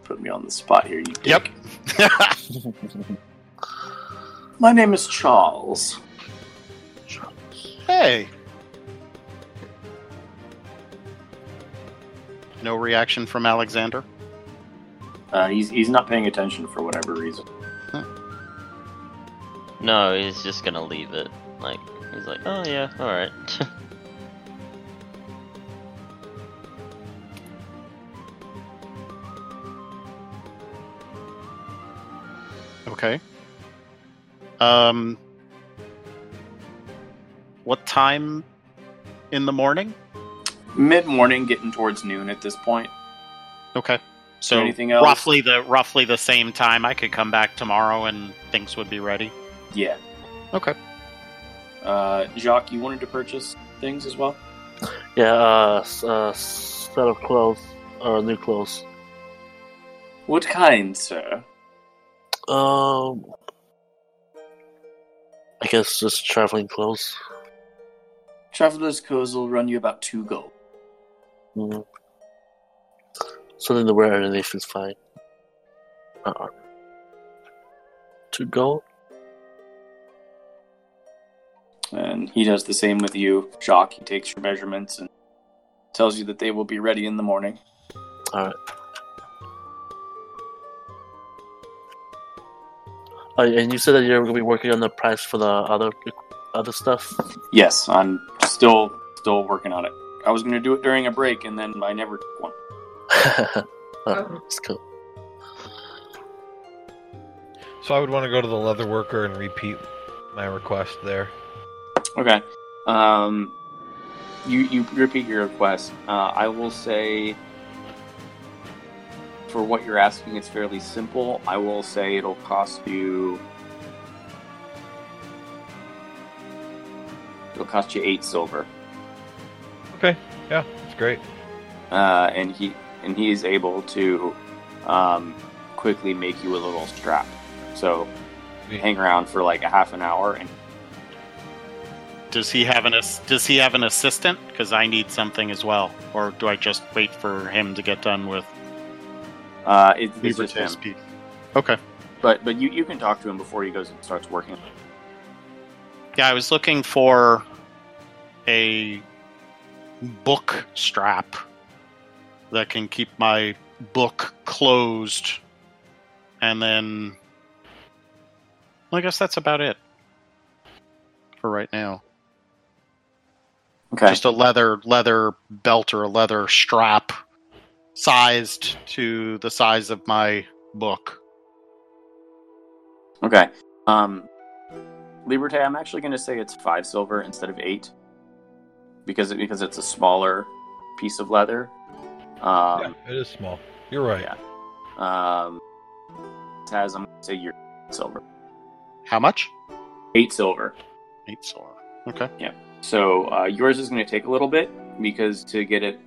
Put me on the spot here, you Yep. dick. [LAUGHS] My name is Charles. Charles. hey. No reaction from Alexander. Uh, he's he's not paying attention for whatever reason. No, he's just gonna leave it. Like he's like, oh yeah, all right. [LAUGHS] Okay. Um, what time in the morning? Mid morning, getting towards noon at this point. Okay. So Anything else? roughly the roughly the same time I could come back tomorrow and things would be ready. Yeah. Okay. Uh, Jacques, you wanted to purchase things as well? Yeah, uh, uh, set of clothes or new clothes. What kind, sir? Um, I guess just traveling clothes. Traveler's clothes will run you about two gold. Mm. Something to wear underneath is fine. Uh-uh. To go? And he does the same with you, Jacques. He takes your measurements and tells you that they will be ready in the morning. Alright. Oh, and you said that you're going to be working on the price for the other other stuff? Yes, I'm still still working on it. I was going to do it during a break, and then I never took one. [LAUGHS] oh, that's cool. So I would want to go to the leather worker and repeat my request there. Okay. Um, you you repeat your request. Uh, I will say, for what you're asking, it's fairly simple. I will say it'll cost you. It'll cost you eight silver. Okay, yeah, that's great. uh, and he and he is able to um, quickly make you a little strap. So you hang around for like a half an hour, and Does he have an Does he have an assistant? Because I need something as well. Or do I just wait for him to get done with uh, it, it's just him. P? Okay. But but you, you can talk to him before he goes and starts working. Yeah, I was looking for a book strap that can keep my book closed, and then well, I guess that's about it for right now. Okay. Just a leather leather belt or a leather strap sized to the size of my book. Okay. Um, Liberté, I'm actually going to say it's five silver instead of eight, because it, because it's a smaller piece of leather. Um, yeah, it is small. You're right. Yeah. Um, Taz, I'm going to say you're silver. How much? Eight silver. Eight silver. Okay. Yep. So uh, yours is going to take a little bit because to get it.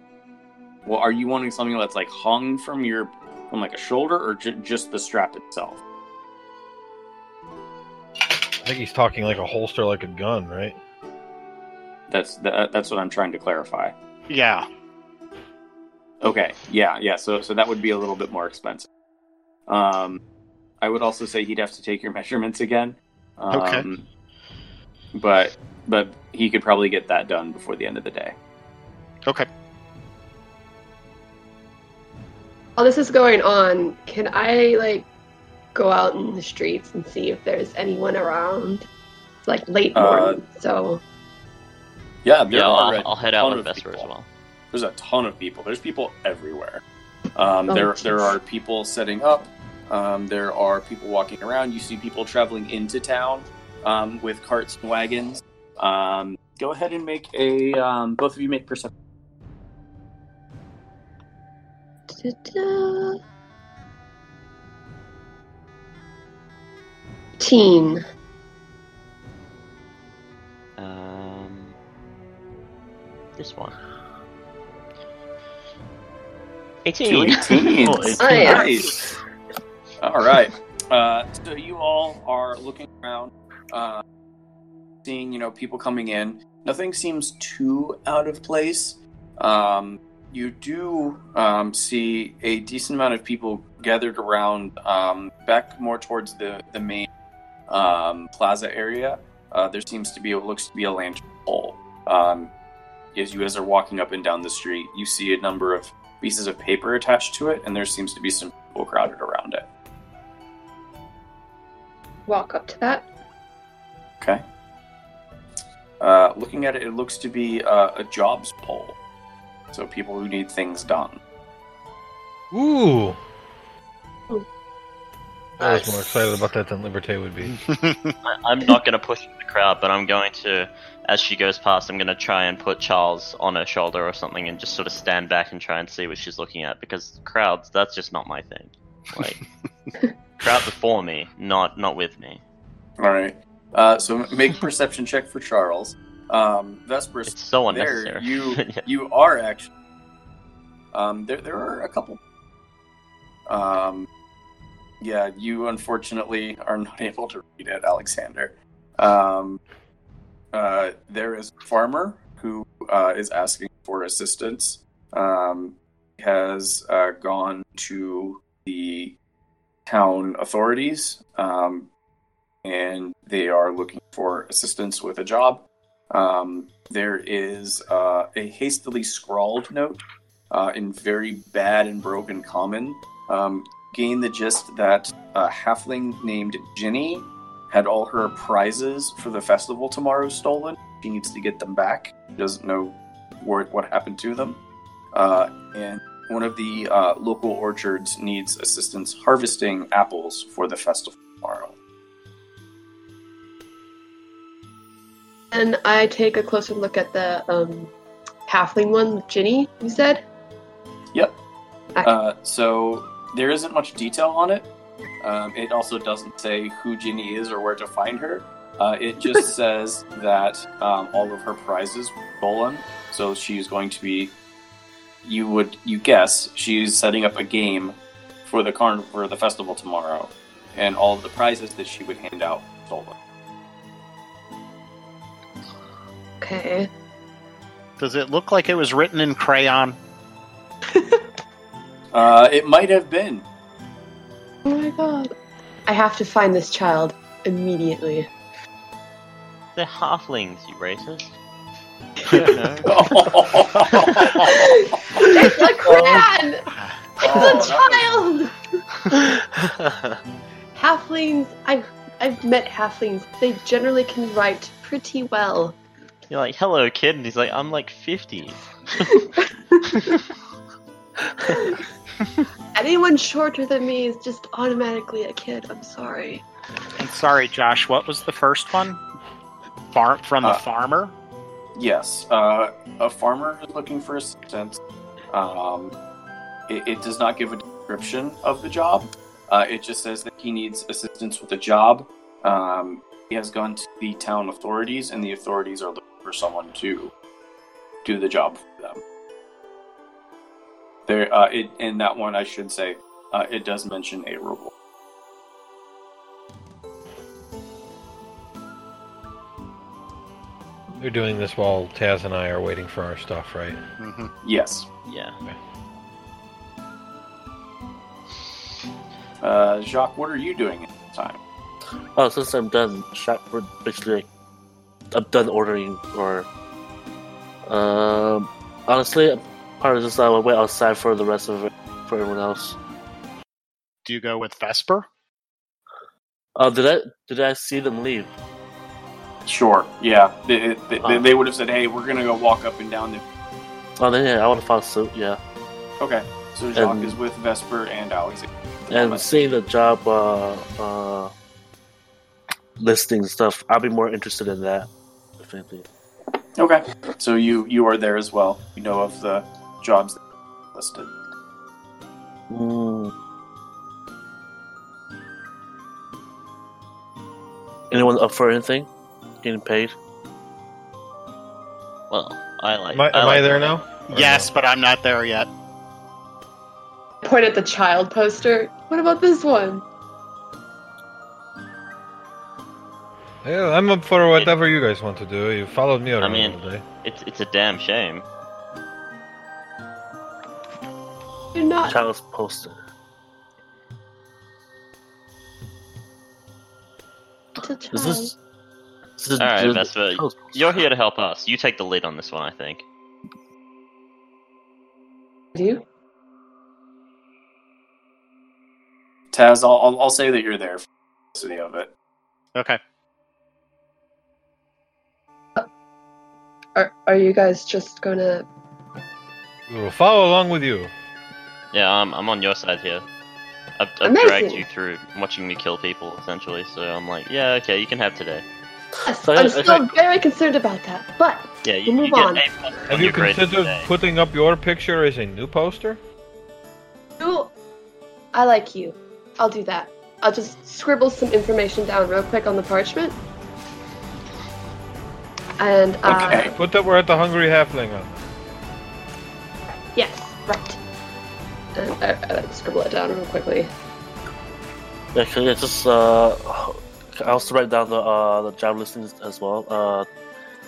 Well, are you wanting something that's like hung from your from like a shoulder, or ju- just the strap itself? I think he's talking like a holster, like a gun, right? That's that, that's what I'm trying to clarify. Yeah. Okay, yeah, yeah. So so that would be a little bit more expensive. Um, I would also say he'd have to take your [LAUGHS] measurements again. Um, Okay. But but he could probably get that done before the end of the day. Okay. While this is going on, can I like go out in the streets and see if there's anyone around? It's like late Uh, morning, so Yeah, there Yeah, are a I'll, I'll head out with of Vesper as people. well. There's a ton of people. There's people everywhere. Um, Oh, there jeez. there are people setting up. Um, there are people walking around. You see people traveling into town um, with carts and wagons. Um, go ahead and make a. Um, both of you make perception. Ta-da. teen. Um, this one. Two 18. Oh, it's Nice. nice. All right. Uh, so you all are looking around, uh, seeing you know people coming in. Nothing seems too out of place. Um, you do um, see a decent amount of people gathered around um, back more towards the the main um, plaza area. Uh, there seems to be what looks to be a lantern pole. Um, as you guys are walking up and down the street, you see a number of pieces of paper attached to it, and there seems to be some people crowded around it. Walk up to that. Okay. Uh, looking at it, it looks to be uh, a jobs poll. So people who need things done. Ooh. Ooh. I was more excited about that than Liberté would be. [LAUGHS] I, I'm not going to push through the crowd, but I'm going to, as she goes past, I'm going to try and put Charles on her shoulder or something and just sort of stand back and try and see what she's looking at because crowds, that's just not my thing. Like, [LAUGHS] crowd before me, not not with me. All right. Uh, so make a perception check for Charles. Um, Vespers, It's so there unnecessary. you Yeah. [LAUGHS] you are actually. Um, there there are a couple. Um, yeah, you unfortunately are not [LAUGHS] able to read it, Alexander. Um, uh, there is a farmer who uh, is asking for assistance. Um, has uh, gone to the town authorities, um, and they are looking for assistance with a job. Um, there is uh, a hastily scrawled note uh, in very bad and broken common. Um, gain the gist that a halfling named Ginny had all her prizes for the festival tomorrow stolen. She needs to get them back. She doesn't know what, what happened to them. Uh, and one of the uh, local orchards needs assistance harvesting apples for the festival tomorrow. And I take a closer look at the um, halfling one, Ginny. You said. Yep. Uh, so there isn't much detail on it. Um, it also doesn't say who Ginny is or where to find her. Uh, it just [LAUGHS] says that um, all of her prizes were stolen. So she's going to be. You would you guess she's setting up a game for the carn for the festival tomorrow, and all of the prizes that she would hand out were stolen. Okay. Does it look like it was written in crayon? [LAUGHS] Uh, it might have been. Oh my god. I have to find this child immediately. They're halflings, you racist. [LAUGHS] it's a crayon! It's a oh, child! [LAUGHS] Halflings, I've, I've met halflings. They generally can write pretty well. You're like, hello, kid, and he's like, I'm like 50. [LAUGHS] [LAUGHS] Anyone shorter than me is just automatically a kid. I'm sorry. And sorry, Josh, what was the first one? Farm from the Uh, farmer? Yes, uh, a farmer is looking for assistance. Um, it, it does not give a description of the job. Uh, it just says that he needs assistance with a job. Um, he has gone to the town authorities, and the authorities are looking for someone to do the job for them. There, uh, it, in that one, I should say, uh, it does mention a reward. You're doing this while Taz and I are waiting for our stuff, right? hmm Yes. Yeah. Uh, Jacques, what are you doing at the time? Oh, since I'm done shop, we're basically I'm done ordering or. Um, honestly, part of this I will wait outside for the rest of it for everyone else. Do you go with Vesper? Oh, did I did I see them leave? Sure. Yeah. They, they, Oh. they would have said, "Hey, we're gonna go walk up and down the." Oh, then yeah, I want to follow suit. Yeah, Okay. So Jacques Um, is with Vesper and Alexander. and seeing the job uh, uh, listings and stuff, I'll be more interested in that. If anything. Okay. So you you are there as well. You know of the jobs listed. Mm. Anyone up for anything? Getting paid? Well, I like. Am I, I like I there now? Yes, no? but I'm not there yet. Point at the child poster. What about this one? Yeah, I'm up for whatever you guys want to do. You followed me around mean- all day. It's it's a damn shame. You're not. Child's poster. It's. Is this? Is All right, the- Vesper, you're here to help us. You take the lead on this one, I think. Do you? Taz, I'll, I'll I'll say that you're there for the of it. Okay. Are, are you guys just gonna. We will follow along with you. Yeah, I'm I'm on your side here. I've, I've dragged you through watching me kill people, essentially. So I'm like, yeah, okay, you can have today. Yes, So, I'm okay. still very concerned about that, but Yeah, you, We'll move get on. A plus on Have you considered today. putting up your picture as a new poster? you. I like you. I'll do that. I'll just scribble some information down real quick on the parchment. And, uh, Okay. Put that we're at the Hungry Halfling on. yes, right. And I, I like, scribble it down real quickly. Yeah, can you just uh, I also write down the uh, the job listings as well. Uh,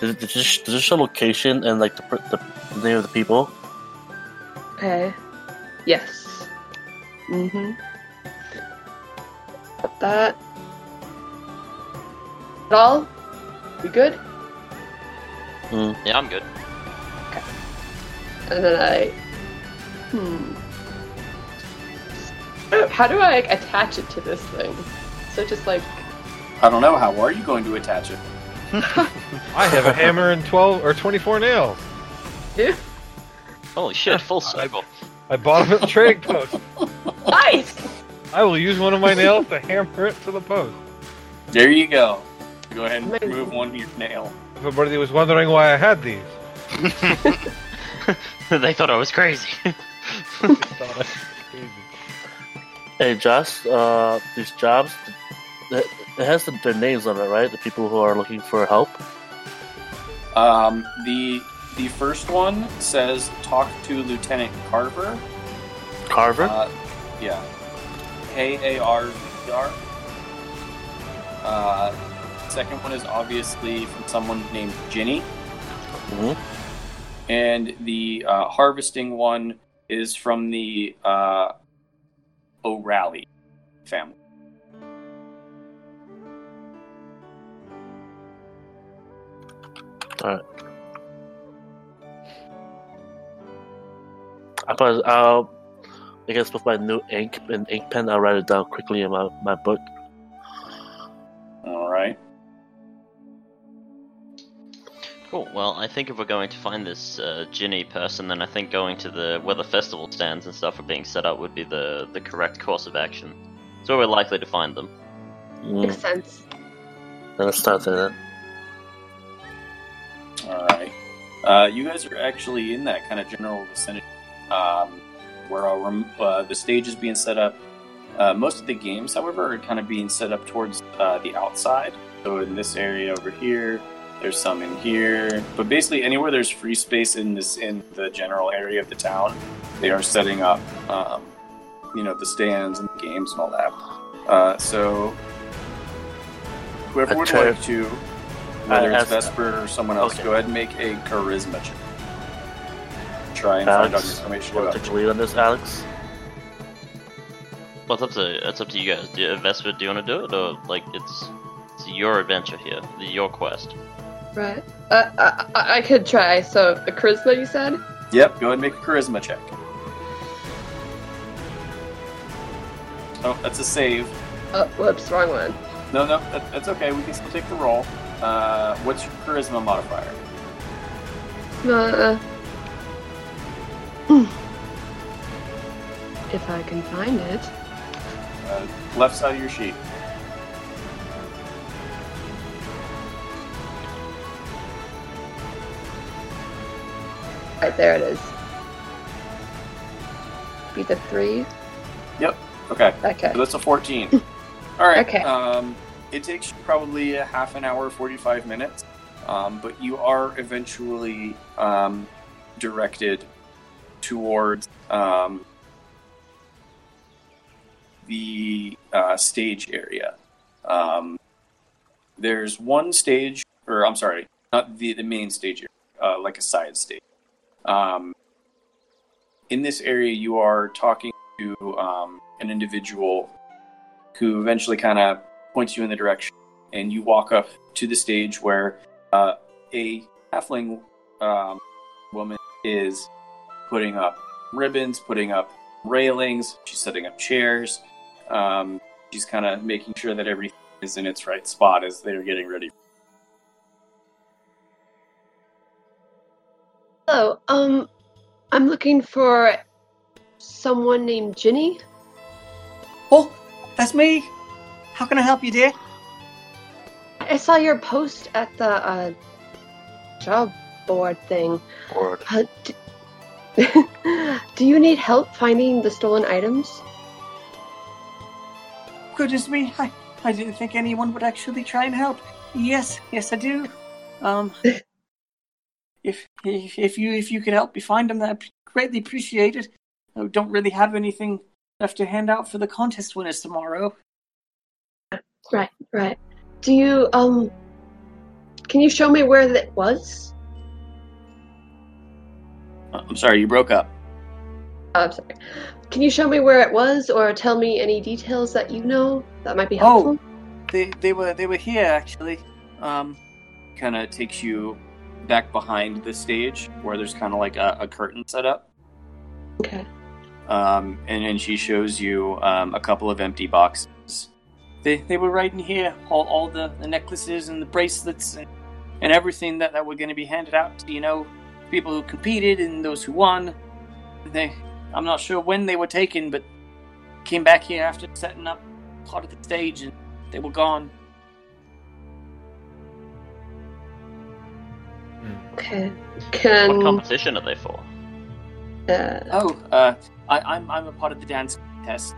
did, did, you, did you show location and like the, the, the name of the people? Okay. Yes. Mm-hmm. Got that. At all? We good? Yeah, I'm good. Okay. And then I. Hmm. How do I like, attach it to this thing? So just like. I don't know. How are you going to attach it? [LAUGHS] I have a hammer and twelve or twenty-four nails. Yeah. Holy shit, full cycle. I bought them at the trading post. [LAUGHS] Nice! I will use one of my nails to hammer it to the post. There you go. Go ahead and Amazing. remove one of your nail. If anybody was wondering why I had these, [LAUGHS] they thought I was crazy. Hey, Josh, uh, these jobs, it it has the, their names on it, right? The people who are looking for help. Um, the the first one says talk to Lieutenant Carver. Carver. Uh, yeah. K A R V R. Uh, second one is obviously from someone named Ginny. Mhm. And the uh, harvesting one is from the uh, O'Reilly family. I probably, I'll, I guess with my new ink and ink pen, I'll write it down quickly in my, my book. All right. Cool. Well, I think if we're going to find this uh, Ginny person, then I think going to the where the festival stands and stuff are being set up would be the the correct course of action. It's where we're likely to find them. Mm, Makes sense. then let's start there. All right. Uh, you guys are actually in that kind of general vicinity um, where a rem- uh, the stage is being set up. Uh, most of the games, however, are kind of being set up towards uh, the outside. So in this area over here, there's some in here, but basically anywhere there's free space in this in the general area of the town, they are setting up, um, you know, the stands and the games and all that. Uh, so whoever would chair- like to, whether Uh, it's Vesper or someone else, Okay. go ahead and make a charisma check. Try and find out Alex, information want about to take the lead on this, Alex? Well, it's up to it's up to you guys. Do, Vesper, do you want to do it, or like it's it's your adventure here, your quest? Right. Uh, I, I, could try. So, the charisma you said? Yep, go ahead and make a charisma check. Oh, that's a save. Oh, whoops, wrong one. No, no, that, that's okay. We can still take the roll. Uh, what's your charisma modifier? Uh, [SIGHS] if I can find it. Uh, left side of your sheet. Right there it is. Be the three. Yep. Okay, Okay. so that's a 14. [LAUGHS] All right. Okay. Um, it takes probably a half an hour, 45 minutes, um, but you are eventually um, directed towards um, the uh, stage area. Um, there's one stage, or I'm sorry, not the, the main stage area, uh, like a side stage. Um, in this area, you are talking to um, an individual who eventually kind of points you in the direction, and you walk up to the stage where uh, a halfling um, woman is putting up ribbons, putting up railings. She's setting up chairs. Um, she's kind of making sure that everything is in its right spot as they're getting ready. Hello. Um, I'm looking for someone named Ginny. Oh, that's me. How can I help you, dear? I saw your post at the uh, job board thing. Or Uh, d- [LAUGHS] do you need help finding the stolen items? Goodness me, I, I didn't think anyone would actually try and help. Yes, yes, I do. Um, [LAUGHS] if if, if you if you could help me find them, that'd be greatly appreciated. I don't really have anything left to hand out for the contest winners tomorrow. Right, right. Do you um? Can you show me where that was? Uh, I'm sorry, you broke up. Oh, I'm sorry. Can you show me where it was, or tell me any details that you know that might be helpful? Oh. helpful? They they were they were here actually. Um, kind of takes you back behind the stage where there's kind of like a, a curtain set up. Okay. Um, and then she shows you um, a couple of empty boxes. They they were right in here. All all the, the necklaces and the bracelets and, and everything that, that were going to be handed out to you know people who competed and those who won. They I'm not sure when they were taken, but came back here after setting up part of the stage and they were gone. Okay. What competition are they for? uh, Oh, uh, I, I'm I'm a part of the dance test.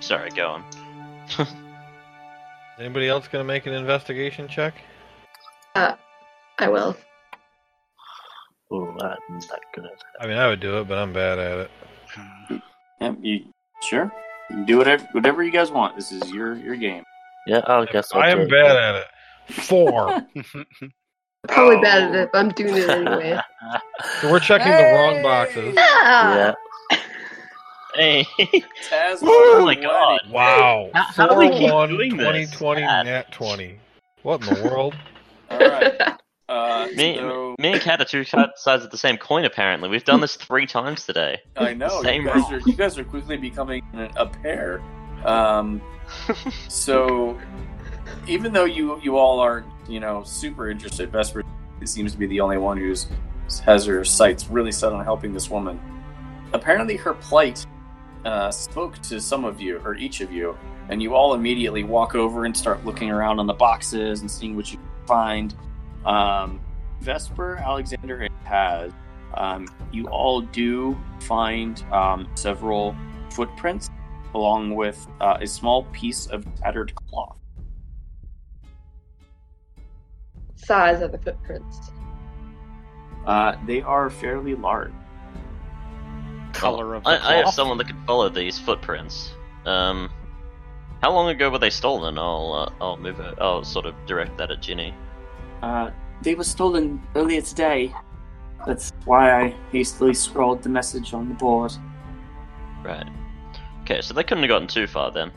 Sorry, go on. Is [LAUGHS] anybody else gonna make an investigation check? I will. Oh, I'm not good. I mean, I would do it, but I'm bad at it. Yep, you sure? You can do whatever whatever you guys want. This is your your game. Yeah, I'll guess. I'll I do am it. bad at it. Four. [LAUGHS] Probably bad at oh. it, but I'm doing it anyway. [LAUGHS] We're checking the wrong boxes. Yeah. [LAUGHS] Hey, Taz, oh my god! Wow. How- how do we keep 4-1, doing this? 2020, God. nat 20. What in the world? All right. Uh, Me, so, me and Kat are two sides of the same coin. Apparently, we've done this three times today. [LAUGHS] I know Same you guys are you guys are quickly becoming a, pair. Um, [LAUGHS] so even though you you all aren't you know super interested, Vesper seems to be the only one who's has her sights really set on helping this woman. Apparently, her plight uh, spoke to some of you or each of you, and you all immediately walk over and start looking around on the boxes and seeing what you can find. Um, Vesper, Alexander, and Taz, um, you all do find um, several footprints along with uh, a small piece of tattered cloth. Size of the footprints. Uh, they are fairly large. Color of the I, I have someone that can follow these footprints. Um, how long ago were they stolen? I'll uh, I'll move it. I'll sort of direct that at Ginny. Uh, they were stolen earlier today. That's why I hastily scrawled the message on the board. Right. Okay, so they couldn't have gotten too far then.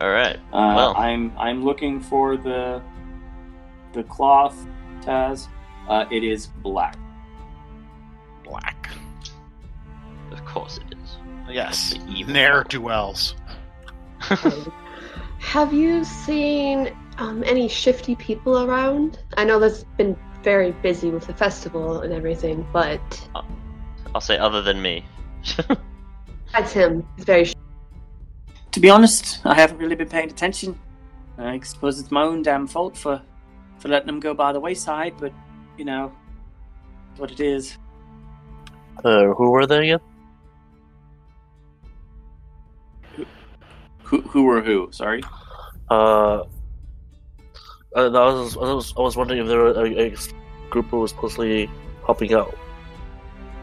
All right. Uh, Well. I'm I'm looking for the the cloth, Taz. Uh, it is black. Black. Of course it is. Yes. The evil Ne'er do wells. [LAUGHS] [LAUGHS] Have you seen um, any shifty people around? I know that's been very busy with the festival and everything, but I'll say other than me. [LAUGHS] that's him. He's very. Sh- To be honest, I haven't really been paying attention. I suppose it's my own damn fault for for letting them go by the wayside, but you know, what it is. Uh, who were they again? Who who or who? Sorry. Uh, I, I was, I was, I was wondering if there were a, a group who was closely helping out,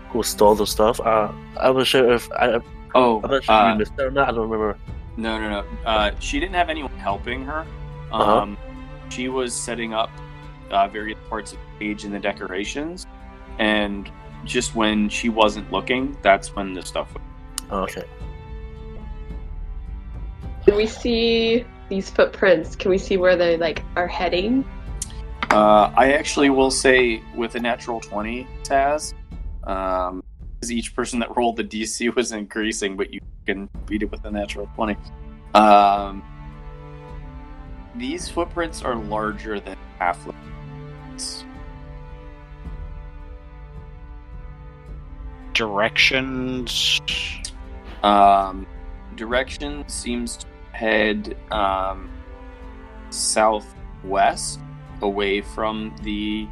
who stole the stuff. Uh, I was sure if I, Oh, I'm not sure uh, if we missed that or not. I don't remember. No, no, no. Uh, she didn't have anyone helping her. Uh-huh. Um, She was setting up uh, various parts of the stage and the decorations, and just when she wasn't looking, that's when the stuff. Was. Oh, okay. Can we see these footprints? Can we see where they like are heading? Uh, I actually will say with a natural twenty, Taz, um, 'cause each person that rolled the DC [LAUGHS] was increasing, but you can beat it with a natural twenty. Um, these footprints are larger than halflings. Directions. Um, direction seems to head um, southwest away from the.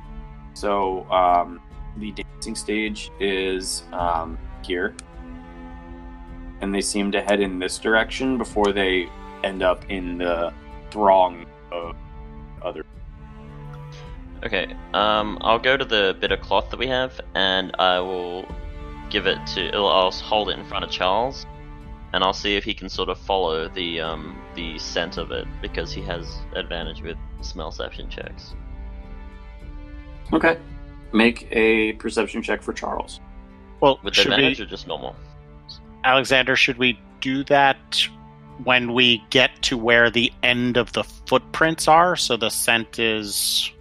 So um, the dancing stage is um, here, and they seem to head in this direction before they end up in the throng of other. Okay, um, I'll go to the bit of cloth that we have, and I will give it to. I'll I'll hold it in front of Charles, and I'll see if he can sort of follow the um the scent of it because he has advantage with smellception checks. Okay. Make a perception check for Charles. Well, With should we, advantage or just normal? Alexander, should we do that when we get to where the end of the footprints are, so the scent is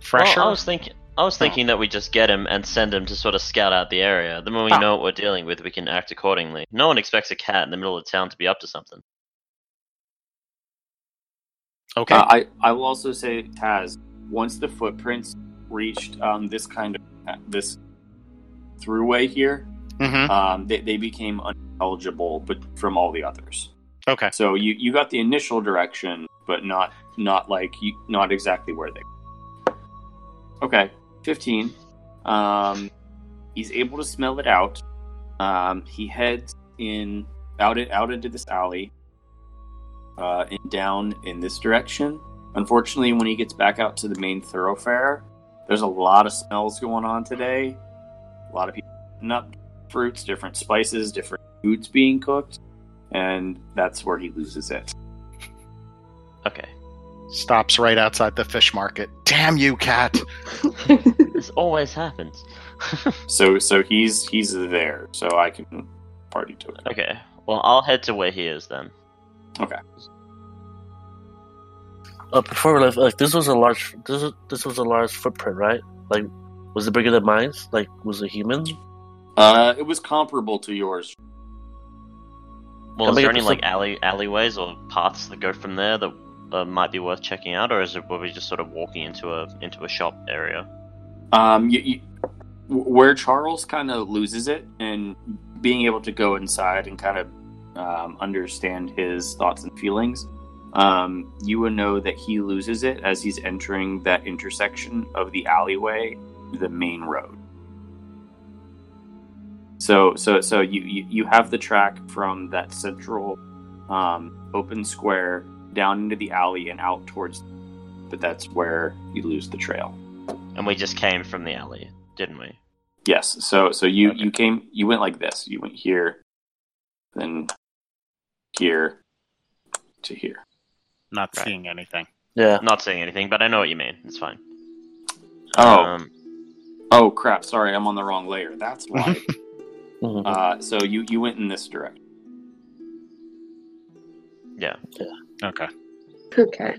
fresher? Well, I was thinking. I was thinking that we just get him and send him to sort of scout out the area. The moment we Ah. know what we're dealing with, we can act accordingly. No one expects a cat in the middle of town to be up to something. okay. Uh, I, I will also say, Taz, once the footprints reached um, this kind of this throughway here, hmm um, they, they became unintelligible, but from all the others. Okay. So you, you got the initial direction, but not not like you, not exactly where they. Okay, fifteen. Um, he's able to smell it out. Um, he heads in out it out into this alley, uh, and down in this direction. Unfortunately, when he gets back out to the main thoroughfare, there's a lot of smells going on today. A lot of people putting up fruits, different spices, different foods being cooked, and that's where he loses it. Okay. Stops right outside the fish market. Damn you, cat! [LAUGHS] This always happens. [LAUGHS] So so he's he's there, so I can party to it. okay. Well, I'll head to where he is then. Okay. Uh, before we left, like this was a large, this was, this was a large footprint, right? Like, was it bigger than mine? Like, was it human? Uh, it was comparable to yours. Well, How is big there any like percent- alley alleyways or paths that go from there that uh, might be worth checking out, or is it were we just sort of walking into a into a shop area? Um, you, you, where Charles kind of loses it, and being able to go inside and kind of um, understand his thoughts and feelings, um, you would know that he loses it as he's entering that intersection of the alleyway, the main road. So, so, so you, you, you have the track from that central um, open square down into the alley and out towards, but that's where you lose the trail. And we just came from the alley, didn't we? Yes. So so you Okay. you came you went like this. You went here, then here to here. Not Right. seeing anything. Yeah. Not seeing anything, but I know what you mean. It's fine. Oh. Um, Oh crap! Sorry, I'm on the wrong layer. That's [LAUGHS] why. Mhm. uh, so you you went in this direction. Yeah. yeah. Okay. okay.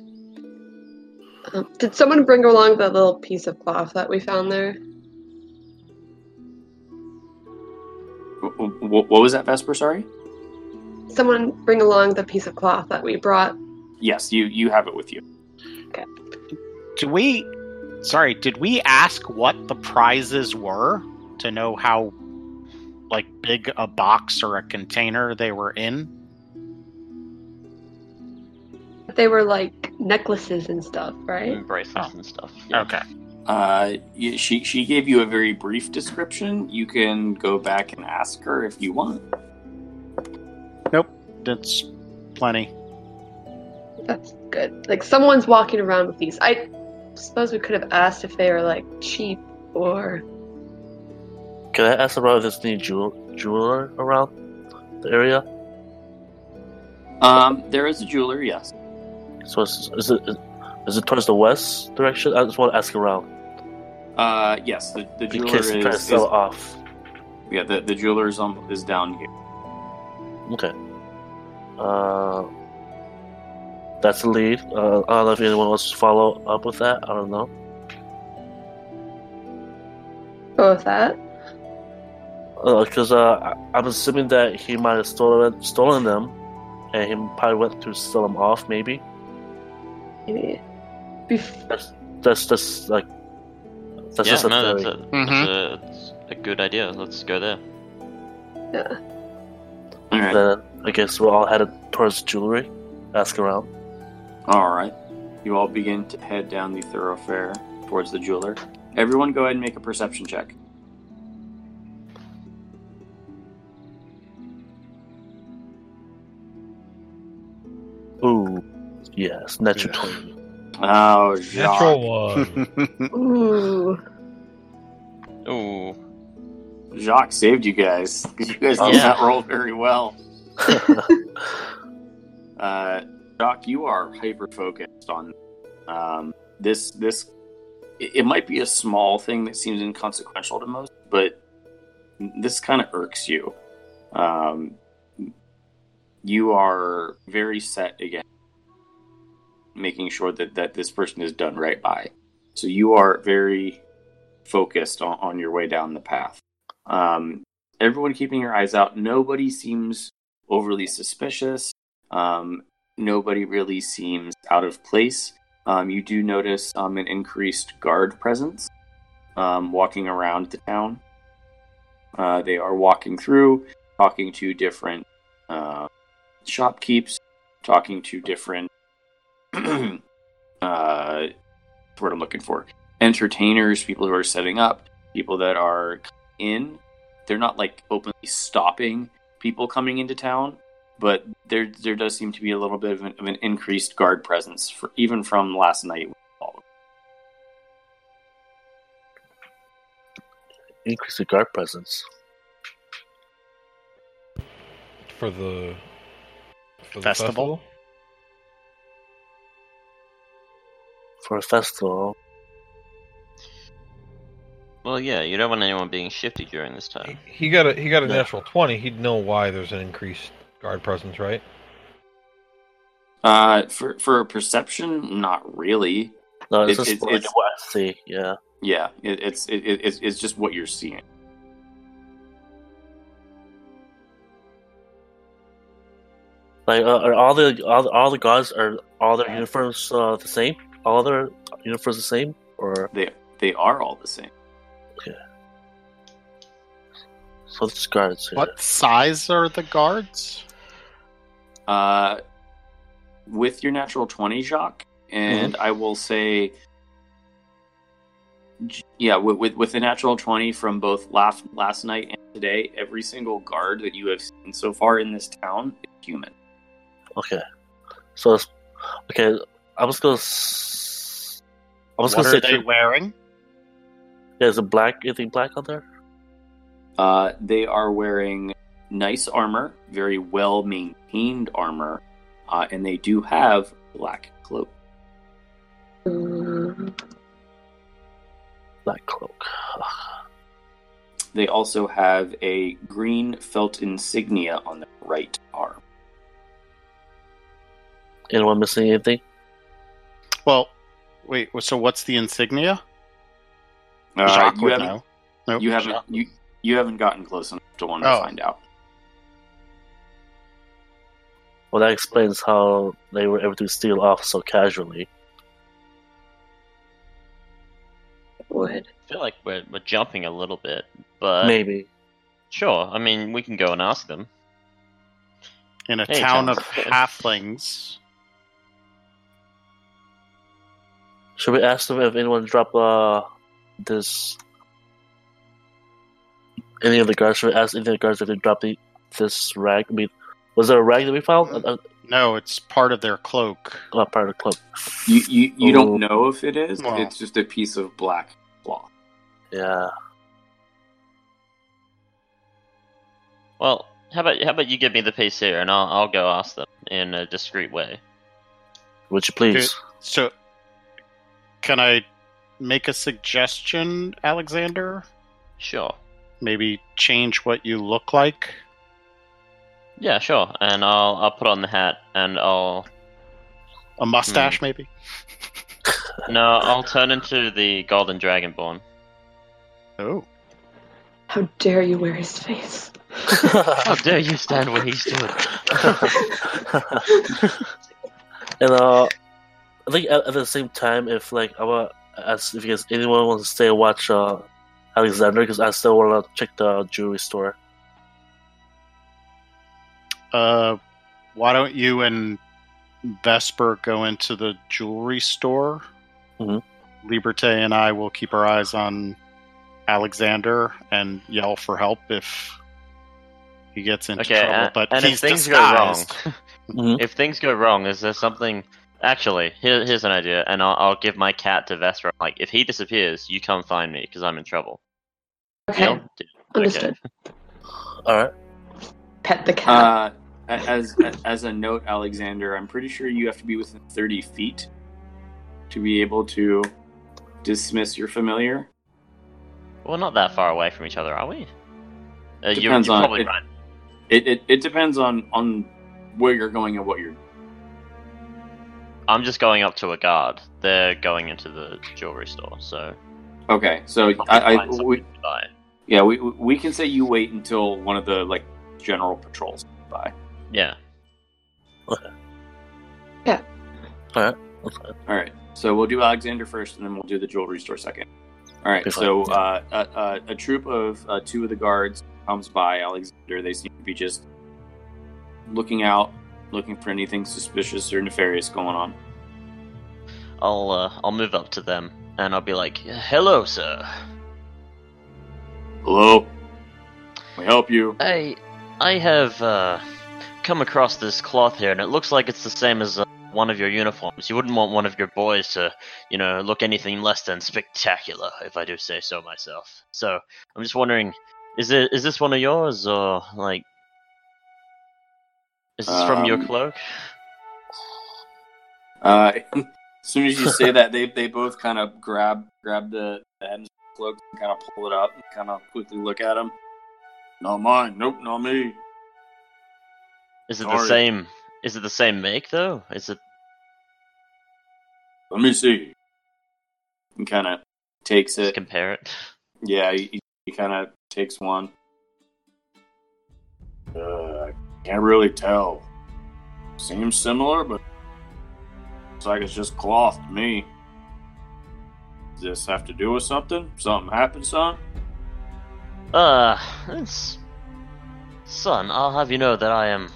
Um, did someone bring along the little piece of cloth that we found there? W- w- what was that, Vesper? Sorry. Someone bring along the piece of cloth that we brought. Yes, you you have it with you. Okay. Do we? Sorry, did we ask what the prizes were to know how, like, big a box or a container they were in? They were like necklaces and stuff, right? and bracelets and stuff. Yeah. Okay. Uh, she she gave you a very brief description. You can go back and ask her if you want. Nope, that's plenty. That's good. Like someone's walking around with these. I suppose we could have asked if they were like cheap or Can I ask about if there's any jewel, jeweler around the area? Um, there is a jeweler. Yes. So is, is it is it towards the west direction? I just want to ask around Uh, yes. The, the jeweler case to is, sell is off. yeah. The the jeweler is um, is down here. Okay. Uh, that's the lead. Uh, I don't know if anyone wants to follow up with that. I don't know. go with that. Because uh, I- I'm assuming that he might have stolen stolen them, and he probably went to sell them off. Maybe Maybe. Bef- that's that's just like that's yeah, just a no, theory. that's, a, Mhm. that's, a, that's a good idea. Let's go there. yeah. All right. Then I guess we're all headed towards jewelry. Ask around. All right. You all begin to head down the thoroughfare towards the jeweler. Everyone, go ahead and make a perception check. Ooh, yes, natural Yeah. twenty. Oh, Natural one. [LAUGHS] Ooh. Ooh. Jacques saved you guys. [LAUGHS] You guys did Yeah. not roll very well. [LAUGHS] Uh, Doc, you are hyper focused on um, this. This it, it might be a small thing that seems inconsequential to most, but this kind of irks you. Um, you are very set again, making sure that that this person is done right by. So you are very focused on, on your way down the path. Um, everyone keeping your eyes out. Nobody seems overly suspicious. Um, nobody really seems out of place. Um, you do notice um, an increased guard presence um, walking around the town. Uh, they are walking through, talking to different uh, shopkeepers, talking to different. [CLEARS THROAT] uh, what I'm looking for entertainers, people who are setting up, people that are in. They're not like openly stopping people coming into town, but there there does seem to be a little bit of an, of an increased guard presence, for, even from last night. Increase the guard presence. for the for the Festival? For a festival. Well, yeah, you don't want anyone being shifty during this time. He got a he got a Yeah. natural twenty. He'd know why there's an increased guard presence, right? Uh, for for perception, not really. No, it's It- just it- like it's- what I see. Yeah. Yeah, it, it's it, it, it's it's just what you're seeing. Like, uh, are all the all, all the guards are all their uniforms uh, the same? All their uniforms the same, or They they are all the same. Okay. So it's guards? here. What size are the guards? Uh, with your natural twenty, Jacques, and I will say, yeah, with, with with the natural twenty from both last last night and today, every single guard that you have seen so far in this town is human. Okay. So it's okay. I was gonna. s- I was what gonna are say they too- wearing? Yeah, is it black? Anything black on there? Uh, they are wearing nice armor, very well maintained armor, uh, and they do have black cloak. Mm, Black cloak. They also have a green felt insignia on their right arm. Anyone missing anything? Well, wait. So what's the insignia? Uh, Jacques you would haven't, know. Nope. you haven't you you haven't gotten close enough to want to Oh. find out. Well, that explains how they were able to steal off so casually. would. I feel like we're, we're jumping a little bit, but Maybe. sure. I mean, we can go and ask them. In a Hey, town of John. halflings. Should we ask them if anyone dropped uh this? Any of the guards? Should we ask any of the guards if they dropped the, this rag? I mean, was there a rag that we found? Uh, uh, No, it's part of their cloak. uh, part of the club. You you, you Oh. don't know if it is. Well. It's just a piece of black cloth. Yeah. Well, how about how about you give me the piece here, and I'll I'll go ask them in a discreet way. Would you please? So, can I make a suggestion, Alexander? Sure. Maybe change what you look like? Yeah, sure. And I'll I'll put on the hat, and I'll A mustache, maybe? [LAUGHS] no, I'll turn into the Golden Dragonborn. Oh. How dare you wear his face? [LAUGHS] How dare you stand where he [LAUGHS] stood? and uh, I think at, at the same time, if like I want, as if you guys, anyone wants to stay and watch uh Alexander, because I still want to check the jewelry store. Uh, why don't you and Vesper go into the jewelry store? Mhm. Liberté and I will keep our eyes on Alexander and yell for help if he gets into Okay, trouble. and, but and he's if things go wrong, disguised. [LAUGHS] [LAUGHS] Mhm. if things go wrong, is there something? Actually, here, here's an idea, and I'll, I'll give my cat to Vesper. Like, if he disappears, you come find me because I'm in trouble. Okay. Deal? Understood. All right. Pet the cat. Uh, as as a note, Alexander, I'm pretty sure you have to be within 30 feet to be able to dismiss your familiar. We're not that far away from each other, are we? Uh, you're, Depends you're on- probably it- right. It, it it depends on on where you're going and what you're. I'm just going up to a guard. They're going into the jewelry store, so Okay, so I'll I, I find something we, yeah we we can say you wait until one of the like general patrols by. Yeah. Okay. Yeah. All right. That's fine. All right, so we'll do Alexander first, and then we'll do the jewelry store second. All right, Okay, so fine. uh, a, a, a troop of uh, two of the guards comes by Alexander. They seem to be just looking out, looking for anything suspicious or nefarious going on. I'll uh, I'll move up to them and I'll be like, "Hello, sir. Hello, we help you. I I have uh, come across this cloth here, and it looks like it's the same as uh, one of your uniforms. You wouldn't want one of your boys to, you know, look anything less than spectacular, if I do say so myself. So I'm just wondering, is it is this one of yours, or like, is this from your Um, cloak? Uh, [LAUGHS] as soon as you say [LAUGHS] that, they they both kind of grab grab the, the ends of the cloak and kind of pull it up and kind of quickly look at him. Not mine. Nope, not me. Is it the same? Is it the same make though? Is it? Let me see. And kind of takes Just it. compare it. Yeah, he, he kind of takes one. Uh, I can't really tell. Seems similar, but looks like it's just cloth to me. Does this have to do with something? Something happened, son? Uh, it's... Son, I'll have you know that I am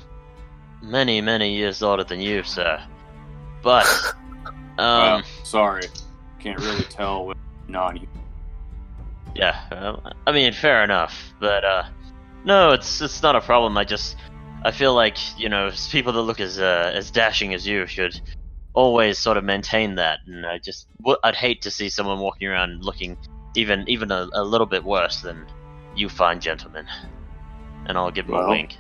many, many years older than you, sir. But, [LAUGHS] um, Well, sorry. Can't really tell with non yeah, uh, I mean, fair enough. But, uh, no, it's it's not a problem. I just, I feel like, you know, people that look as, uh, as dashing as you should always sort of maintain that. And I just, w- I'd hate to see someone walking around looking even, even a, a little bit worse than you fine gentlemen. And I'll give him a wink.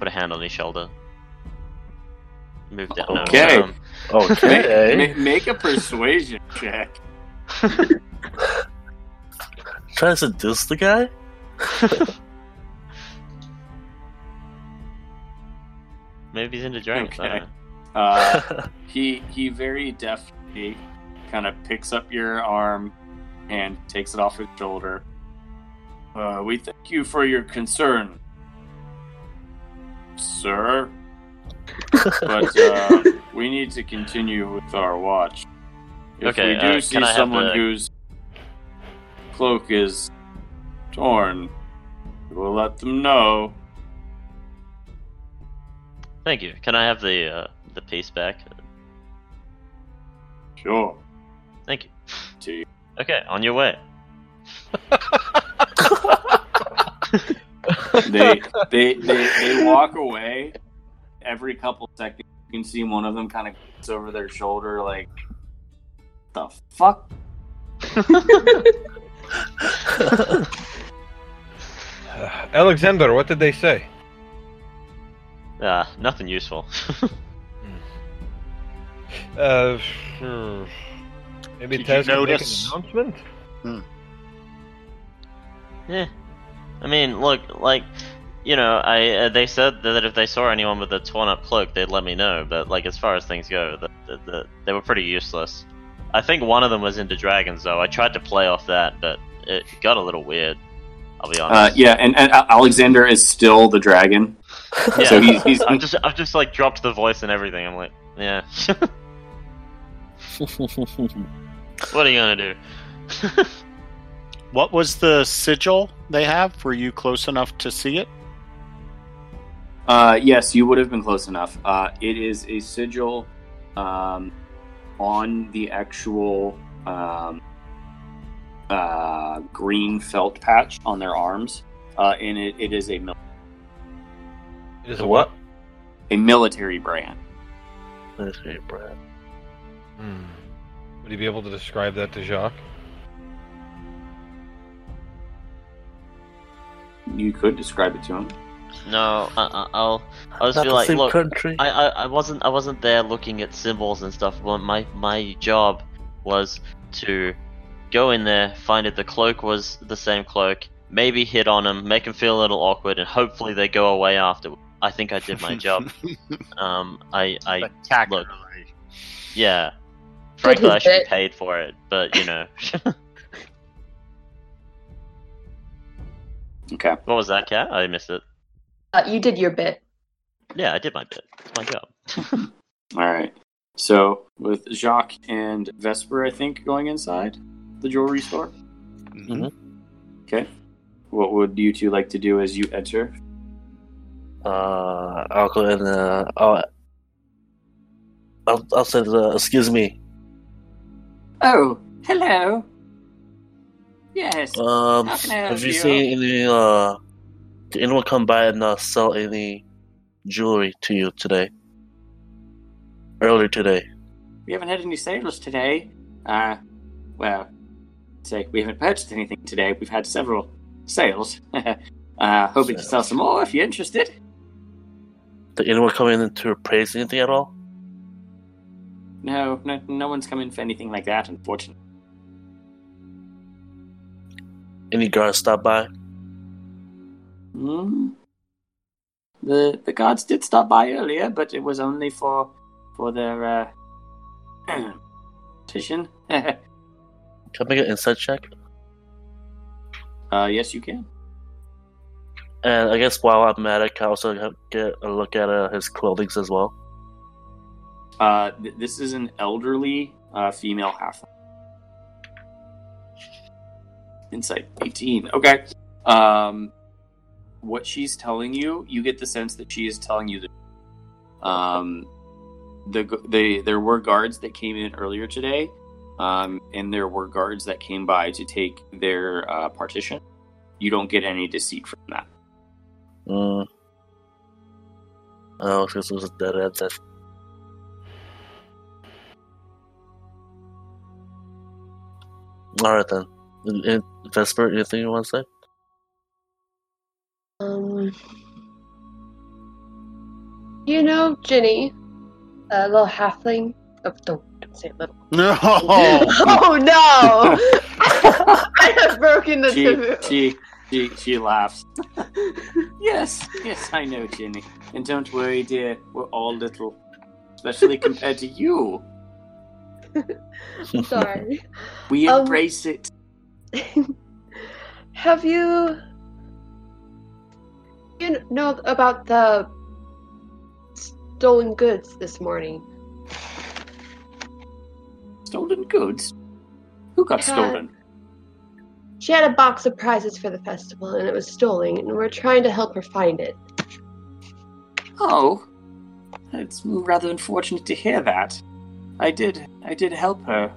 Put a hand on his shoulder. Move down. no, Okay. um, [LAUGHS] Okay. make, make a persuasion [LAUGHS] check. [LAUGHS] Trying to seduce the guy? Maybe he's into dragons. Okay. Uh, [LAUGHS] he he very deftly kind of picks up your arm and takes it off his shoulder. Uh, we thank you for your concern, sir. But [LAUGHS] uh, we need to continue with our watch. If Okay, we do uh, see can I have someone the- whose cloak is torn, we'll let them know. Thank you. Can I have the uh, the piece back? Sure. Thank you. To you. Okay, on your way. [LAUGHS] they they they they walk away every couple seconds you can see one of them kind of looks over their shoulder like the fuck [LAUGHS] Alexander, what did they say? Uh, nothing useful. [LAUGHS] Uh, hmm. maybe Did Taz you can make an announcement. yeah. I mean, look, like, you know, I uh, they said that if they saw anyone with a torn up cloak, they'd let me know. But like, as far as things go, the, the, the, they were pretty useless. I think one of them was into dragons, though. I tried to play off that, but it got a little weird. I'll be uh, honest. yeah and, and Alexander is still the dragon [LAUGHS] Yeah. so [LAUGHS] he's, he's I've just I've just like dropped the voice and everything. I'm like, yeah. [LAUGHS] what are you gonna do? What was the sigil they have? Were you close enough to see it? Uh, yes, you would have been close enough. Uh, it is a sigil um, on the actual um, uh, green felt patch on their arms, uh, and it, it is a mil- It is A what? a military brand. That's great, Brad. Hmm. Would you be able to describe that to Jacques? you could describe it to him. No, I, I- I'll. I'll just be like, look, country. I, I, I wasn't I wasn't there looking at symbols and stuff. Well, my my job was to go in there, find if the cloak was the same cloak, maybe hit on them, make them feel a little awkward, and hopefully they go away after. I think I did my job. [LAUGHS] um, I I Spectacularly. yeah. Frankly, I should be [LAUGHS] paid for it, but you know. [LAUGHS] Okay. what was that, cat? I missed it. Uh, you did your bit. Yeah, I did my bit. It's my job. All right. So with Jacques and Vesper, I think going inside the jewelry store. Mhm. Okay. What would you two like to do as you enter? Uh, I'll go and uh, I'll, I'll, I'll say, uh, excuse me. Oh, hello. Yes. Um, How can I help have you you? seen any, uh, did anyone come by and uh, sell any jewelry to you today? Earlier today. We haven't had any sales today. Uh, well, say we haven't purchased anything today. We've had several sales. [LAUGHS] uh, hoping to sell some more if you're interested. Did anyone come in to appraise anything at all? No, no, no one's come in for anything like that, unfortunately. Any guards stop by? Hmm. The the guards did stop by earlier, but it was only for for their uh, [CLEARS THROAT] petition. uh, [LAUGHS] Can I make an insight check? yes, you can. And I guess while I'm at it, I also get a look at uh, his clothing as well? Uh, th- this is an elderly uh, female half. Insight 18. Okay. Um, what she's telling you, you get the sense that she is telling you that um, the the there were guards that came in earlier today, um, and there were guards that came by to take their uh, partition. You don't get any deceit from that. Mm. Oh, this was a dead end. Then. All right then. In- in- Vesper, anything you want to say? Um, you know, Ginny, a little halfling. Oh, don't, don't say little. [LAUGHS] [LAUGHS] No. oh no! [LAUGHS] I have broken the She taboo. she she she laughs. yes, yes, I know, Ginny. And don't worry, dear, we're all little, especially compared to you. [LAUGHS] Sorry. [LAUGHS] We Um, embrace it. [LAUGHS] Have you you know about the stolen goods this morning? Stolen goods. Who got Yeah. stolen? She had a box of prizes for the festival and it was stolen, and we're trying to help her find it. Oh, it's rather unfortunate to hear that. I did, I did help her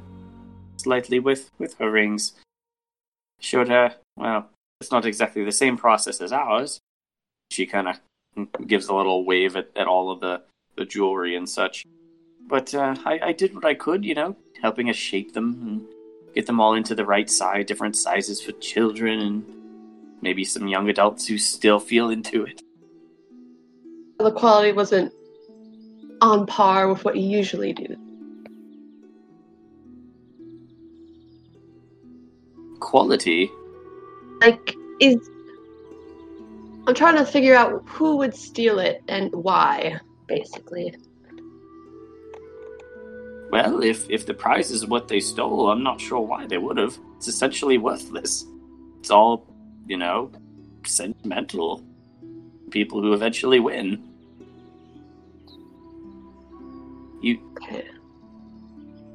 slightly with with her rings. Showed her. Well, it's not exactly the same process as ours. She kind of gives a little wave at, at all of the the jewelry and such. But uh, I, I did what I could, you know, helping us shape them and get them all into the right size, different sizes for children and maybe some young adults who still feel into it. The quality wasn't on par with what you usually do. Quality. Like, is. I'm trying to figure out who would steal it and why, basically. Well, if if the prize is what they stole, I'm not sure why they would have. It's essentially worthless. It's all, you know, sentimental. People who eventually win. You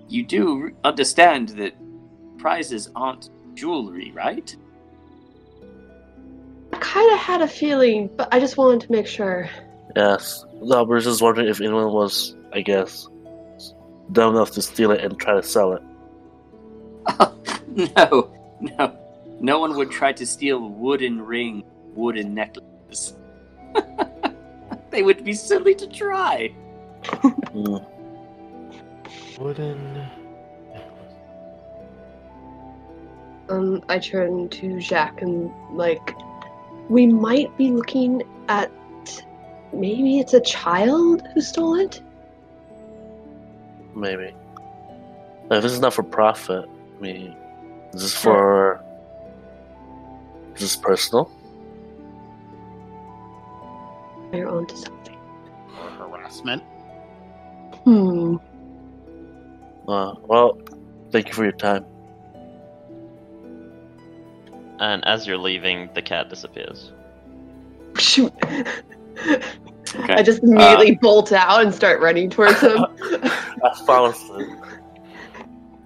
you do understand that prizes aren't jewelry, right? I kind of had a feeling, but I just wanted to make sure. Yes. No, we're just wondering if anyone was, I guess, dumb enough to steal it and try to sell it. [LAUGHS] no, no, no one would try to steal wooden ring, wooden necklaces. [LAUGHS] they would be silly to try. Mm. [LAUGHS] Wooden. Um, I turn to Jacques and like, we might be looking at maybe it's a child who stole it. Maybe. If this is not for profit, I mean, is this for. Is this personal? You're onto something. Or harassment. Hmm. Uh, well, thank you for your time. And as you're leaving, the cat disappears. Shoot. Okay. [LAUGHS] I just immediately bolt out and start running towards him. [LAUGHS] I follow.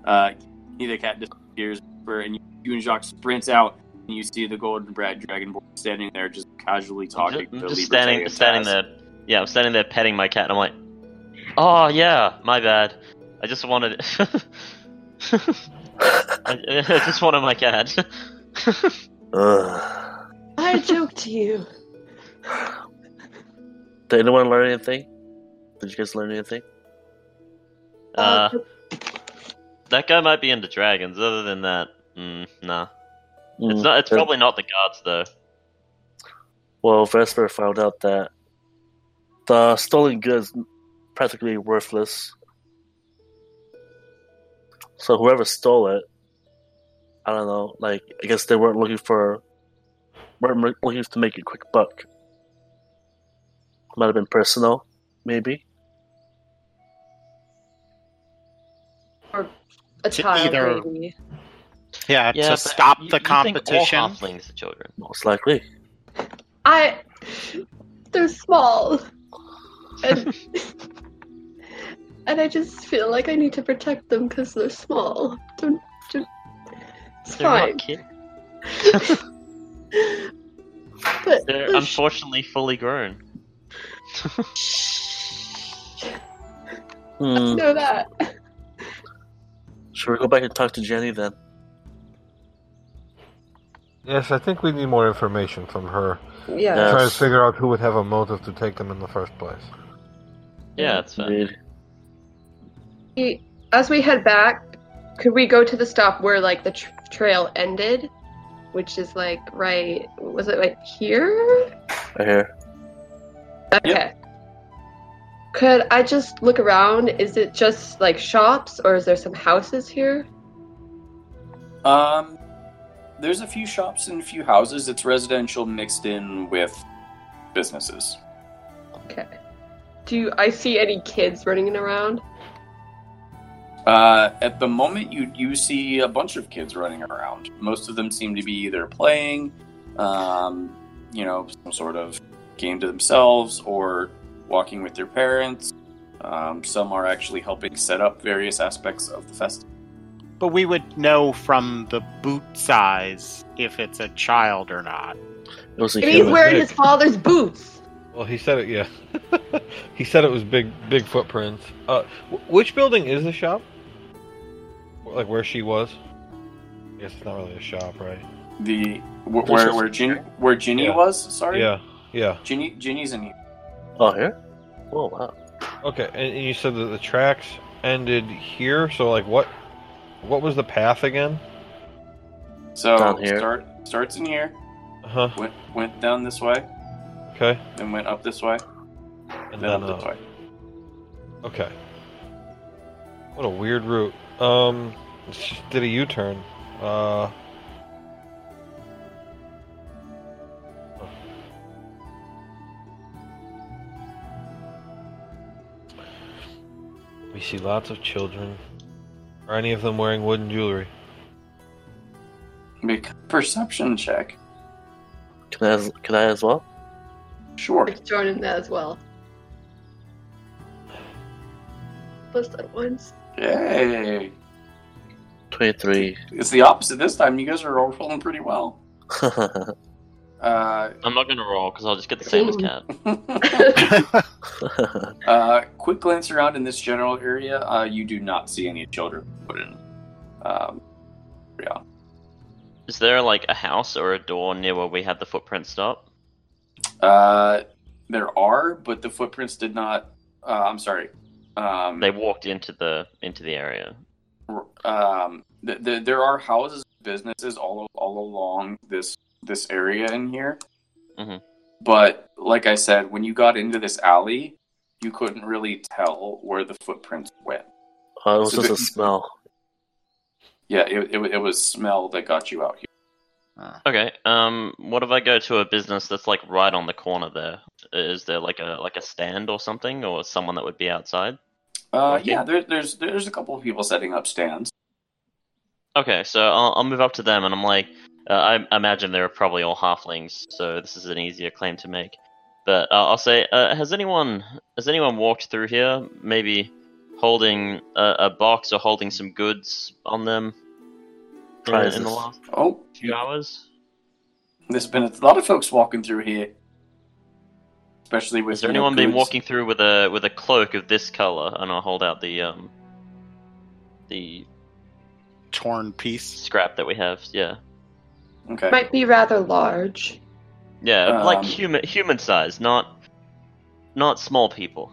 Uh, the cat disappears, and you, you and Jacques sprints out, and you see the golden brad dragonborn standing there, just casually talking. I'm to just Liberté standing, and standing Taz. there. Yeah, I'm standing there petting my cat. And I'm like, oh yeah, my bad. I just wanted. [LAUGHS] I, I just wanted my cat. [LAUGHS] I joke to you. Did anyone learn anything? Did you guys learn anything? Uh, that guy might be into dragons. Other than that, mm, nah. It's Mm, not. It's uh, probably not the guards though. Well, Vesper found out that the stolen goods practically worthless. So whoever stole it, I don't know. Like I guess they weren't looking for, weren't looking to make a quick buck. Might have been personal, maybe. To child, either- maybe. Yeah, Yeah, to stop you- the you think all competition. halflings are children. Most likely. I. They're small. And. [LAUGHS] and I just feel like I need to protect them because they're small. Don't. don't it's They're fine. not kids. [LAUGHS] But. They're they're unfortunately fully grown. Hmm. know that. [LAUGHS] Should we go back and talk to Jenny then? Yes, I think we need more information from her. Yeah. Yeah. Try to figure out who would have a motive to take them in the first place. Yeah, that's fair. Indeed. We- As we head back, could we go to the stop where like the tr- trail ended, which is like right? Was it like here? Right here. Okay. Could I just look around? Is it just like shops, or is there some houses here? Um, there's a few shops and a few houses. It's residential mixed in with businesses. Okay. Do I see any kids running around? Uh, at the moment, you you see a bunch of kids running around. Most of them seem to be either playing, um, you know, some sort of game to themselves, or walking with their parents. Um, some are actually helping set up various aspects of the festival. But we would know from the boot size if it's a child or not. It was a And he's wearing big. his father's boots. Well, he said it. Yeah, [LAUGHS] he said it was big, big footprints. Uh, wh- which building is the shop? Like where she was? I guess it's not really a shop, right? The wh- This where is- where Ginny where Ginny Yeah. was. Sorry, Yeah, yeah. Ginny Ginny's in here. Oh, here? Oh, wow. Okay, and, and you said that the tracks ended here. So, like, what, what was the path again? So Down here. start starts in here. Uh huh. Went went down this way, Okay, then went up this way, and then then up this uh, way. okay. What a weird route. Um, she did a U-turn. Uh. We see lots of children. Are any of them wearing wooden jewelry? Make a perception check. Can I, as- can I as well? Sure. Let's join in that as well. Plus that once. Yay! 23. It's the opposite this time. You guys are all rolling pretty well. [LAUGHS] Uh, I'm not gonna roll because I'll just get the same as cat. [LAUGHS] [LAUGHS] uh, quick glance around in this general area. Uh, you do not see any children put in. Um, yeah. Is there like a house or a door near where we had the footprint stop? Uh, there are, but the footprints did not. Uh, I'm sorry. Um, They walked into the into the area. um, th- th- there are houses, businesses all all along this this area in here. Mhm. But like I said, when you got into this alley, you couldn't really tell where the footprints went. Uh, it was So just a smell. Yeah, it, it, it was smell that got you out here. Okay. Um, what if I go to a business that's like right on the corner there? Is there like a like a stand or something, or someone that would be outside? Uh, Okay. yeah, there, there's there's a couple of people setting up stands. Okay, so I'll, I'll move up to them, and I'm like, uh, I imagine they're probably all halflings, so this is an easier claim to make. But uh, I'll say, uh, has anyone has anyone walked through here? Maybe holding a, a box or holding some goods on them in, in the last Oh, few hours? there's been a lot of folks walking through here, especially with. Has there you know, anyone been walking through with a with a cloak of this color? And I'll hold out the um the Torn piece. scrap that we have. Yeah, Okay. Might be rather large. yeah, like Um, human human size, not not small people.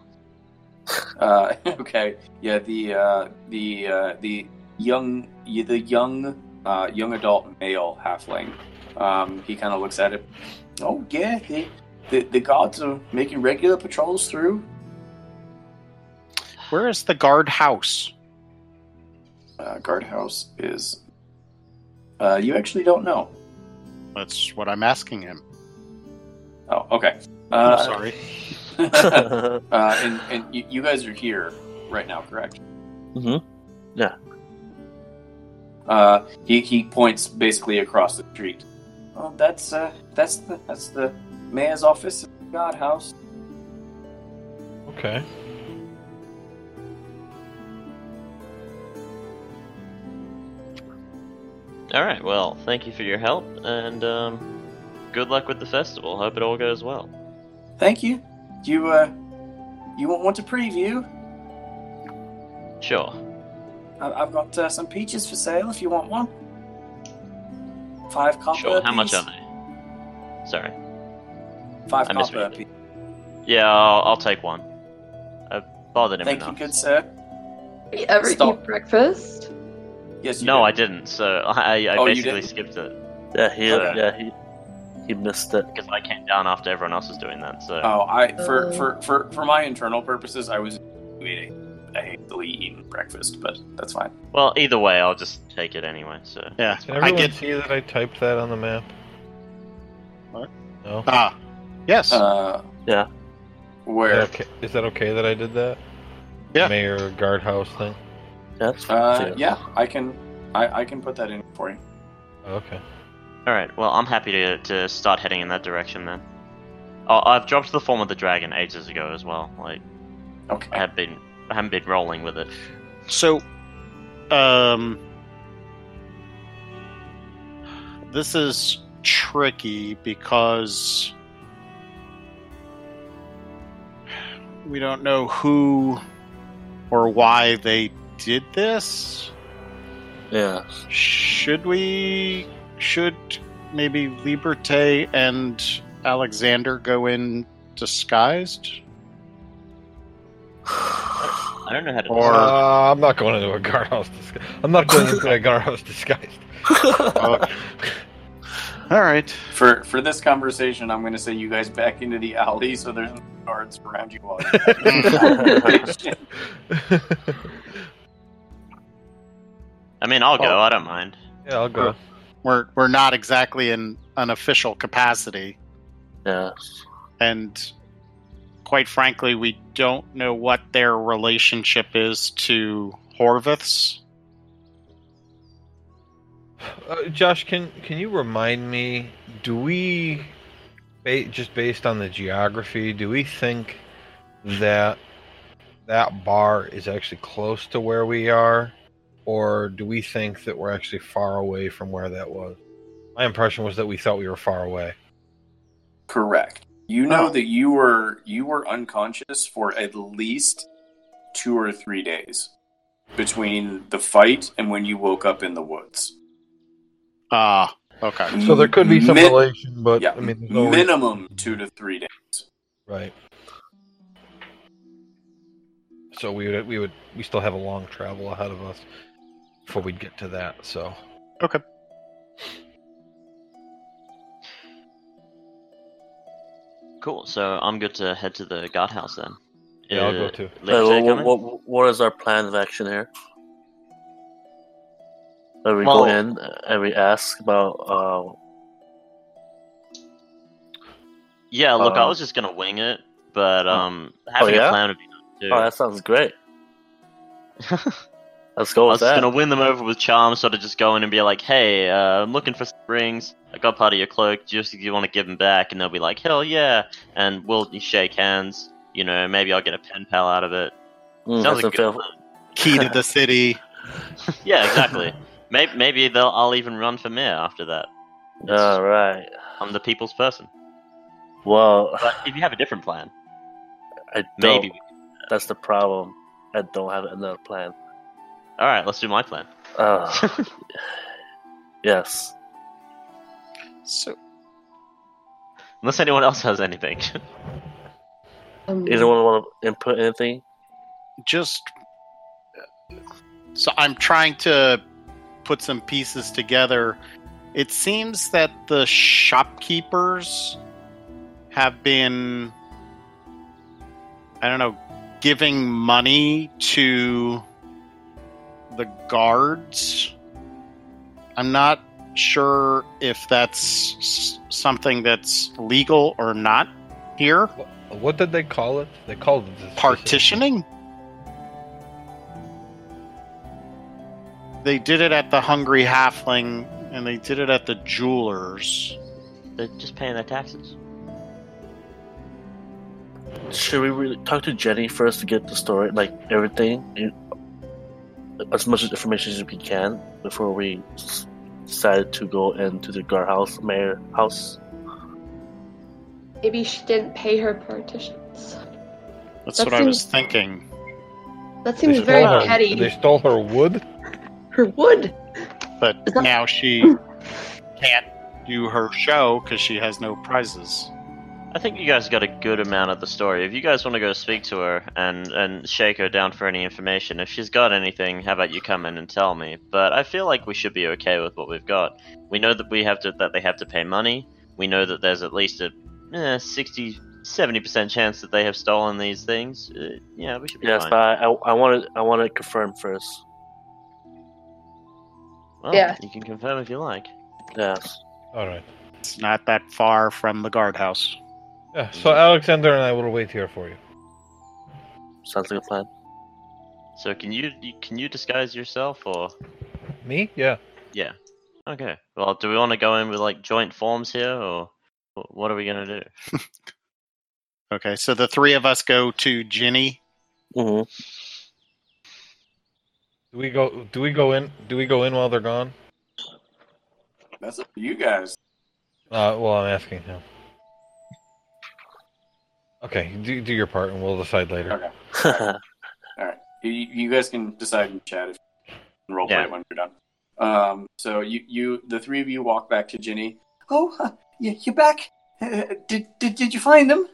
[LAUGHS] Uh, [LAUGHS] okay. Yeah. The uh, the uh, the young the young uh, young adult male halfling. Um, he kind of looks at it. Oh yeah, the, the the guards are making regular patrols through. Where is the guard house? Uh, guardhouse is. Uh, you actually don't know. That's what I'm asking him. Oh, okay. I'm Uh, sorry. [LAUGHS] uh, [LAUGHS] and and you, you guys are here right now, correct? Mm-hmm. Yeah. Uh, he he points basically across the street. Well, that's uh, that's the that's the mayor's office, at the guardhouse. Okay. All right. Well, thank you for your help, and um, good luck with the festival. Hope it all goes well. Thank you. You uh, you want want to preview? Sure. I- I've got uh, some peaches for sale if you want one. Five copper. Sure. How much are they? Sorry. Five I copper. misread. Yeah, I'll, I'll take one. I've bothered him Thank you, good sir. You ever Stop. eat breakfast? Yes. You No, do. I didn't. So I, I Oh, basically skipped it yeah, he Okay. yeah he he missed it. because I came down after everyone else was doing that. So Oh, I for Oh. for for for my internal purposes, I was eating. I hastily eaten breakfast, but that's fine. well, either way, I'll just take it anyway. So Yeah. Can I everyone get see that I typed that on the map? What? No. ah. Yes. Uh, Yeah. Is where? that, okay? Is that okay that I did that? Yeah. Mayor guardhouse thing. Yeah, that's fine. Uh, yeah, I can. I I can put that in for you. Okay. All right. Well, I'm happy to to start heading in that direction then. Oh, I've dropped the form of the dragon ages ago as well. Like Okay. I have been, I haven't been rolling with it. So, um, this is tricky because we don't know who or why they did this. Yeah. Should we? Should maybe Liberté and Alexander go in disguised? [SIGHS] I don't know how to. Or- Uh, I'm not going into a guardhouse. Disgu- I'm not going into a [LAUGHS] guardhouse disguised. Okay. All right. For for this conversation, I'm going to send you guys back into the alley so there's no guards around you while [LAUGHS] [LAUGHS] you're I mean, I'll go. Oh. I don't mind. yeah, I'll go. We're we're not exactly in an official capacity. yeah. and quite frankly, we don't know what their relationship is to Horvaths. Uh, Josh, can can you remind me? Do we, ba- just based on the geography, do we think that that bar is actually close to where we are, or do we think that we're actually far away from where that was? My impression was that we thought we were far away. Correct. You know Oh. that you were you were unconscious for at least two or three days between the fight and when you woke up in the woods. Ah, okay. So there could be some Min- relation, but yeah, I mean, there's no reason- minimum two to three days. right? So we would we would we still have a long travel ahead of us before we'd get to that. So Okay. Cool. So I'm good to head to the guardhouse then. Yeah, I'll go Uh, too. Levi, what, what, what is our plan of action here? That we Well- go in and we ask about. Uh, Yeah, look, I Uh, was just gonna wing it, but oh. um, having yeah? a plan would be nice too. oh, that sounds great. [LAUGHS] Let's go I with was just gonna win them over with charm, sort of just go in and be like, "Hey, uh, I'm looking for some rings. I got part of your cloak. Just if you want to give them back," and they'll be like, "Hell yeah!" And we'll shake hands. You know, maybe I'll get a pen pal out of it. Mm, Sounds that's like a a good. Key to the city. [LAUGHS] [LAUGHS] Yeah, exactly. maybe maybe they'll I'll even run for mayor after that. All right. I'm the people's person. Well, But if you have a different plan, I don't. maybe. That's the problem. I don't have another plan. All right, let's do my plan. Uh, [LAUGHS] yes. So Unless anyone else has anything. Um, Anyone want to input anything? just so I'm trying to put some pieces together. It seems that the shopkeepers have been I don't know giving money to the guards. I'm not sure if that's something that's legal or not here. What did they call it? They called it this- partitioning. They did it at the Hungry Halfling, and they did it at the Jewelers. They're just paying their taxes. Should we really talk to Jenny first to get the story, like everything, you- as much information as we can before we s- decide to go into the guardhouse, mayor house? Maybe she didn't pay her partitions. That's That what I was thinking. That seems very her- petty. They stole her wood. [LAUGHS] Her wood. But that- now she can't do her show because she has no prizes. I think you guys got a good amount of the story. If you guys want to go speak to her and and shake her down for any information, if she's got anything, how about you come in and tell me? But I feel like we should be okay with what we've got. We know that we have to that they have to pay money. We know that there's at least a eh, 60 70% chance that they have stolen these things. Uh, yeah, we should be Yes, fine. but I, I want to I want to confirm first. well, Yeah. you can confirm if you like. Yes. All right. It's not that far from the guardhouse. Yeah. So Alexander and I will wait here for you. Sounds like a plan. So can you you- can you disguise yourself or Me? Yeah. yeah? Okay. Well, do we want to go in with like joint forms here or what are we gonna do? [LAUGHS] Okay, so the three of us go to Ginny. hmm Do we go? Do we go in? Do we go in while they're gone? That's up to you guys. Uh, well, I'm asking him. Okay, do do your part, and we'll decide later. Okay. [LAUGHS] All right. You, you guys can decide in chat if you roleplay Yeah. it when you're done. Um, so you, you, the three of you walk back to Ginny. Oh, uh, you, you back? Uh, did, did did you find them?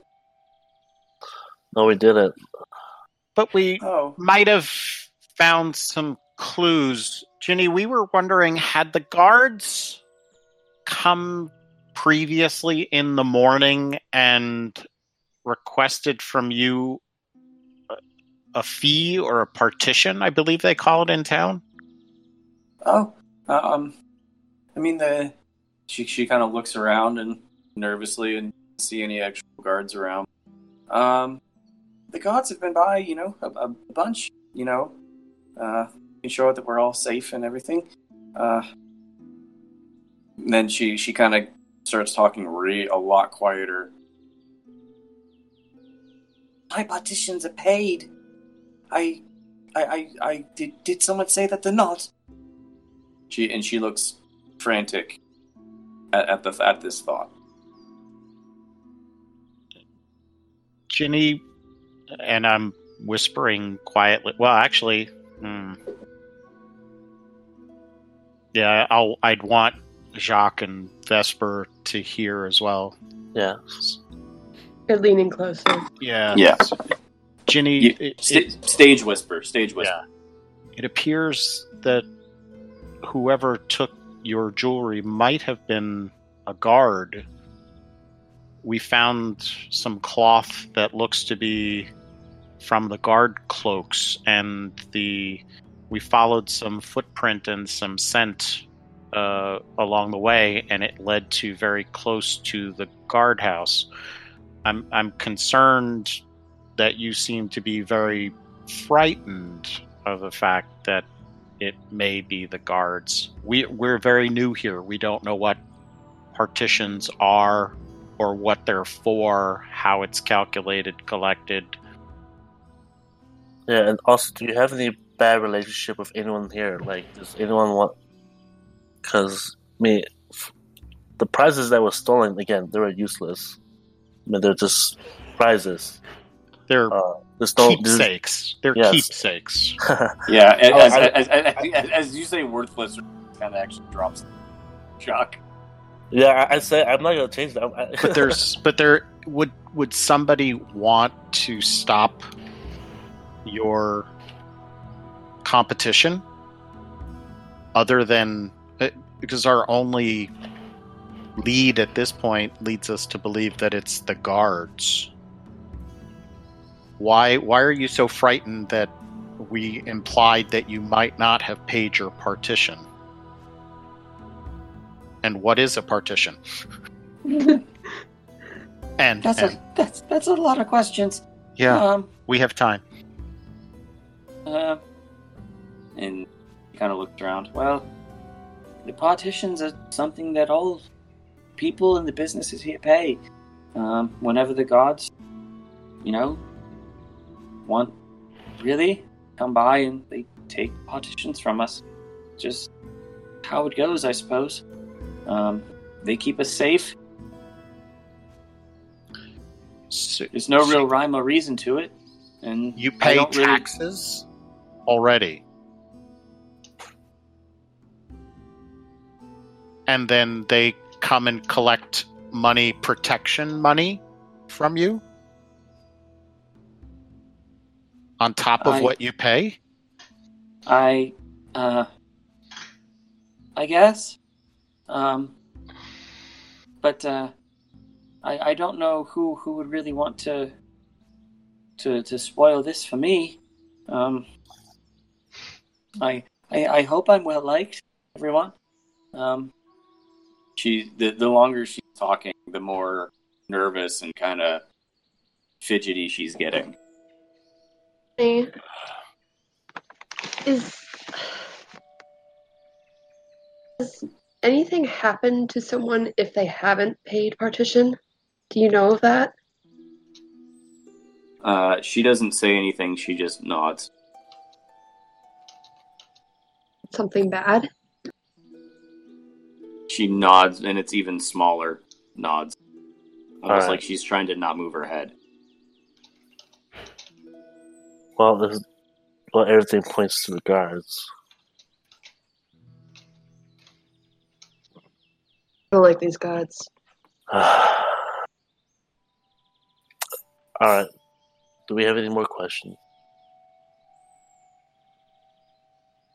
no, we didn't. But we Oh, might have found some clues. Ginny, we were wondering had the guards come previously in the morning and requested from you a, fee or a partition, I believe they call it in town? oh, um, I mean the. She she kind of looks around and nervously and see any actual guards around. Um, the gods have been by, you know, a, a bunch, you know, uh, ensure that we're all safe and everything. Uh, and then she she kind of starts talking re a lot quieter. My partitions are paid. I, I, I, I did. Did someone say that they're not? She and she looks frantic at, at the at this thought. Ginny, and I'm whispering quietly. Well, actually, hmm. yeah, I'll. I'd want Jacques and Vesper to hear as well. Yeah. You're leaning closer. Yeah, Yeah. Ginny. You- it, sta- it, stage whisper, stage whisper. yeah, it appears that whoever took your jewelry might have been a guard we found some cloth that looks to be from the guard cloaks, and the we followed some footprint and some scent uh, along the way, and it led to very close to the guardhouse. I'm I'm concerned that you seem to be very frightened of the fact that it may be the guards. We we're very new here. We don't know what partitions are or what they're for, how it's calculated, collected. Yeah, and also, do you have any bad relationship with anyone here? Like, does anyone want? Because mean, the prizes that were stolen again, they were useless. I mean, they're just prizes. They're Uh, there's no there's- keepsakes. They're Yes. keepsakes. [LAUGHS] Yeah, as, Oh, as, as, as, as, as you say, worthless kind of actually drops shock. Yeah, I, I say I'm not gonna change that. But [LAUGHS] there's but there would would somebody want to stop your competition other than uh, because our only lead at this point leads us to believe that it's the guards why why are you so frightened that we implied that you might not have paid your partition and what is a partition [LAUGHS] and, That's and a that's that's a lot of questions. yeah Um, we have time Uh, and he kind of looked around. Well, the partitions are something that all people in the businesses here pay. Um, whenever the gods, you know, want really come by and they take partitions from us. Just how it goes, I suppose. Um, they keep us safe. so There's no real rhyme or reason to it, and you pay don't really- taxes already and then they come and collect money protection money from you on top of I- what you pay I, uh, I guess. Um, but uh, I I don't know who who would really want to to to spoil this for me. Um, I I, I hope I'm well liked, everyone. Um, She the, the longer she's talking, the more nervous and kind of fidgety she's getting. Is does anything happen to someone if they haven't paid partition? Do you know of that? Uh, she doesn't say anything. She just nods. Something bad? She nods, and it's even smaller nods, almost Alright. like she's trying to not move her head. well, there's, well, everything points to the guards. I don't like these gods. [SIGHS] All right. Do we have any more questions?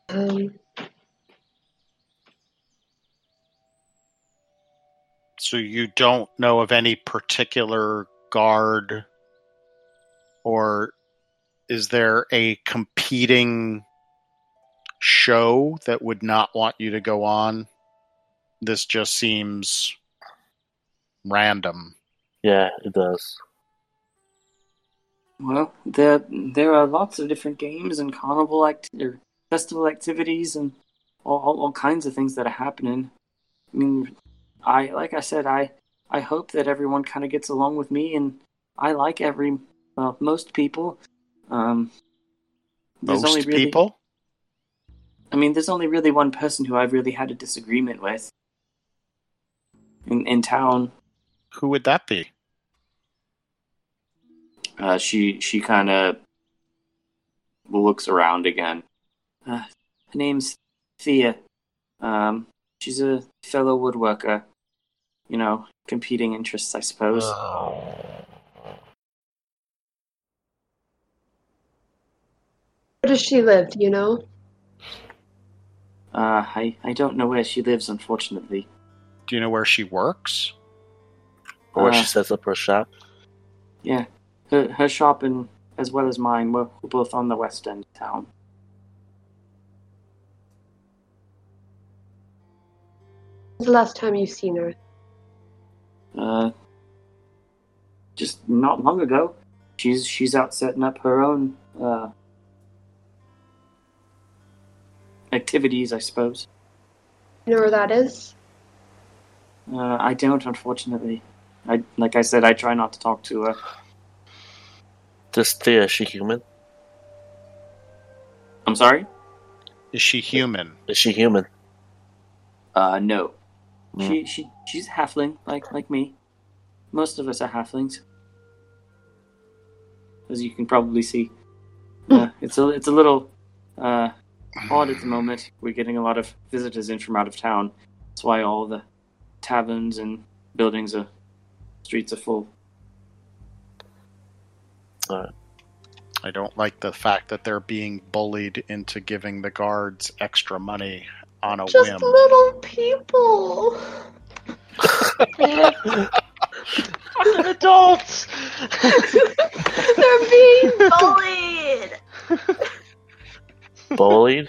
Um, so you don't know of any particular guard or is there a competing show that would not want you to go on this just seems random Yeah, it does. well, there there are lots of different games and carnival act or festival activities and all, all all kinds of things that are happening. I mean, I like I said, I I hope that everyone kind of gets along with me, and I like every well most people. Um, there's most only really, people I mean, there's only really one person who I've really had a disagreement with in in town. who would that be Uh, she she kind of looks around again. Uh, her name's Thea. Um, she's a fellow woodworker. You know, competing interests, I suppose. where does she live? Do you know? Uh, I I don't know where she lives, unfortunately. do you know where she works Or Uh, she sets up her shop. Yeah, her, her shop and as well as mine were, were both on the west end of town. When's the last time you've seen her? Uh, just not long ago, she's she's out setting up her own uh, activities, I suppose. You know where that is? Uh, I don't, unfortunately. I like I said, I try not to talk to her. This Thea, is she human? I'm sorry. Is she human? Is she human? Uh, no. She she she's a halfling, like like me. Most of us are halflings, as you can probably see. Uh, it's a it's a little uh, odd at the moment. We're getting a lot of visitors in from out of town. That's why all the taverns and buildings are streets are full. I don't like the fact that they're being bullied into giving the guards extra money on a Just whim. little people. Fucking adults! They're being bullied. Bullied?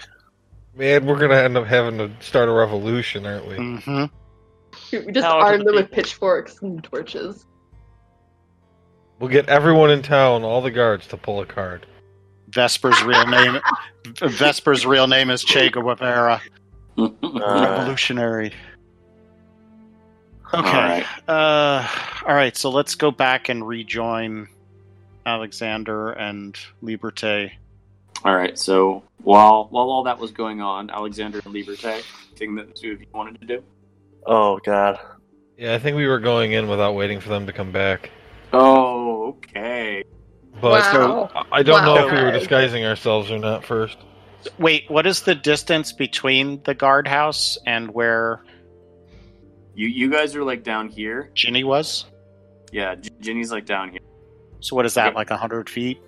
Man, we're gonna end up having to start a revolution, aren't we? hmm We just Power to arm the them with people. pitchforks and torches. We'll get everyone in town, all the guards, to pull a card. Vesper's real name. Vesper's real name is Che Guevara. Revolutionary. Okay. Alright. Uh, all right. So let's go back and rejoin Alexander and Liberté. All right. So while while all that was going on, Alexander and Liberté, thing that the two of you wanted to do. oh god. Yeah, I think we were going in without waiting for them to come back. Oh, okay. But wow. I- I don't know if we were disguising ourselves or not first. Wait, what is the distance between the guardhouse and where You you guys are like down here. Ginny was? Yeah, Ginny's like down here. So what is that? Okay. Like a hundred feet?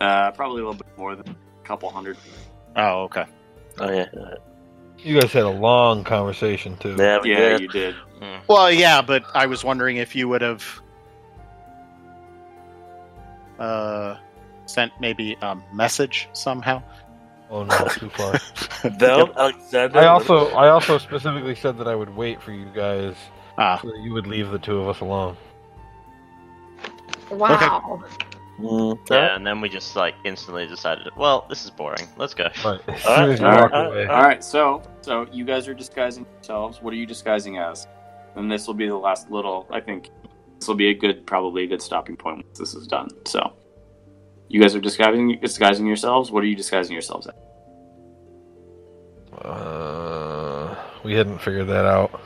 Uh, probably a little bit more than a couple hundred. Oh, okay. Oh yeah. yeah. You guys had a long conversation too. Yeah, we Yeah, did. you did. Hmm. Well, yeah, but I was wondering if you would have uh, sent maybe a message somehow. Oh no, too far. [LAUGHS] Though Alexander. I also I also specifically said that I would wait for you guys Ah, so that you would leave the two of us alone. Wow. Mm, Yeah, and then we just like instantly decided, well, this is boring. Let's go. Right. As All soon right, as you all walk right, away. All right. So so you guys are disguising yourselves. What are you disguising as? And this will be the last little. I think this will be a good, probably a good stopping point once this is done. So you guys are disguising disguising yourselves. What are you disguising yourselves at? Uh, we hadn't figured that out.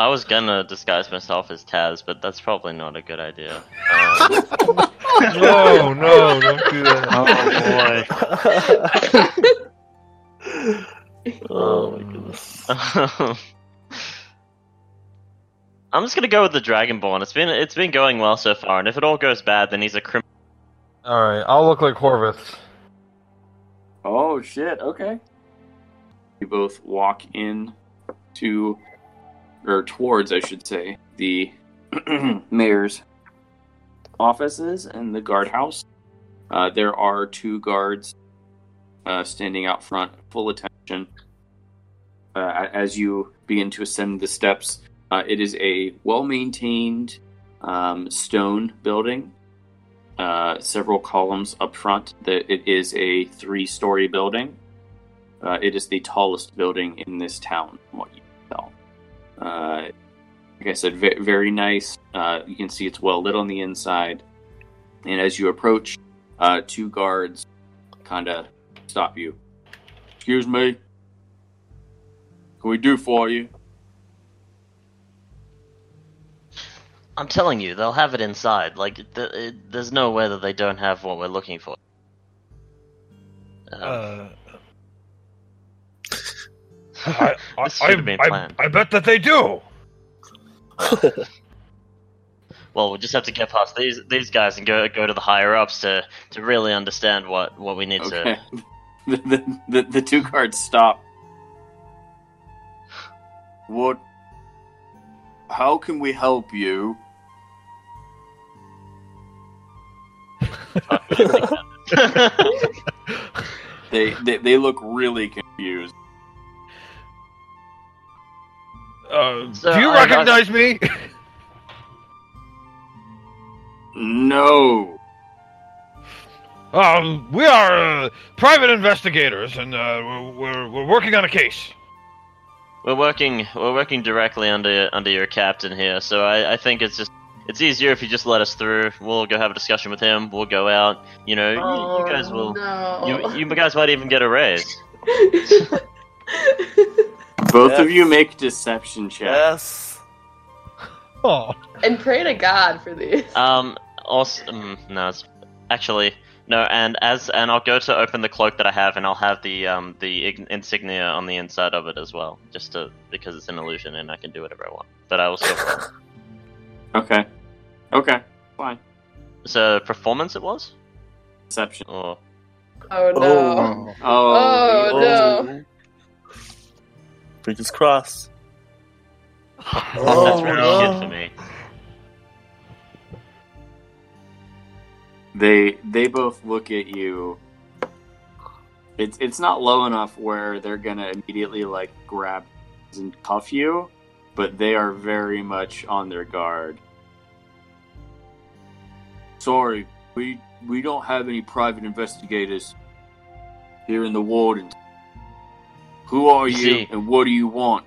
I was gonna disguise myself as Taz, but that's probably not a good idea. [LAUGHS] Um, No, no, don't do that. [LAUGHS] oh boy. [LAUGHS] oh my goodness. I'm just gonna go with the Dragonborn. It's been it's been going well so far, and if it all goes bad, then he's a criminal. All right, I'll look like Horvath. Oh shit! Okay. You both walk in to, or towards, I should say, the [CLEARS THROAT] mayor's offices and the guardhouse. Uh, there are two guards uh, standing out front, full attention. Uh, as you begin to ascend the steps, uh, it is a well-maintained um, stone building uh, several columns up front. That it is a three-story building. Uh, it is the tallest building in this town, from what you can tell. Uh, like I said, ve- very nice. Uh, you can see it's well lit on the inside. And as you approach, uh, two guards kind of stop you. Excuse me. Can we do for you? I'm telling you, they'll have it inside. Like, th- it, there's no way that they don't have what we're looking for. Um, Uh, I, [LAUGHS] I, This should have been I. I bet that they do. [LAUGHS] well, we'll just have to get past these these guys and go go to the higher ups to to really understand what what we need Okay. to. [LAUGHS] the, the, the, the two guards stop. What? how can we help you? [LAUGHS] They they, they look really confused. Uh, So, do you I- I- recognize me? No. Um, we are uh, private investigators, and uh, we're, we're we're working on a case. we're working we're working directly under under your captain here, so I, I think it's just it's easier if you just let us through. We'll go have a discussion with him. We'll go out. You know, you, you guys will. No. You, you guys might even get a raise. [LAUGHS] Both of you make deception checks. Yes. Oh, and pray to God for these. Um. Also, um, no, it's actually no. And as and I'll go to open the cloak that I have, and I'll have the um the insignia on the inside of it as well, just to because it's an illusion and I can do whatever I want. But I will still. [LAUGHS] Okay. Okay. Fine. so performance it was, Deception. or oh no. Oh. Oh, oh, oh. no. Fingers crossed. [LAUGHS] that's Oh, really no. shit for me. They they both look at you. It's it's not low enough where they're gonna immediately like grab and cuff you, but they are very much on their guard. Sorry, we we don't have any private investigators here in the warden. Who are You you, see- and what do you want?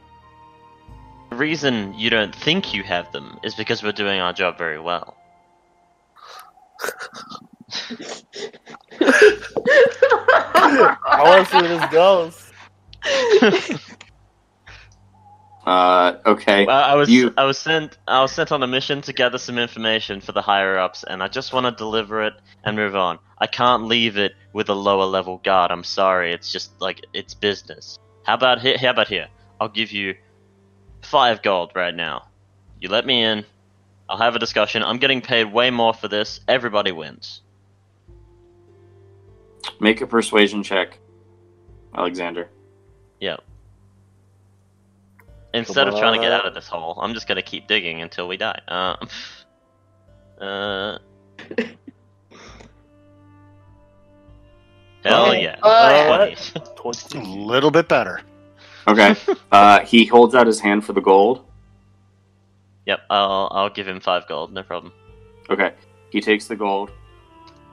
The reason you don't think you have them is because we're doing our job very well. [LAUGHS] I want to see where this goes. [LAUGHS] Uh, okay. Well, I was You- I was sent I was sent on a mission to gather some information for the higher ups, and I just want to deliver it and move on. I can't leave it with a lower level guard. I'm sorry. It's just like it's business. How about here? How about here? I'll give you five gold right now. You let me in. I'll have a discussion. I'm getting paid way more for this. Everybody wins. Make a persuasion check, Alexander. Yep. Instead of trying to get out of this hole, I'm just gonna keep digging until we die. [LAUGHS] Uh, [LAUGHS] uh, hell yeah! Twenty. [LAUGHS] A little bit better. Okay. uh, he holds out his hand for the gold. Yep, I'll I'll give him five gold, no problem. Okay. He takes the gold,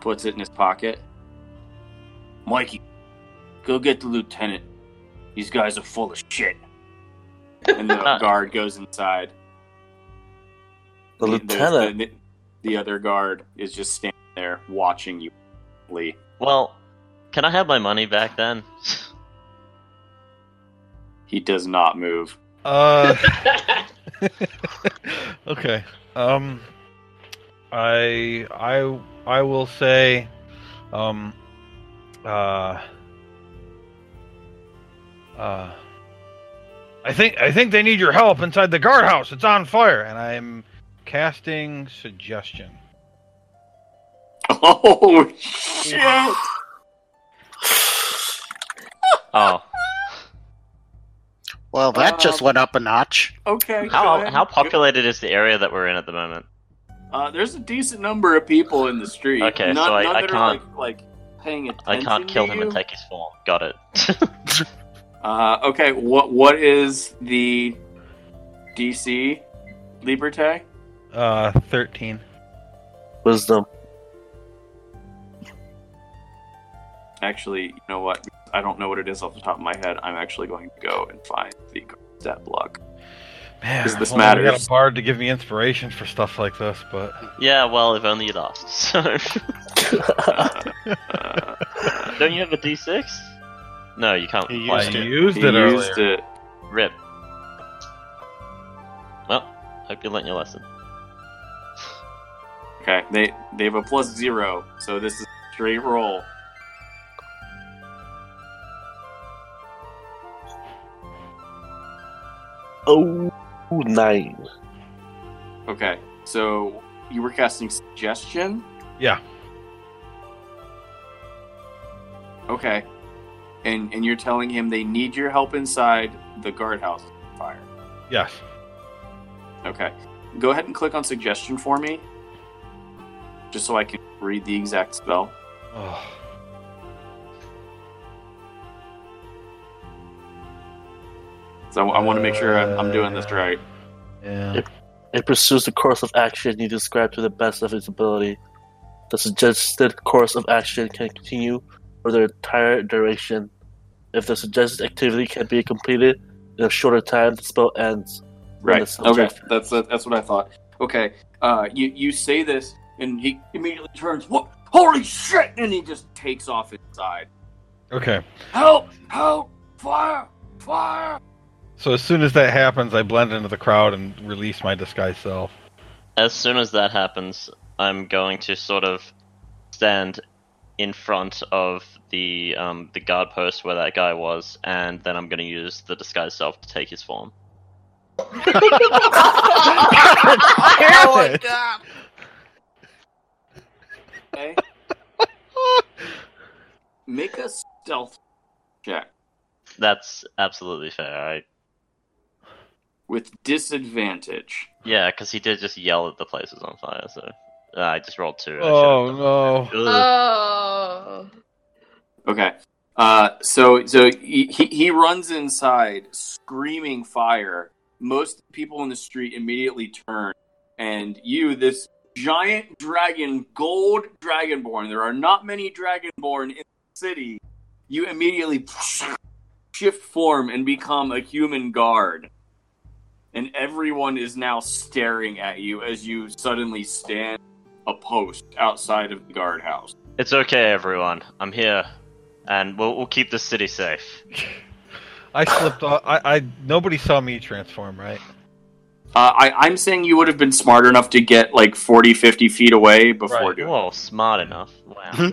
puts it in his pocket. Mikey, go get the lieutenant. These guys are full of shit. And the [LAUGHS] guard goes inside. The There's lieutenant. The, the other guard is just standing there watching you. Lee. Well, can I have my money back then? He does not move. uh, [LAUGHS] [LAUGHS] okay. Um, I I I will say, um, uh, uh, I think I think they need your help inside the guardhouse. It's on fire, and I'm casting suggestion. [LAUGHS] Oh shit! [LAUGHS] oh, Well, that just Um, went up a notch. Okay. go how ahead. how populated is the area that we're in at the moment? Uh, there's a decent number of people in the street. Okay, none, so I- none I that can't- like, like paying attention. I can't kill to him you. and take his form. Got it. [LAUGHS] Uh, okay, what what is the DC Liberté? Uh, thirteen. Wisdom. Actually, you know what? I don't know what it is off the top of my head. I'm actually going to go and find the stat block. Man, Does this well, I got matters? a bard to give me inspiration for stuff like this, but yeah, well, if only you'd asked. So, Uh, don't you have a D6? No, you can't. He I used it. used he it earlier. used it. Rip. Well, hope you learnt your lesson. [SIGHS] Okay, they they have a plus zero, so this is a straight roll. Oh, nine. Okay, so you were casting suggestion. Yeah. Okay, and and you're telling him they need your help inside the guardhouse fire. Yes. Okay. Go ahead and click on suggestion for me. Just so I can read the exact spell. Oh. So I, want to make sure I'm, I'm doing this uh, right. Yeah. It pursues the course of action you describe to the best of its ability. The suggested course of action can continue for the entire duration. If the suggested activity can be completed in a shorter time, the spell ends. Right. the Okay. That's that's what I thought. Okay. Uh, you you say this, and he immediately turns. What? Holy shit! And he just takes off inside. Okay. Help! Help! Fire! Fire! So as soon as that happens, I blend into the crowd and release my disguised self. As soon as that happens, I'm going to sort of stand in front of the um, the guard post where that guy was, and then I'm going to use the disguise self to take his form. oh my god! Okay. Make a stealth check That's absolutely fair. I with disadvantage. yeah, because he did just yell that the place was on fire. So uh, I just rolled two. Oh no! Oh. Okay. Uh, so so he, he he runs inside, screaming fire. Most people in the street immediately turn, and you, this giant dragon, gold dragonborn. There are not many dragonborn in the city. You immediately [SNIFFS] shift form and become a human guard, and everyone is now staring at you as you suddenly stand a post outside of the guardhouse. It's okay, everyone. I'm here, and we'll we'll keep the city safe. [LAUGHS] I slipped off. I, I nobody saw me transform, right? Uh, I, I'm saying you would have been smart enough to get like 40, 50 feet away before Right. doing Whoa, smart enough. Wow. [LAUGHS]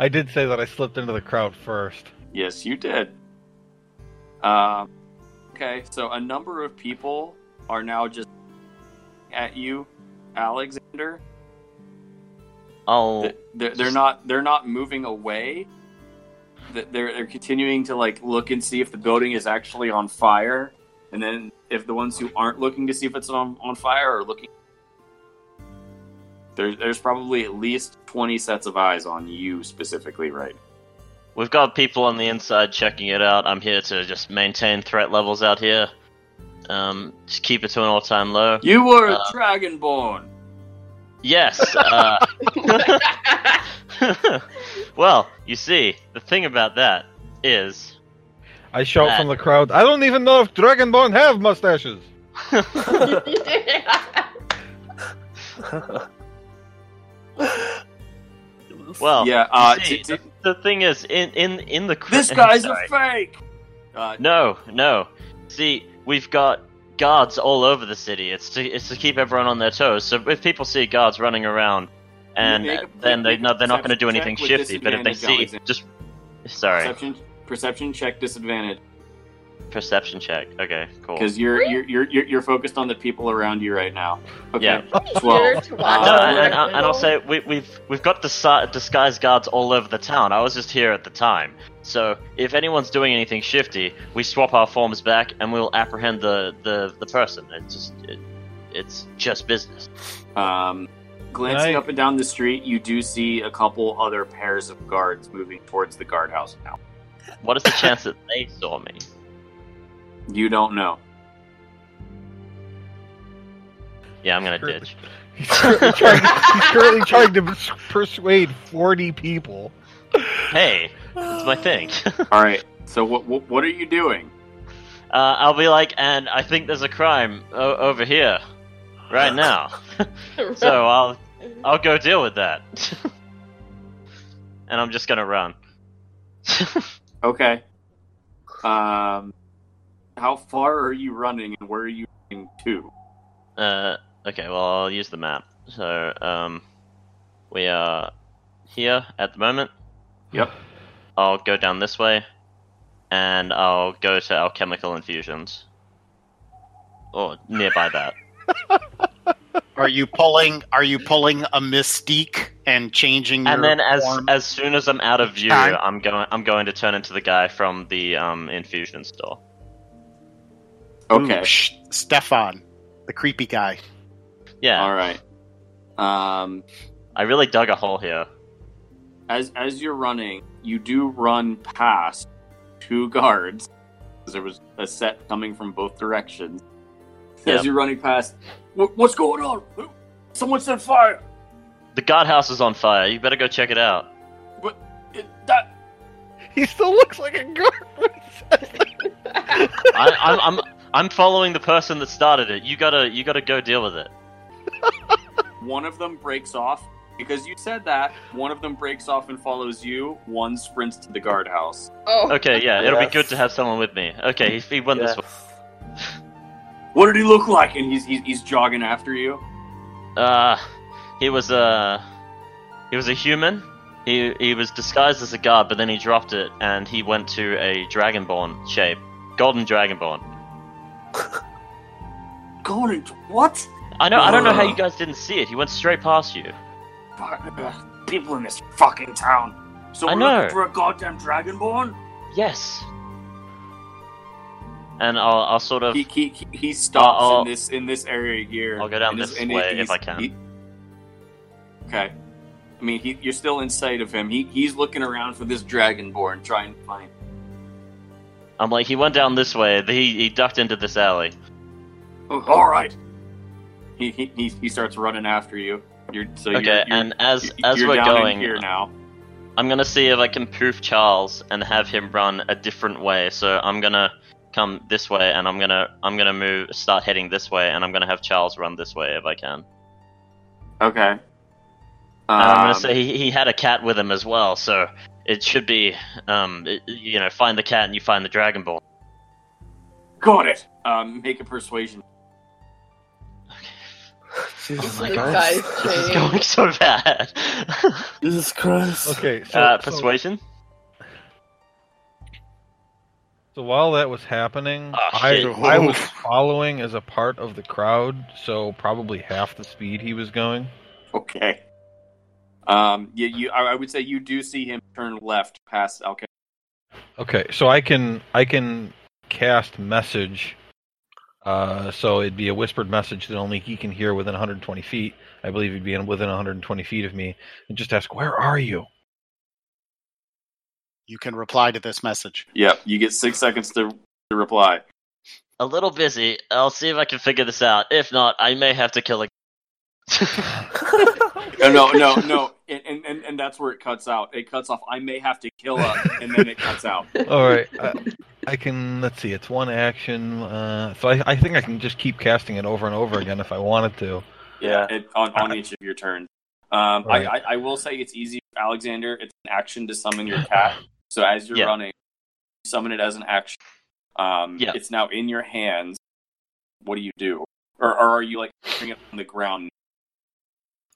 I did say that I slipped into the crowd first. Yes, you did. Um, okay, so a number of people are now just at you, Alexander. I'll They're, they're not they're not moving away. They're they're continuing to like look and see if the building is actually on fire, and then if the ones who aren't looking to see if it's on on fire are looking. There's there's probably at least twenty sets of eyes on you specifically, right? We've got people on the inside checking it out. I'm here to just maintain threat levels out here. Um, just keep it to an all-time low. You were Uh, a dragonborn. Yes. Uh, [LAUGHS] well, you see, the thing about that is, I shout That- from the crowd. I don't even know if Dragonborn have mustaches. [LAUGHS] well, yeah. Uh, see, t- t- the thing is, in in in the cr- this [LAUGHS] guy's sorry. a fake. Uh, No, no. See, we've got guards all over the city. It's to it's to keep everyone on their toes. So if people see guards running around, and Make a- then they no, they're not going to do anything shifty. But if they disadvantage, see, Alexander. just sorry, perception perception check disadvantage perception check. Okay, cool. because you're, you're you're you're you're focused on the people around you right now. Okay. Yeah. [LAUGHS] Twelve. Scared to watch Uh, No, and, and, and I'll say we, we've we've got disi- disguised guards all over the town. I was just here at the time, so if anyone's doing anything shifty, we swap our forms back and we'll apprehend the the, the person. It's just it, it's just business. Um, glancing I- up and down the street, you do see a couple other pairs of guards moving towards the guardhouse now. What is the chance that they saw me? You don't know. Yeah, I'm gonna ditch. He's currently trying, he's currently trying to persuade 40 people. Hey, it's my thing. [LAUGHS] All right. So what what, what are you doing? uh, I'll be like, and I think there's a crime o- over here, right [LAUGHS] now. [LAUGHS] so I'll I'll go deal with that. and I'm just gonna run. Okay. Um, how far are you running, and where are you running to? Uh, okay, well, I'll use the map. So, um, we are here at the moment. Yep. I'll go down this way, and I'll go to alchemical infusions. Or nearby that. [LAUGHS] Are you pulling? Are you pulling a mystique and changing your And then, as form? as soon as I'm out of view, Time. I'm going I'm going to turn into the guy from the um infusion store. Okay. Ooh, shh, Stefan, the creepy guy. Yeah, All right. Um, I really dug a hole here. As as you're running, you do run past two guards. 'cause There was a set coming from both directions. Yeah. As you're running past, "What- what's going on? Someone said fire. The guardhouse is on fire. You better go check it out. But it, that He still looks like a guard. when he says that. I, I'm, I'm, I'm following the person that started it. You gotta, you gotta go deal with it. [LAUGHS] one of them breaks off because you said that. One of them breaks off and follows you. One sprints to the guardhouse. Oh. Okay, yeah, it'll be good to have someone with me. Okay, he, he went this way. [LAUGHS] What did he look like? And he's he's, he's jogging after you. Uh, he was a, he was a human. He he was disguised as a guard, but then he dropped it and he went to a dragonborn shape, golden dragonborn. [LAUGHS] Going what? I know. I don't know how you guys didn't see it. He went straight past you. People in this fucking town. So we're know. looking for a goddamn dragonborn. Yes. And I'll, I'll sort of. He he he- he stops I'll- in this in this area here. I'll go down and this and way if he's- I can. he- okay. I mean, he, you're still in sight of him. He he's looking around for this dragonborn, trying to find. I'm like, he went down this way. He he ducked into this alley. Oh, all right. He, he he he starts running after you. You're so Okay, you're, you're, and as as we're going, here now. I'm gonna see if I can poof Charles and have him run a different way. So I'm gonna come this way, and I'm gonna I'm gonna move, start heading this way, and I'm gonna have Charles run this way if I can. Okay. And I'm gonna Um, say he, he had a cat with him as well, so it should be, um, it- you know, find the cat and you find the dragonborn. got it. Um, make a persuasion. Jesus Oh my This God. This is going so bad. Jesus Christ. Okay, so, uh, persuasion. So while that was happening, Oh, I. I was following as a part of the crowd, so probably half the speed he was going. Okay. Um, yeah, you. I, I would say you do see him turn left past Alca. Okay, so I can I can cast message. Uh, so it'd be a whispered message that only he can hear within 120 feet. I believe he'd be in, within 120 feet of me, and just ask, "Where are you?" You can reply to this message. Yep. You get six seconds to to reply. A little busy. I'll see if I can figure this out. If not, I may have to kill a. No, no, no, no. And, and and and that's where it cuts out. It cuts off. I may have to kill her, and then it cuts out. All right, I, I can. Let's see. It's one action, uh, so I, I think I can just keep casting it over and over again if I wanted to. Yeah. It, on on each of your turns. Um, Right. I, I I will say it's easy, Alexander. It's an action to summon your cat. So as you're Yeah. running, summon it as an action. Um, Yeah. It's now in your hands. What do you do? Or, or are you like putting it on the ground?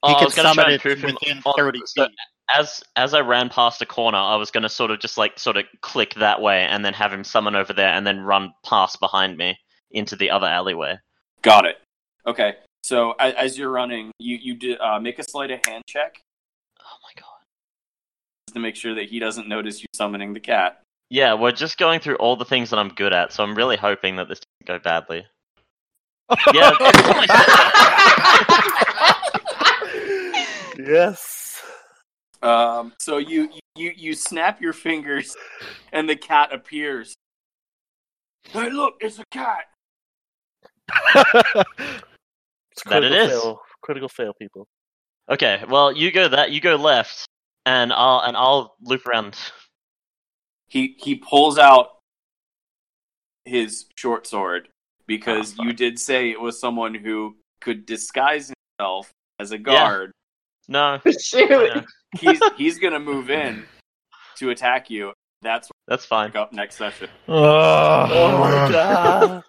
Oh, he I can was gonna summon try and it proof him within on- so as as I ran past a corner, I was gonna sort of just like sort of click that way and then have him summon over there and then run past behind me into the other alleyway. Got it. Okay. So as, as you're running, you you do, uh, make a sleight of hand check Oh my god. to make sure that he doesn't notice you summoning the cat. Yeah, we're just going through all the things that I'm good at, so I'm really hoping that this doesn't go badly. [LAUGHS] Yeah, every time I- yes. Um, so you you you snap your fingers, and the cat appears. Hey, look! It's a cat. It's [LAUGHS] That it critical is. Fail. Critical fail, people. okay, well you go that you go left, and I'll and I'll loop around. He he pulls out his short sword because Oh, you did say it was someone who could disguise himself as a guard. No, [LAUGHS] Shoot. no, He's he's gonna move in to attack you. That's that's fine. up next session. Oh my god.